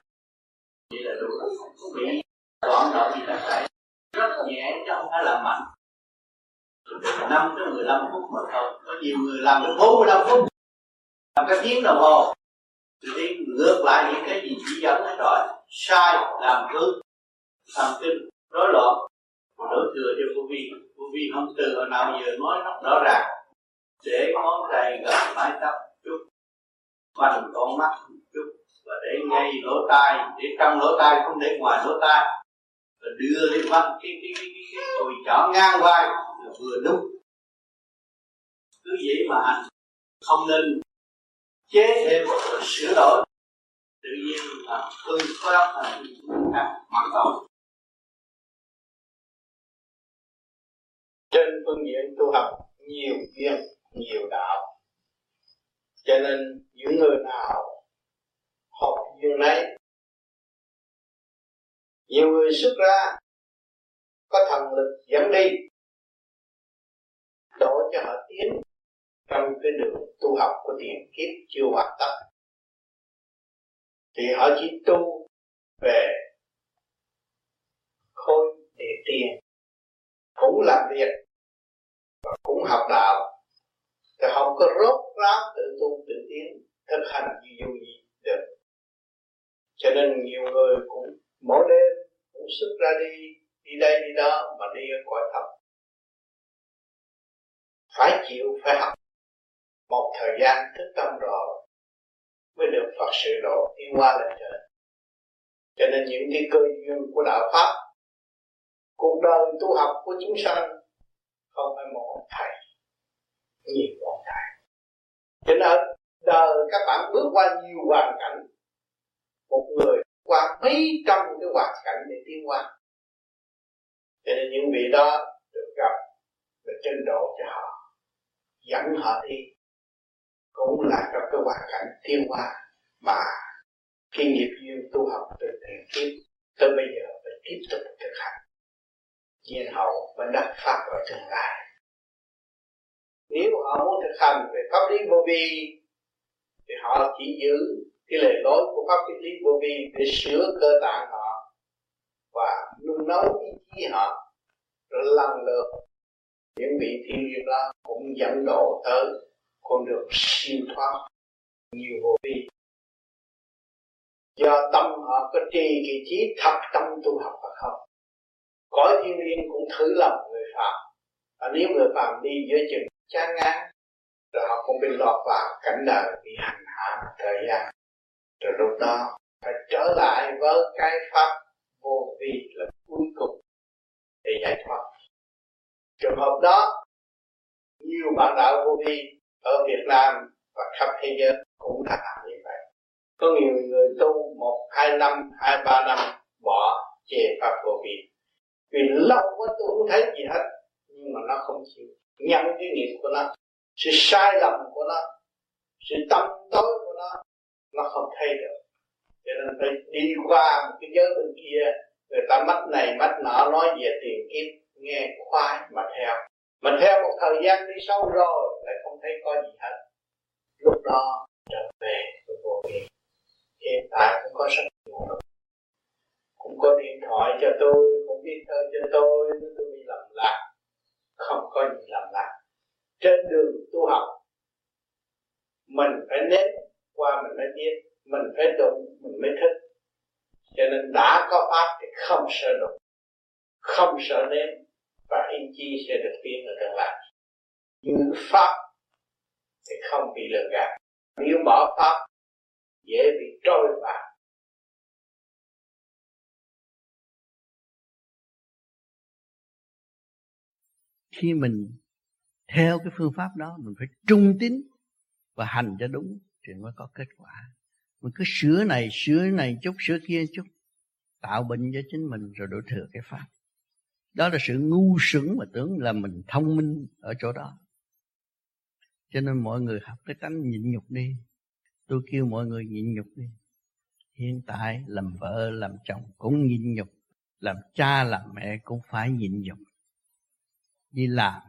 Vậy là đủ rồi không bị. Loạn động gì là phải rất nhẹ, chứ không phải là mạnh. Từ 5 tới 15 phút mà thôi. Có nhiều người làm được 45 phút. Làm cái tiếng đồng hồ. Thì đi ngược lại những cái gì chỉ dẫn hết rồi. Sai, làm thứ thần kinh, rối loạn. Đổ thừa cho vô vi. Vô vi không từ hồi nào giờ nói rất rõ ràng. Để ngón tay gần mái tóc chút bằng con mắt chút và để ngay lỗ tai để trong lỗ tai không để ngoài lỗ tai. Và đưa lên mắt cái cái cái cái, cái cùi chỏ ngang vai là vừa đúng. Cứ vậy mà hành không nên chế thêm rồi sửa đổi. Tự nhiên là tôi có đắp thành mặc tội trên phương diện tu học nhiều duyên nhiều đạo cho nên những người nào học duyên này, nhiều người xuất ra có thần lực dẫn đi, đổ cho họ tiến trong cái đường tu học của tiền kiếp chưa hoàn tất. Thì họ chỉ tu về khối để tiền, cũng làm việc và cũng học đạo thì không có rốt ráo tự tu tự tiến, thực hành gì dù gì được. Cho nên nhiều người cũng mỗi đêm cũng xuất ra đi đi đây đi đó mà đi ở cõi thấp phải chịu, phải học. Một thời gian thức tâm rồi mới được Phật sự độ tiến qua lên trời. Cho nên những cái cơ duyên của đạo pháp, cuộc đời tu học của chúng sanh không phải một thầy nhiều hoàn cảnh. cho nên đời các bạn bước qua nhiều hoàn cảnh, một người qua mấy trăm cái hoàn cảnh để tiến qua. Cho nên những vị đó được gặp và chân độ cho họ, dẫn họ đi, cũng là trong cái hoàn cảnh tiến qua mà khi nghiệp duyên tu học từ tiền kiếp tới bây giờ phải tiếp tục thực hành. Nhiên hậu và đắc pháp ở tương lai nếu họ muốn thực hành về pháp lý vô vi, thì họ chỉ giữ cái lời nói của pháp lý vô vi để sửa cơ tạng họ và nung nấu ý chí họ, rồi lần lượt những vị thiên nhiên đó cũng dẫn độ tới con đường siêu thoát, nhiều vô vi. Do tâm họ có trì kỳ trí thật tâm tu học hay không cõi thiên liêng cũng thử lòng người phạm và nếu người phạm đi giữa chừng chán ngán. Rồi họ cũng bị lọt vào cảnh đời, bị hành hạ thời gian. Rồi lúc đó phải trở lại với cái pháp vô vi là cuối cùng để giải thoát. Trường hợp đó, nhiều bạn đạo vô vi ở Việt Nam và khắp thế giới cũng đã làm như vậy. Có nhiều người tu một, hai năm, hai, ba năm bỏ chê pháp vô vi. Vì lâu quá tôi không thấy gì hết nhưng mà nó không chịu. Nhận cái nghiệp của nó, sự sai lầm của nó, sự tâm tối của nó nó không thay được. Cho nên phải đi qua một cái giới bên kia, người ta mắt này mắt nọ nói về tiền kiếp, nghe khoái mà theo. Mà theo một thời gian đi sâu rồi, lại không thấy có gì hết. Lúc đó, trở về với vô vi hiện tại cũng có rất nhiều cũng có điện thoại cho tôi, cũng viết thơ cho tôi nếu tôi bị lầm lạc không có gì làm lại. Trên đường tu học, mình phải nếm qua mình mới biết, mình phải đụng, mình mới thích cho nên đã có pháp thì không sợ đụng, không sợ nếm, và ý chí sẽ được tiến ở tương lai giữ pháp thì không bị lừa gạt. Nếu bỏ pháp, dễ bị trôi vào. Khi mình theo cái phương pháp đó, mình phải trung tín và hành cho đúng thì mới có kết quả. Mình cứ sửa này sửa này chút, sửa kia chút, tạo bệnh cho chính mình rồi đổi thừa cái pháp. Đó là sự ngu sững mà tưởng là mình thông minh ở chỗ đó. Cho nên mọi người học cái tánh nhịn nhục đi. Tôi kêu mọi người nhịn nhục đi. Hiện tại làm vợ, làm chồng cũng nhịn nhục, làm cha, làm mẹ cũng phải nhịn nhục đi làm.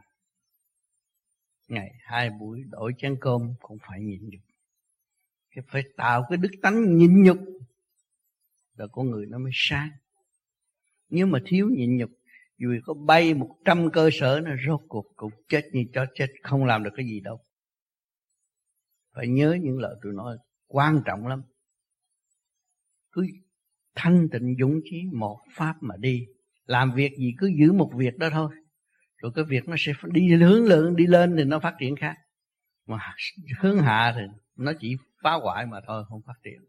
Ngày hai buổi đổi chén cơm cũng phải nhịn nhục. Cái phải tạo cái đức tánh nhịn nhục. Là con người nó mới sáng. Nếu mà thiếu nhịn nhục, dù có bay một trăm cơ sở nó rốt cuộc cũng chết như cho chết, không làm được cái gì đâu. Phải nhớ những lời tôi nói quan trọng lắm. Cứ thanh tịnh dũng chí một pháp mà đi. Làm việc gì cứ giữ một việc đó thôi rồi cái việc nó sẽ đi hướng lượng đi lên thì nó phát triển khác. Mà hướng hạ thì nó chỉ phá hoại mà thôi, không phát triển.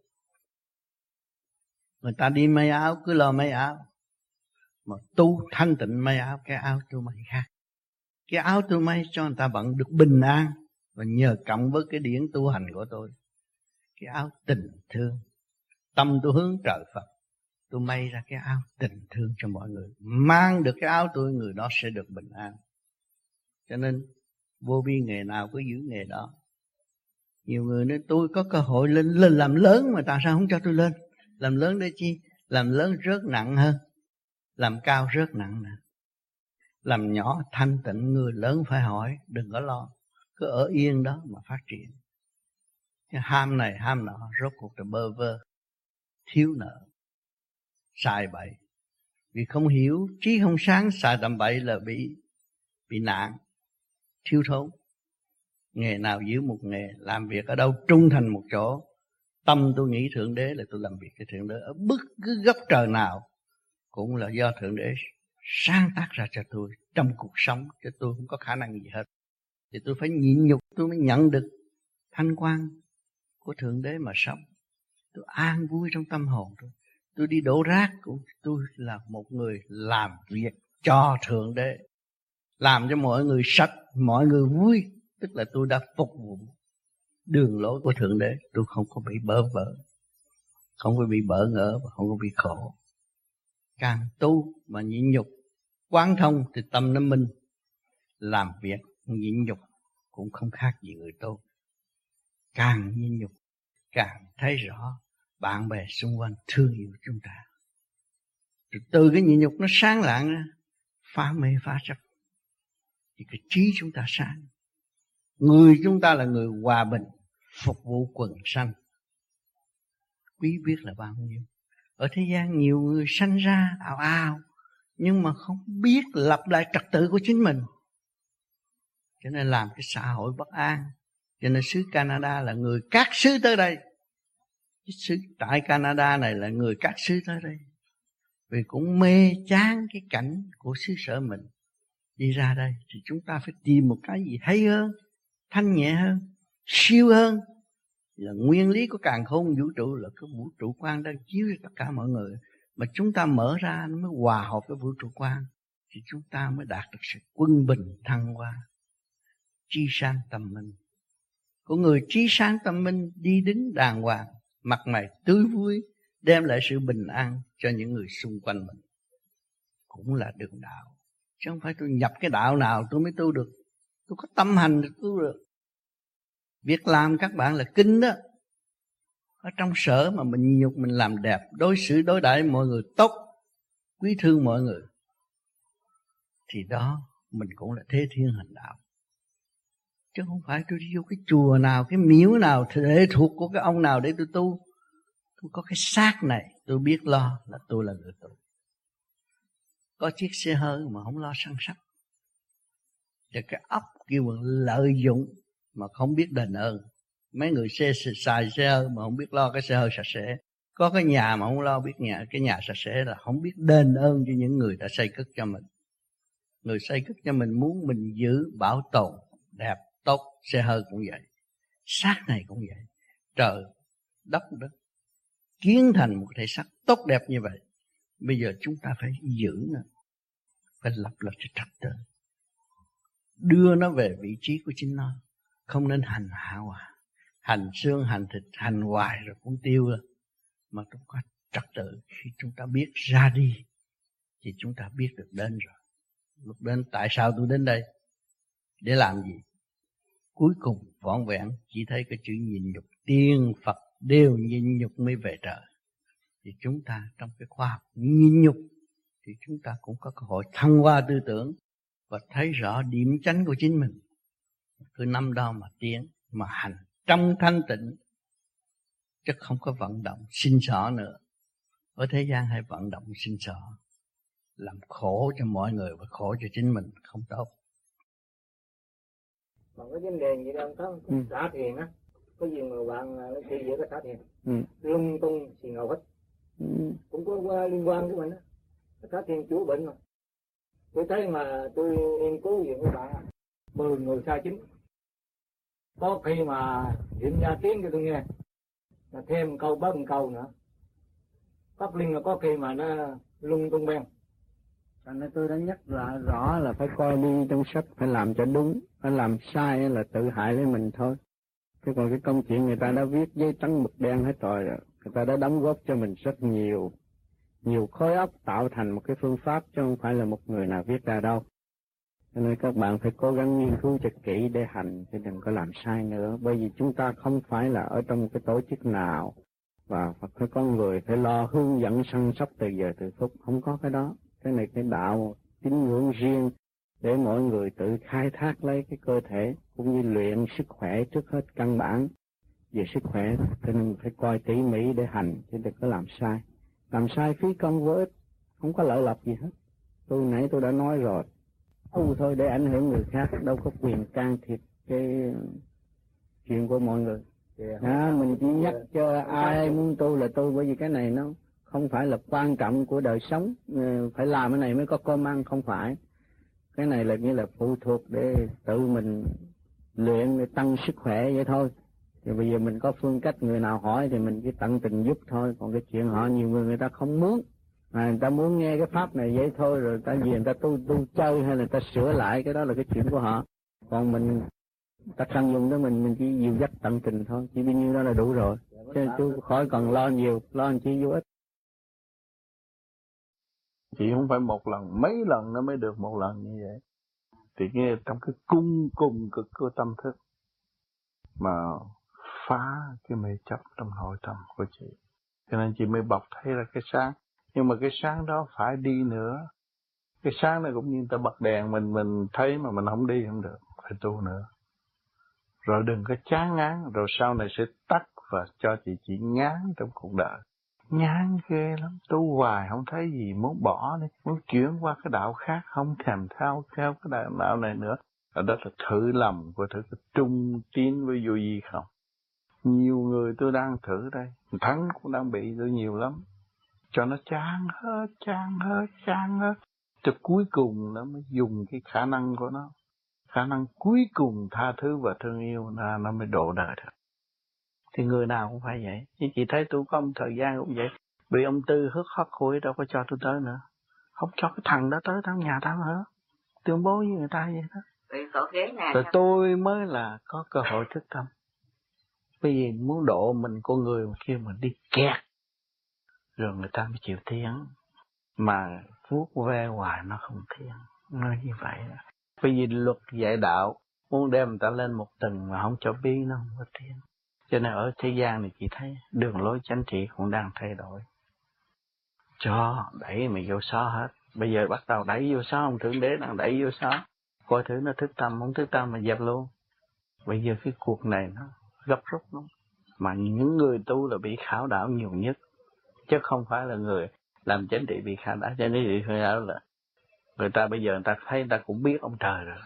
Người ta đi may áo, cứ lo may áo. Mà tu thanh tịnh may áo, cái áo tôi may khác. Cái áo tôi may cho người ta vẫn được bình an. Và nhờ cộng với cái điển tu hành của tôi, cái áo tình thương. Tâm tôi hướng trời Phật tôi may ra cái áo tình thương cho mọi người. Mang được cái áo tôi, người đó sẽ được bình an. Cho nên, vô vi nghề nào cứ giữ nghề đó. Nhiều người nói, tôi có cơ hội lên lên làm lớn mà tại sao không cho tôi lên? Làm lớn để chi? Làm lớn rớt nặng hơn. Làm cao rớt nặng nè. Làm nhỏ thanh tịnh, người lớn phải hỏi, đừng có lo. Cứ ở yên đó mà phát triển. Cái ham này, ham nọ, rốt cuộc là bơ vơ, thiếu nợ sai bậy. Vì không hiểu, trí không sáng xài tầm bậy là bị bị nạn, thiếu thốn. Nghề nào giữ một nghề, làm việc ở đâu trung thành một chỗ, tâm tôi nghĩ thượng đế là tôi làm việc cho thượng đế. Ở bất cứ góc trời nào cũng là do thượng đế sáng tác ra cho tôi trong cuộc sống cho tôi không có khả năng gì hết. Thì tôi phải nhịn nhục, tôi mới nhận được thanh quan của thượng đế mà sống. Tôi an vui trong tâm hồn tôi tôi đi đổ rác cũng, tôi là một người làm việc cho thượng đế, làm cho mọi người sạch, mọi người vui. Tức là tôi đã phục vụ đường lối của thượng đế. Tôi không có bị bỡ vỡ, không có bị bỡ ngỡ và không có bị khổ. Càng tu mà nhịn nhục, quán thông thì tâm nó minh. Làm việc nhịn nhục cũng không khác gì người tu. Càng nhịn nhục, càng thấy rõ bạn bè xung quanh thương yêu chúng ta. Rồi từ cái nhịn nhục nó sáng lạng ra, phá mê, phá chấp. Thì cái trí chúng ta sáng. Người chúng ta là người hòa bình, phục vụ quần sanh. Quý biết là bao nhiêu. Ở thế gian nhiều người sanh ra ào ào, nhưng mà không biết lập lại trật tự của chính mình. Cho nên làm cái xã hội bất an. Cho nên xứ Canada là người các xứ tới đây sứ xứ tại Canada này là người các xứ tới đây. Vì cũng mê chán cái cảnh của xứ sở mình. Đi ra đây thì chúng ta phải tìm một cái gì hay hơn, thanh nhẹ hơn, siêu hơn. Là nguyên lý của càng khôn vũ trụ là cái vũ trụ quan đang chiếu cho tất cả mọi người. Mà chúng ta mở ra nó mới hòa hợp với vũ trụ quan, thì chúng ta mới đạt được sự quân bình thăng hoa, chi sáng tâm minh của người trí sáng tâm minh đi đứng đàng hoàng mặt mày tươi vui, đem lại sự bình an cho những người xung quanh mình. Cũng là đường đạo, chứ không phải tôi nhập cái đạo nào tôi mới tu được. Tôi có tâm hành tôi tu được. Việc làm các bạn là kinh đó. Ở trong sở mà mình nhục, mình làm đẹp, đối xử, đối đãi mọi người tốt, quý thương mọi người, thì đó mình cũng là thế thiên hành đạo chứ không phải tôi đi vô cái chùa nào, cái miếu nào thể thuộc của cái ông nào để tôi tu. Tôi có cái xác này, tôi biết lo là tôi là người tu. Có chiếc xe hơi mà không lo săn sắc và cái ốc kêu bằng lợi dụng mà không biết đền ơn. Mấy người xe xài xe hơi mà không biết lo cái xe hơi sạch sẽ. Có cái nhà mà không lo biết nhà, cái nhà sạch sẽ là không biết đền ơn cho những người đã xây cất cho mình. Người xây cất cho mình muốn mình giữ bảo tồn đẹp tốt, xe hơi cũng vậy. Xác này cũng vậy. Trời, đất đất. Kiến thành một thể xác tốt đẹp như vậy, bây giờ chúng ta phải giữ nó, phải lập lập cho trật tự. Đưa nó về vị trí của chính nó, không nên hành hạ hoài hành xương, hành thịt, hành hoài rồi cũng tiêu rồi, mà chúng ta trật tự. Khi chúng ta biết ra đi, thì chúng ta biết được đến rồi. Lúc đến, tại sao tôi đến đây? Để làm gì? Cuối cùng vọn vẹn, chỉ thấy cái chữ nhìn nhục. Tiên phật đều nhìn nhục mới về trời. Thì chúng ta trong cái khoa học nhìn nhục, thì chúng ta cũng có cơ hội thăng hoa tư tưởng và thấy rõ điểm chánh của chính mình. Cứ năm đó mà tiến, mà hành trong thanh tịnh, chứ không có vận động sinh sở nữa. Ở thế gian hay vận động sinh sở làm khổ cho mọi người và khổ cho chính mình không tốt còn cái vấn đề gì đâu có ừ. xả thiền á. Có gì mà bạn nó chỉ dễ cái xả thiền ừ. lung tung thì ngầu hết. Ừ. cũng có liên quan với mình á. Xả thiền chữa bệnh mà. Tôi thấy mà tôi nghiên cứu về các bạn mười người sai chính. Có khi mà hiện ra tiếng cho tôi nghe là thêm một câu bớt một câu nữa. Pháp linh là có khi mà nó lung tung ben cho nên tôi đã nhắc lại rõ là phải coi đi trong sách phải làm cho đúng anh làm sai là tự hại lấy mình thôi. Chứ còn cái công chuyện người ta đã viết giấy trắng mực đen hết rồi, người ta đã đóng góp cho mình rất nhiều. Nhiều khối óc tạo thành một cái phương pháp chứ không phải là một người nào viết ra đâu. Cho nên các bạn phải cố gắng nghiên cứu cho kỹ để hành, chứ đừng có làm sai nữa. Bởi vì chúng ta không phải là ở trong cái tổ chức nào, và phải có người phải lo hướng dẫn săn sóc từ giờ từ phút. Không có cái đó. Cái này cái đạo tín ngưỡng riêng để mỗi người tự khai thác lấy cái cơ thể cũng như luyện sức khỏe trước hết căn bản. Về sức khỏe cho nên phải coi tỉ mỉ để hành chứ đừng có làm sai. Làm sai phí công vô ích không có lợi lộc gì hết. Tôi nãy tôi đã nói rồi. Tu thôi để ảnh hưởng người khác đâu có quyền can thiệp cái chuyện của mọi người. À, mình chỉ nhắc cho ai muốn tu là tu bởi vì cái này nó không phải là quan trọng của đời sống. Ờ, phải làm cái này mới có cơm ăn không phải cái này là như là phụ thuộc để tự mình luyện để tăng sức khỏe vậy thôi. Thì bây giờ mình có phương cách người nào hỏi thì mình chỉ tận tình giúp thôi. Còn cái chuyện họ nhiều người người ta không muốn. À, người ta muốn nghe cái pháp này vậy thôi rồi ta gì người ta tu tu chơi hay là ta sửa lại cái đó là cái chuyện của họ. Còn mình ta cần dùng đó mình mình chỉ dìu dắt tận tình thôi. Chỉ bao nhiêu đó là đủ rồi. Chứ chú khỏi cần lo nhiều lo làm chi vô ích chỉ không phải một lần, mấy lần nó mới được một lần như vậy. Thì nghe trong cái cung cùng cực của tâm thức mà phá cái mê chấp trong nội tâm của chị. Cho nên chị mới bọc thấy ra cái sáng. Nhưng mà cái sáng đó phải đi nữa. Cái sáng này cũng như ta bật đèn mình mình thấy mà mình không đi không được, phải tu nữa. Rồi đừng có chán ngán, rồi sau này sẽ tắt và cho chị chỉ ngán trong cuộc đời ngán ghê lắm. Tu hoài không thấy gì muốn bỏ đi muốn chuyển qua cái đạo khác không thèm theo theo cái đạo, đạo này nữa. Ở đó là thử lầm của thử trung tín với vô gì không? Nhiều người tôi đang thử đây. Thắng cũng đang bị tôi nhiều lắm. Cho nó chán hết chán hết chán hết. Cho cuối cùng nó mới dùng cái khả năng của nó. Khả năng cuối cùng tha thứ và thương yêu là nó mới độ đời được thì người nào cũng phải vậy. Chứ chị thấy tôi có một thời gian cũng vậy. Bị ông tư hức hất hủi đâu có cho tôi tới nữa. Không cho cái thằng đó tới thằng nhà tao nữa. Tương bố với người ta vậy đó. Rồi tôi mới là có cơ hội thức tâm. Bởi vì muốn độ mình con người mà kia mình đi kẹt rồi người ta mới chịu tiếng. Mà vuốt ve hoài nó không thiên nó như vậy bởi vì luật dạy đạo muốn đem người ta lên một tầng mà không cho bi nó không có thiên cho nên ở thế gian này chị thấy đường lối chánh trị cũng đang thay đổi. Cho đẩy mày vô xó hết. Bây giờ bắt đầu đẩy vô xó ông thượng đế đang đẩy vô xó coi thử nó thức tâm không thức tâm mà dẹp luôn. Bây giờ cái cuộc này nó gấp rút lắm. Mà những người tu là bị khảo đảo nhiều nhất. Chứ không phải là người làm chánh trị bị khảo đảo. Cho nên bị khảo đảo là người ta bây giờ người ta thấy người ta cũng biết ông trời rồi.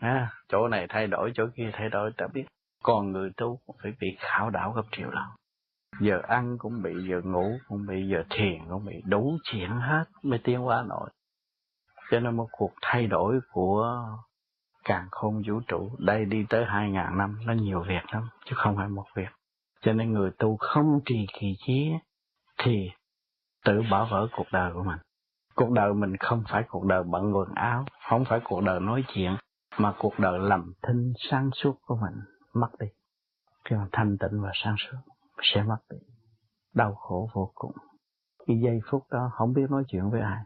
À, chỗ này thay đổi chỗ kia thay đổi ta biết còn người tu phải bị khảo đảo gấp triệu lần. Giờ ăn cũng bị, giờ ngủ cũng bị, giờ thiền cũng bị, đủ chuyện hết mới tiến hóa nổi cho nên một cuộc thay đổi của càng không vũ trụ, đây đi tới hai ngàn năm, nó nhiều việc lắm, chứ không phải một việc. Cho nên người tu không trì kỳ chí thì tự bỏ vỡ cuộc đời của mình. Cuộc đời mình không phải cuộc đời bận quần áo, không phải cuộc đời nói chuyện, mà cuộc đời lầm thinh sáng suốt của mình mất đi. Khi mà thanh tịnh và sáng suốt, sẽ mất đi. Đau khổ vô cùng. Cái giây phút đó không biết nói chuyện với ai.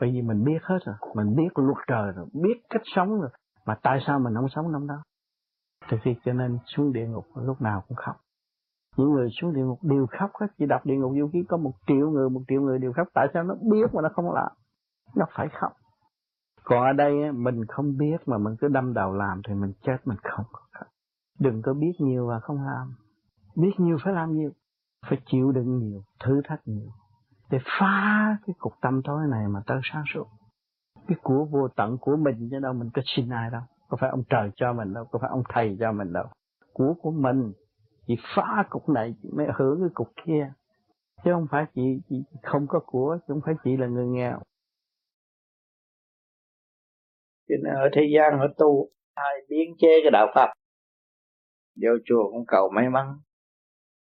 Bởi vì mình biết hết rồi. Mình biết luật trời rồi. Biết cách sống rồi. Mà tại sao mình không sống năm đó? Thì khi cho nên xuống địa ngục, lúc nào cũng khóc. Những người xuống địa ngục đều khóc hết. Chỉ đọc địa ngục vô ký có một triệu người, một triệu người đều khóc. Tại sao nó biết mà nó không làm? Nó phải khóc. Còn ở đây mình không biết mà mình cứ đâm đầu làm thì mình chết, mình không. có khóc đừng có biết nhiều và không làm. Biết nhiều phải làm nhiều phải chịu đựng nhiều thử thách nhiều. Để phá cái cục tâm tối này mà tới sáng suốt. Cái của vô tận của mình chứ đâu mình có xin ai đâu. Có phải ông trời cho mình đâu có phải ông thầy cho mình đâu. Của của mình chỉ phá cục này chị mới hưởng cái cục kia. Chứ không phải chị, chị không có của chứ không phải chị là người nghèo. Cho nên ở thế gian họ tu ai biến chế cái đạo phật? Vô chùa cũng cầu may mắn.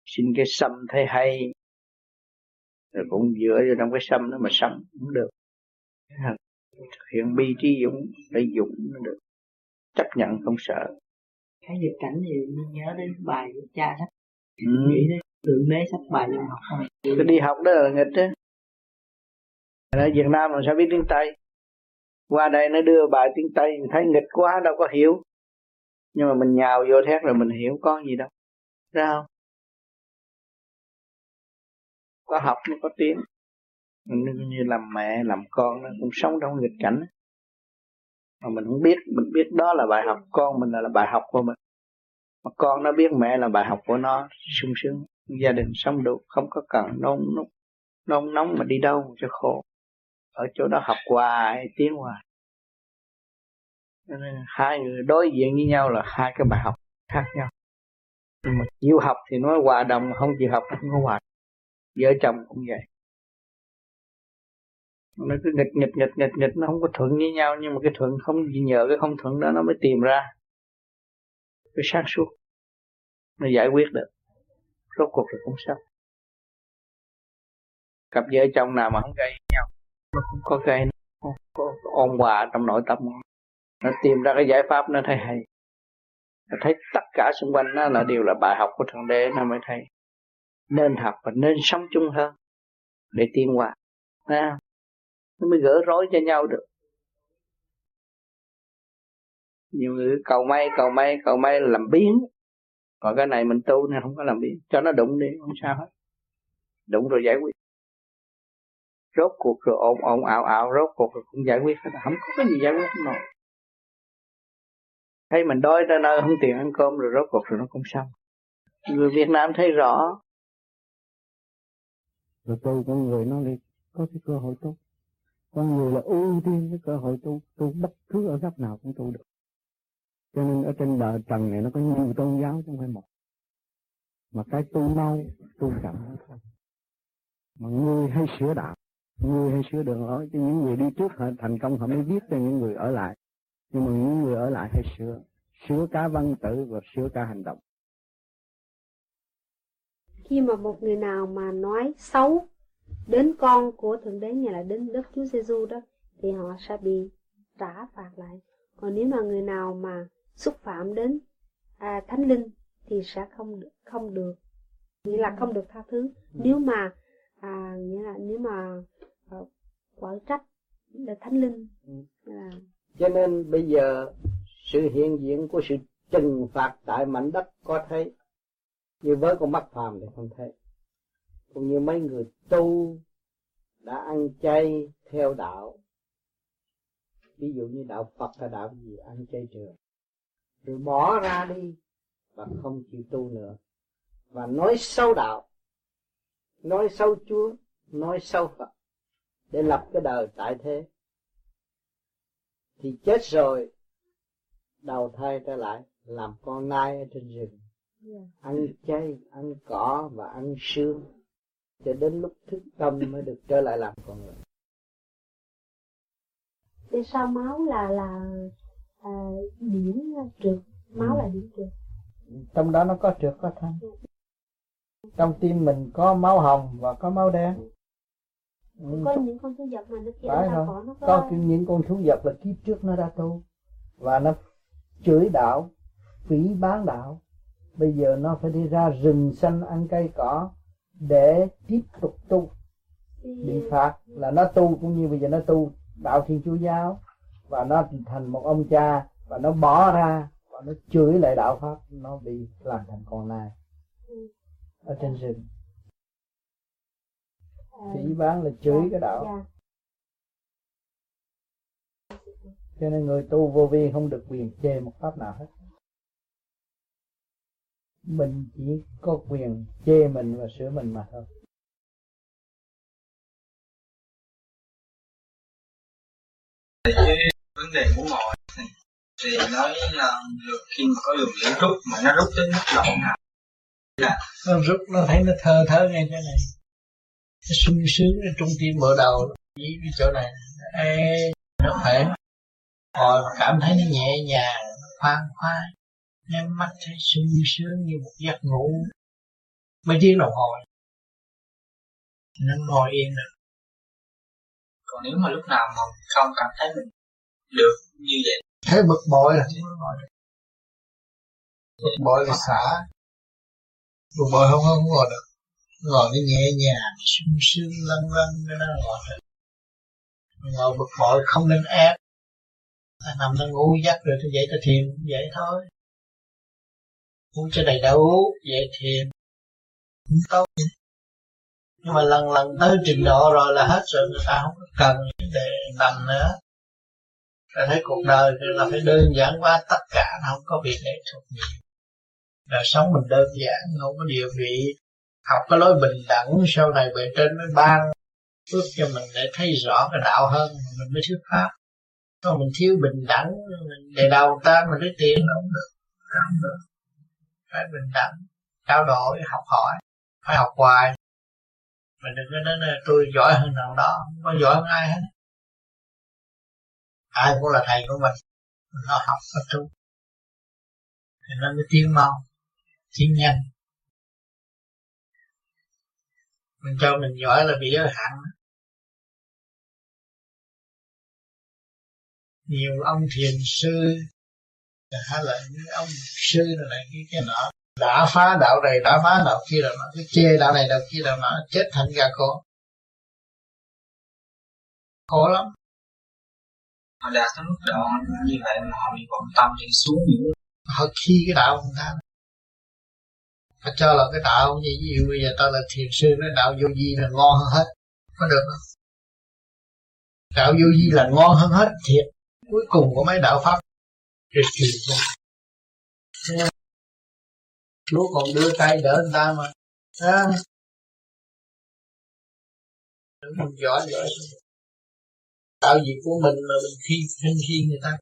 Xin cái sâm thấy hay. Rồi cũng dựa vô trong cái sâm đó mà sống cũng được. Thực hiện bi trí dũng phải dũng nó được. Chấp nhận không sợ. Cái nghịch cảnh thì mình nhớ đến bài của cha đó. Ừ. nghĩ đến thượng đế sách bài đi học không? Cái đi học đó là nghịch đó ở Việt Nam làm sao biết tiếng Tây? Qua đây nó đưa bài tiếng Tây thấy nghịch quá đâu có hiểu nhưng mà mình nhào vô thét rồi mình hiểu có gì đâu. Ra không? Có học mới có tiếng như làm mẹ làm con nó cũng sống trong nghịch cảnh. Mà mình không biết mình biết đó là bài học con mình là, là bài học của mình. Mà con nó biết mẹ là bài học của nó sung sướng. Gia đình sống được không có cần nôn nóng nôn nóng mà đi đâu cho khổ. Ở chỗ đó học hoài tiến hoài hai người đối diện với nhau là hai cái bài học khác nhau. Nhưng mà chịu học thì nói hòa đồng, không chịu học không có hòa vợ chồng cũng vậy. Nó cứ nghịch nghịch nghịch nghịch nghịch, nó không có thuận với nhau, nhưng mà cái thuận không, nhờ cái không thuận đó nó mới tìm ra. Cái sáng suốt. Nó giải quyết được. Rốt cuộc là cũng sao cặp vợ chồng nào mà không gây nhau, nó không có gây nó có ôn hòa trong nội tâm nó tìm ra cái giải pháp nó thấy hay. Nó thấy tất cả xung quanh nó là đều là bài học của thượng đế nó mới thấy. Nên học và nên sống chung hơn để tiến hóa. À, nó mới gỡ rối cho nhau được. Nhiều người cầu may cầu may cầu may là làm biến. Còn cái này mình tu nên không có làm biến. Cho nó đụng đi không sao hết. Đụng rồi giải quyết. Rốt cuộc rồi ồn ồn ảo ảo rốt cuộc rồi cũng giải quyết hết. Không có cái gì giải quyết không nổi thấy mình đói ra nơi không tiền ăn cơm rồi rốt cuộc rồi nó cũng xong. Người Việt Nam thấy rõ. Rồi tôi con người nó đi, có cái cơ hội tốt. Con người là ưu tiên cái cơ hội tu tu bất cứ ở góc nào cũng tu được. Cho nên ở trên đời trần này nó có nhiều tôn giáo trong phải một. Mà cái tu mau tu chậm mà người hay sửa đạo, người hay sửa đường lối cho những người đi trước họ thành công họ mới viết cho những người ở lại nhưng mà những người ở lại hay sửa sửa cả văn tự và sửa cả hành động. Khi mà một người nào mà nói xấu đến con của thượng đế như là đến đức chúa giêsu đó thì họ sẽ bị trả phạt lại. Còn nếu mà người nào mà xúc phạm đến à, thánh linh thì sẽ không được không được. Nghĩa là không được tha thứ. Nếu mà à, nghĩa là nếu mà à, quở trách là thánh linh ừ. là cho nên bây giờ sự hiện diện của sự trừng phạt tại mảnh đất có thấy như với con mắt phàm thì không thấy cũng như mấy người tu đã ăn chay theo đạo. Ví dụ như đạo Phật hay đạo gì? Ăn chay trường rồi bỏ ra đi và không chịu tu nữa. Và nói sâu đạo, nói sâu Chúa, nói sâu Phật để lập cái đời tại thế thì chết rồi đầu thai trở lại làm con nai ở trên rừng yeah. Dạ. ăn chay ăn cỏ và ăn xương cho đến lúc thức tâm mới được trở lại làm con người để sao máu là là à, điểm trượt máu ừ. là điểm trượt trong đó nó có trượt có thanh trong tim mình có máu hồng và có máu đen. Có những con thú vật mà nó không? nó có... có những con thú vật là kiếp trước nó đã tu và nó chửi đạo phỉ bán đạo bây giờ nó phải đi ra rừng xanh ăn cây cỏ để tiếp tục tu. Bị phạt là nó tu cũng như bây giờ nó tu đạo thiên chúa giáo và nó thành một ông cha và nó bỏ ra và nó chửi lại đạo pháp nó bị làm thành con nai ở trên rừng phỉ bán là chửi cái đạo cho nên người tu vô vi không được quyền chê một pháp nào hết. Mình chỉ có quyền chê mình và sửa mình mà thôi. Cái vấn đề của ngồi thì nói là khi mà có đường liễu rút mà nó rút tới mức độ nào? Là nó rút nó thấy nó thơ thơ ngay cái này nó sung sướng ở trung tim mở đầu với cái chỗ này. Ê, nó khỏe. Hồi cảm thấy nó nhẹ nhàng khoan khoái. Nhắm mắt thấy sung sướng như một giấc ngủ. Mấy tiếng đồng hồ. Nó ngồi yên được còn nếu mà lúc nào mà không cảm thấy mình được như vậy thấy bực bội là ngồi được. Bực bội là xả. Bực bội không không ngồi được ngồi nó nhẹ nhàng sung sướng lân lân cái đang ngồi ngồi bực bội, không nên ép. Ta nằm ta ngủ giấc rồi tôi dậy ta thiền vậy thôi. Uống cho đầy đủ vậy thiền cũng tốt. Nhưng mà lần lần tới trình độ rồi là hết rồi, người ta không cần để nằm nữa. Ta thấy cuộc đời là phải đơn giản quá, tất cả nó không có việc nghệ thuật nhiều đời sống mình đơn giản, không có địa vị học cái lối bình đẳng, sau này bề trên mới ban phước cho mình để thấy rõ cái đạo hơn, mình mới thuyết pháp. Còn mình thiếu bình đẳng, mình để đầu ta, mình lấy tiền không được không được. Phải bình đẳng, trao đổi, học hỏi, phải học hoài. Mình đừng có nói là tôi giỏi hơn nào đó, không có giỏi hơn ai hết. Ai cũng là thầy của mình, nó học, nó tu. Thì nó mới tiến mau, tiến nhanh. Mình cho mình giỏi là bị giới hạn. Nhiều ông thiền sư hay là những ông sư này, này cái cái nọ đã phá đạo này đã phá đạo kia rồi mà cái chê đạo này đạo kia rồi mà chết thành gà con khổ lắm. Họ đạt tới mức độ như vậy mà họ bị vọng tâm thì xuống những họ khi cái đạo người ta họ cho là cái đạo như ví dụ bây giờ ta là thiền sư nói đạo vô vi là ngon hơn hết. Có được không? Đạo vô vi là ngon hơn hết thiệt. Cuối cùng của mấy đạo pháp tuyệt kỳ lúc còn đưa tay đỡ người ta mà. À. mình giỏi giỏi tạo gì của mình mà mình khi khi, khi người ta.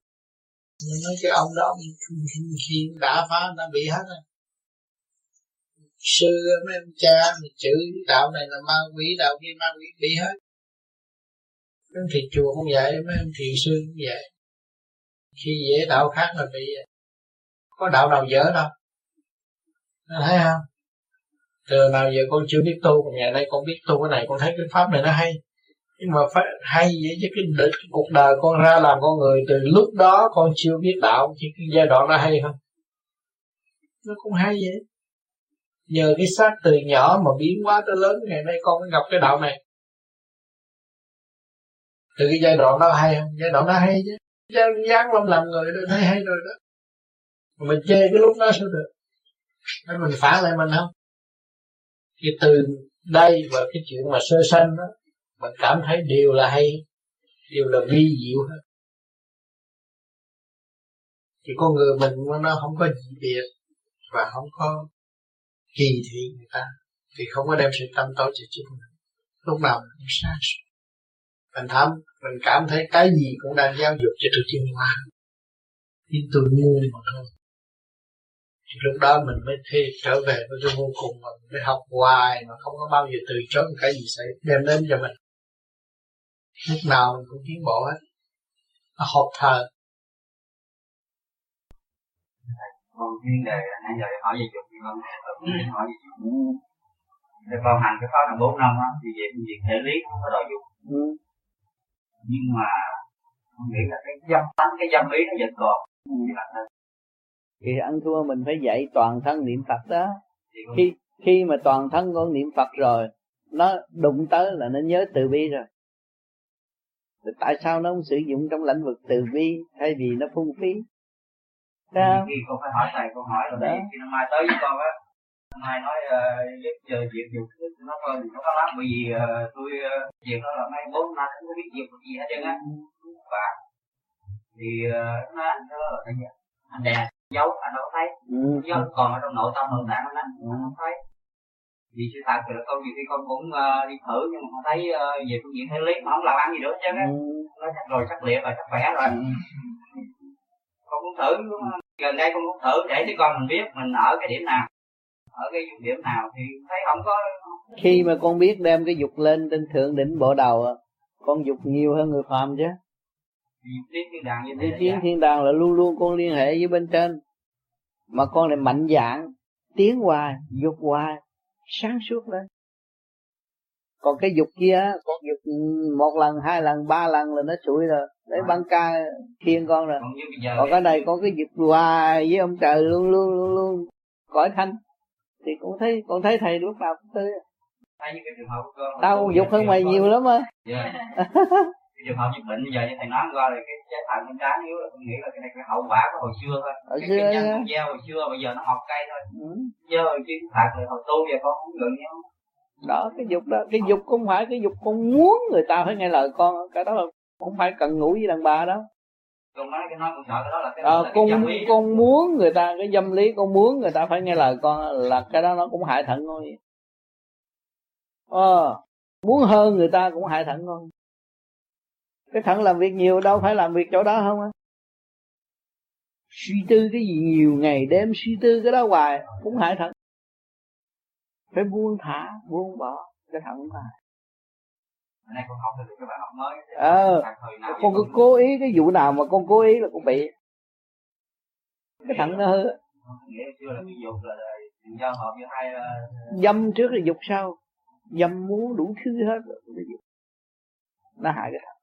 Nhưng nói cái ông đó ông khi, khi đã phá đã bị hết rồi sư mấy ông cha mình chữ đạo này là ma quỷ đạo kia ma quỷ bị hết. Mấy thiền chùa không vậy mấy ông thiền sư cũng vậy khi dễ đạo khác là bị có đạo nào dở đâu. Thấy không? Từ nào giờ con chưa biết tu còn ngày nay con biết tu cái này con thấy cái pháp này nó hay. Nhưng mà phải hay vậy chứ cái, cái, cái cuộc đời con ra làm con người từ lúc đó con chưa biết đạo chứ cái giai đoạn đó hay không? Nó cũng hay vậy nhờ cái xác từ nhỏ mà biến hóa tới lớn, ngày nay con mới gặp cái đạo này. Từ cái giai đoạn đó hay không? Giai đoạn đó hay chứ. Dáng lâm làm người đó thấy hay rồi đó. Mà mình chê cái lúc đó sao được? Nên mình phản lại mình không? Cái từ đây và cái chuyện mà sơ sanh đó, mình cảm thấy đều là hay, đều là vi diệu hết. Thì con người mình nó không có gì biệt và không có kỳ thị người ta, thì không có đem sự tâm tối cho chính mình. Lúc nào mình cũng sáng suốt mình thấm mình cảm thấy cái gì cũng đang giáo dục cho tôi tiến hóa nhưng tôi ngu mà thôi. Thì lúc đó mình mới thi trở về với cái vô cùng mà mình mới học hoài mà không có bao giờ từ chối cái gì xảy đem đến cho mình. Lúc nào mình cũng tiến bộ hết. Nó học thờ. Còn chuyên đề nãy giờ hỏi về dục không? Hỏi về dục để con hành cái pháp là bốn năm á thì về phương diện thể lý không có đòi dục ừ. nhưng mà con nghĩ là cái dâm tánh cái dâm lý nó vẫn còn. Thì ăn thua mình phải dạy toàn thân niệm phật đó. Khi khi mà toàn thân con niệm phật rồi nó đụng tới là nó nhớ từ bi rồi. Thì tại sao nó không sử dụng trong lĩnh vực từ bi thay vì nó phung phí sao khi con phải hỏi thầy con hỏi rồi đấy khi năm mai tới với con á mai nói uh, giúp chờ việc dục nó thì nó có lắm bởi vì uh, tôi uh, việc đó là mấy bốn năm không có biết việc gì hết trơn á. Và thì uh, nó anh đó là cái gì? Anh đè giấu anh đâu có thấy. Ừ. giấu còn ở trong nội tâm nội tạng anh á anh không thấy. Vì sự thật thì là con nhiều khi con cũng uh, đi thử nhưng mà không thấy uh, về phương diện thể lý mà không làm ăn gì nữa chứ á. Ừ. nó chắc rồi chắc liệt rồi chắc khỏe rồi. Ừ. con cũng thử gần đây con cũng thử để cho con mình biết mình ở cái điểm nào. Ở cái điểm nào thì thấy không có khi mà con biết đem cái dục lên trên thượng đỉnh bộ đầu con dục nhiều hơn người phàm chứ. Tiến thiên đàng như thế đi tiến thiên đàng là luôn luôn con liên hệ với bên trên. Mà con lại mạnh dạng tiến hoài dục hoài sáng suốt lên còn cái dục kia con dục một lần hai lần ba lần là nó sụi rồi. Lấy băng ca khiêng con rồi. Còn cái này con cái dục hoài với ông trời luôn luôn luôn luôn. Cõi thanh. Thì con thấy con thấy thầy lúc nào cũng tươi tao dục hơn mày nhiều lắm á. Yeah. trường hợp như bệnh bây giờ như thầy nói coi là cái trái thận bên trái yếu là tôi nghĩ là cái này cái hậu quả của hồi xưa thôi. Hồi xưa cái nhân gieo hồi xưa bây giờ nó học cây thôi. Ừ. giờ chứ thật là hồi tu giờ con không gần nhau đó cái dục đó cái dục không phải cái dục con muốn người ta phải nghe lời con cái đó là không phải cần ngủ với đàn bà đó. Con nói cái nói con sợ cái đó là cái, à, là con cái con muốn người ta cái dâm lý con muốn người ta phải nghe lời con là cái đó nó cũng hại thận con. Ờ muốn hơn người ta cũng hại thận con. Cái thận làm việc nhiều đâu phải làm việc chỗ đó không á. Suy tư cái gì nhiều ngày đêm suy tư cái đó hoài cũng hại thận phải buông thả buông bỏ cái thận mà này con học được cái bài học mới. Ờ con cứ cố ý cái vụ nào mà con cố ý là con bị. Cái thận nó hư uh... dâm trước là dục sau. Dâm muốn đủ thứ hết nó hại cái thằng.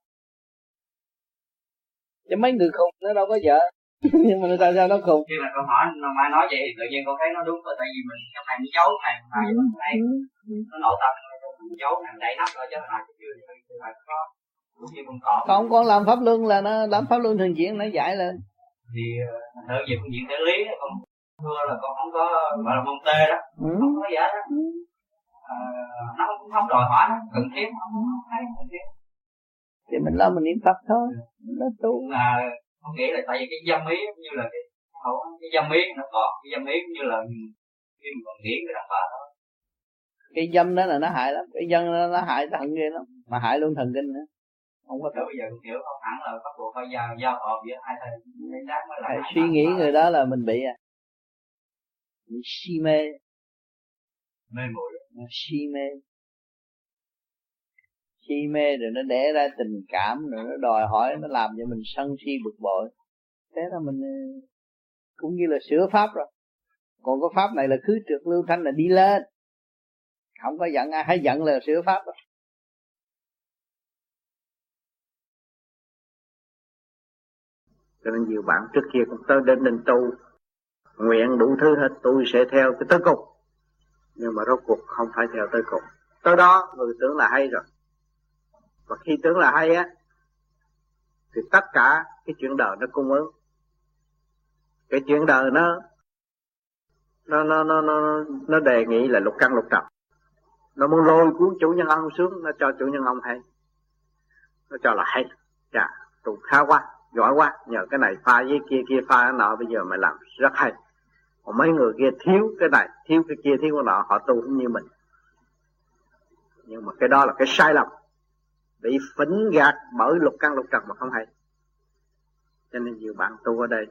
Chứ mấy người khùng nó đâu có vợ nhưng mà ta sao nó khùng. Khi mà câu hỏi nó mai nói vậy thì tự nhiên con thấy nó đúng rồi tại vì mình trong này nó giấu này mà ừ. này ừ. nó nội tâm nó giấu này đẩy nắp rồi chứ nào chưa phải có. Còn con làm pháp luân là nó làm pháp luân thường chuyển nó giải lên thì ở về phương diện thể lý con thưa là con không có gọi là môn tê đó ừ. không có giải đó. À, nó cũng không đòi hỏi nó cần thiết không thấy cần thiết. Thì mình lo mình niệm phật thôi nó tu. Là không nghĩ là tại vì cái dâm ý như là cái cái dâm ý nó còn cái dâm ý như là khi mình còn nghĩ cái đàn bà thôi cái dâm đó là nó hại lắm cái dâm đó nó hại thận ghê lắm mà hại luôn thần kinh nữa. Không có bây giờ kiểu không hẳn là bắt buộc phải giao giao hợp giữa hai thầy thầy suy nghĩ người đó là mình bị à. Mình si mê. Mê muội. Si mê si mê rồi nó đẻ ra tình cảm rồi nó đòi hỏi, nó làm cho mình sân si bực bội. Thế là mình ờ, cũng như là sửa pháp rồi. Còn có pháp này là cứ trượt lưu thanh là đi lên. Không có giận ai hay giận là sửa pháp rồi. Cho nên nhiều bạn trước kia cũng tới đến đình tu, nguyện đủ thứ hết, tôi sẽ theo cái tới cùng nhưng mà rốt cuộc không phải theo tới cùng tới đó, người tưởng là hay rồi và khi tưởng là hay á, thì tất cả cái chuyện đời nó cung ứng. Cái chuyện đời nó nó nó nó nó nó đề nghị là lục căn lục trần. Nó muốn lôi cuốn chủ nhân ông xuống, nó cho chủ nhân ông hay. Nó cho là hay. Dạ tụng khá quá, giỏi quá. Nhờ cái này pha với kia kia pha cái nọ, bây giờ mày làm rất hay. Còn mấy người kia thiếu cái này, thiếu cái kia, thiếu cái nọ, họ tu cũng như mình. Nhưng mà cái đó là cái sai lầm bị phỉnh gạt bởi lục căn lục trần mà không hay. Cho nên nhiều bạn tu ở đây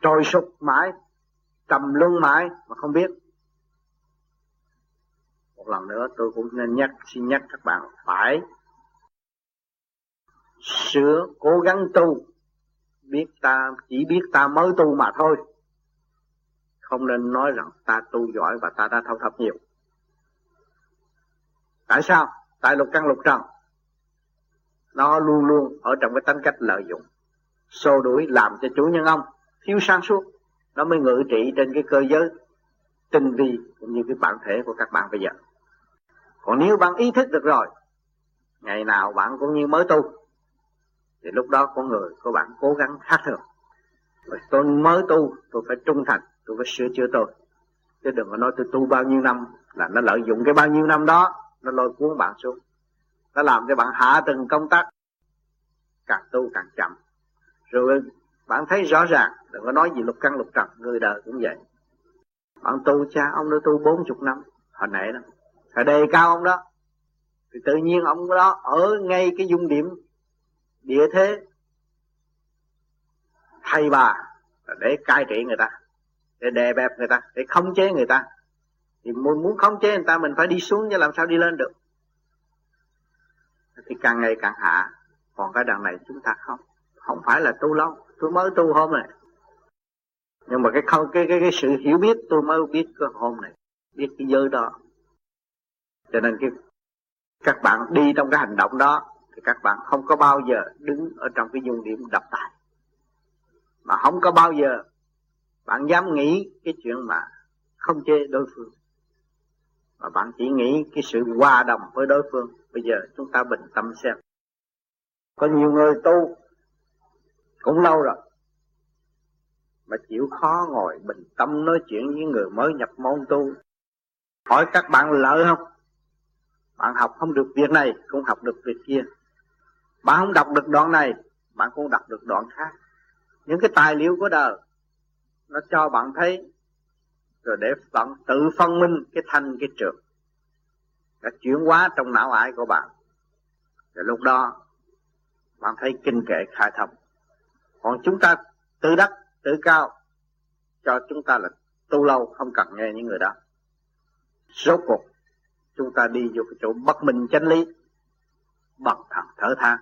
trôi sụp mãi, trầm luân mãi mà không biết. Một lần nữa tôi cũng nên nhắc, xin nhắc các bạn phải sửa cố gắng tu. Biết ta, chỉ biết ta mới tu mà thôi. Không nên nói rằng ta tu giỏi và ta đã thâu thập nhiều. Tại sao? Tại lục căn lục trần nó luôn luôn ở trong cái tính cách lợi dụng. Xô đuổi làm cho chủ nhân ông thiếu sáng suốt. Nó mới ngự trị trên cái cơ giới tinh vi cũng như cái bản thể của các bạn bây giờ. Còn nếu bạn ý thức được rồi, ngày nào bạn cũng như mới tu, thì lúc đó con người của bạn cố gắng khác thường. Tôi mới tu, tôi phải trung thành, tôi phải sửa chữa tôi. Chứ đừng có nói tôi tu bao nhiêu năm là nó lợi dụng cái bao nhiêu năm đó, nó lôi cuốn bạn xuống nó làm cho bạn hạ từng công tắc càng tu càng chậm. Rồi, bạn thấy rõ ràng, đừng có nói gì lục căn lục trần, người đời cũng vậy. Bạn tu cha ông đã tu bốn chục năm họ nể lắm họ đề cao ông đó. Thì tự nhiên ông đó ở ngay cái dung điểm địa thế. Thầy bà, để cai trị người ta, để đè bẹp người ta, để khống chế người ta. Thì muốn muốn khống chế người ta, mình phải đi xuống chứ làm sao đi lên được thì càng ngày càng hạ. Còn cái đằng này chúng ta không không phải là tu lâu. Tôi mới tu hôm này. Nhưng mà cái không, cái cái cái sự hiểu biết, tôi mới biết cái hôm này. Biết cái giới đó. Cho nên cái, các bạn đi trong cái hành động đó, thì các bạn không có bao giờ đứng ở trong cái dung điểm độc tài mà không có bao giờ bạn dám nghĩ cái chuyện mà không chê đối phương. Mà bạn chỉ nghĩ cái sự hòa đồng với đối phương bây giờ chúng ta bình tâm xem. Có nhiều người tu cũng lâu rồi, mà chịu khó ngồi bình tâm nói chuyện với người mới nhập môn tu. Hỏi các bạn lợi không? Bạn học không được việc này, cũng học được việc kia. Bạn không đọc được đoạn này, bạn cũng đọc được đoạn khác. Những cái tài liệu của đời, nó cho bạn thấy, rồi để bạn tự phân minh cái thanh, cái trượt đã chuyển hóa trong não ải của bạn. Rồi lúc đó, bạn thấy kinh kệ khai thông. Còn chúng ta tự đắc, tự cao, cho chúng ta là tu lâu, không cần nghe những người đó. Rốt cuộc, chúng ta đi vô cái chỗ bất minh chánh lý, bằng thẳng thở than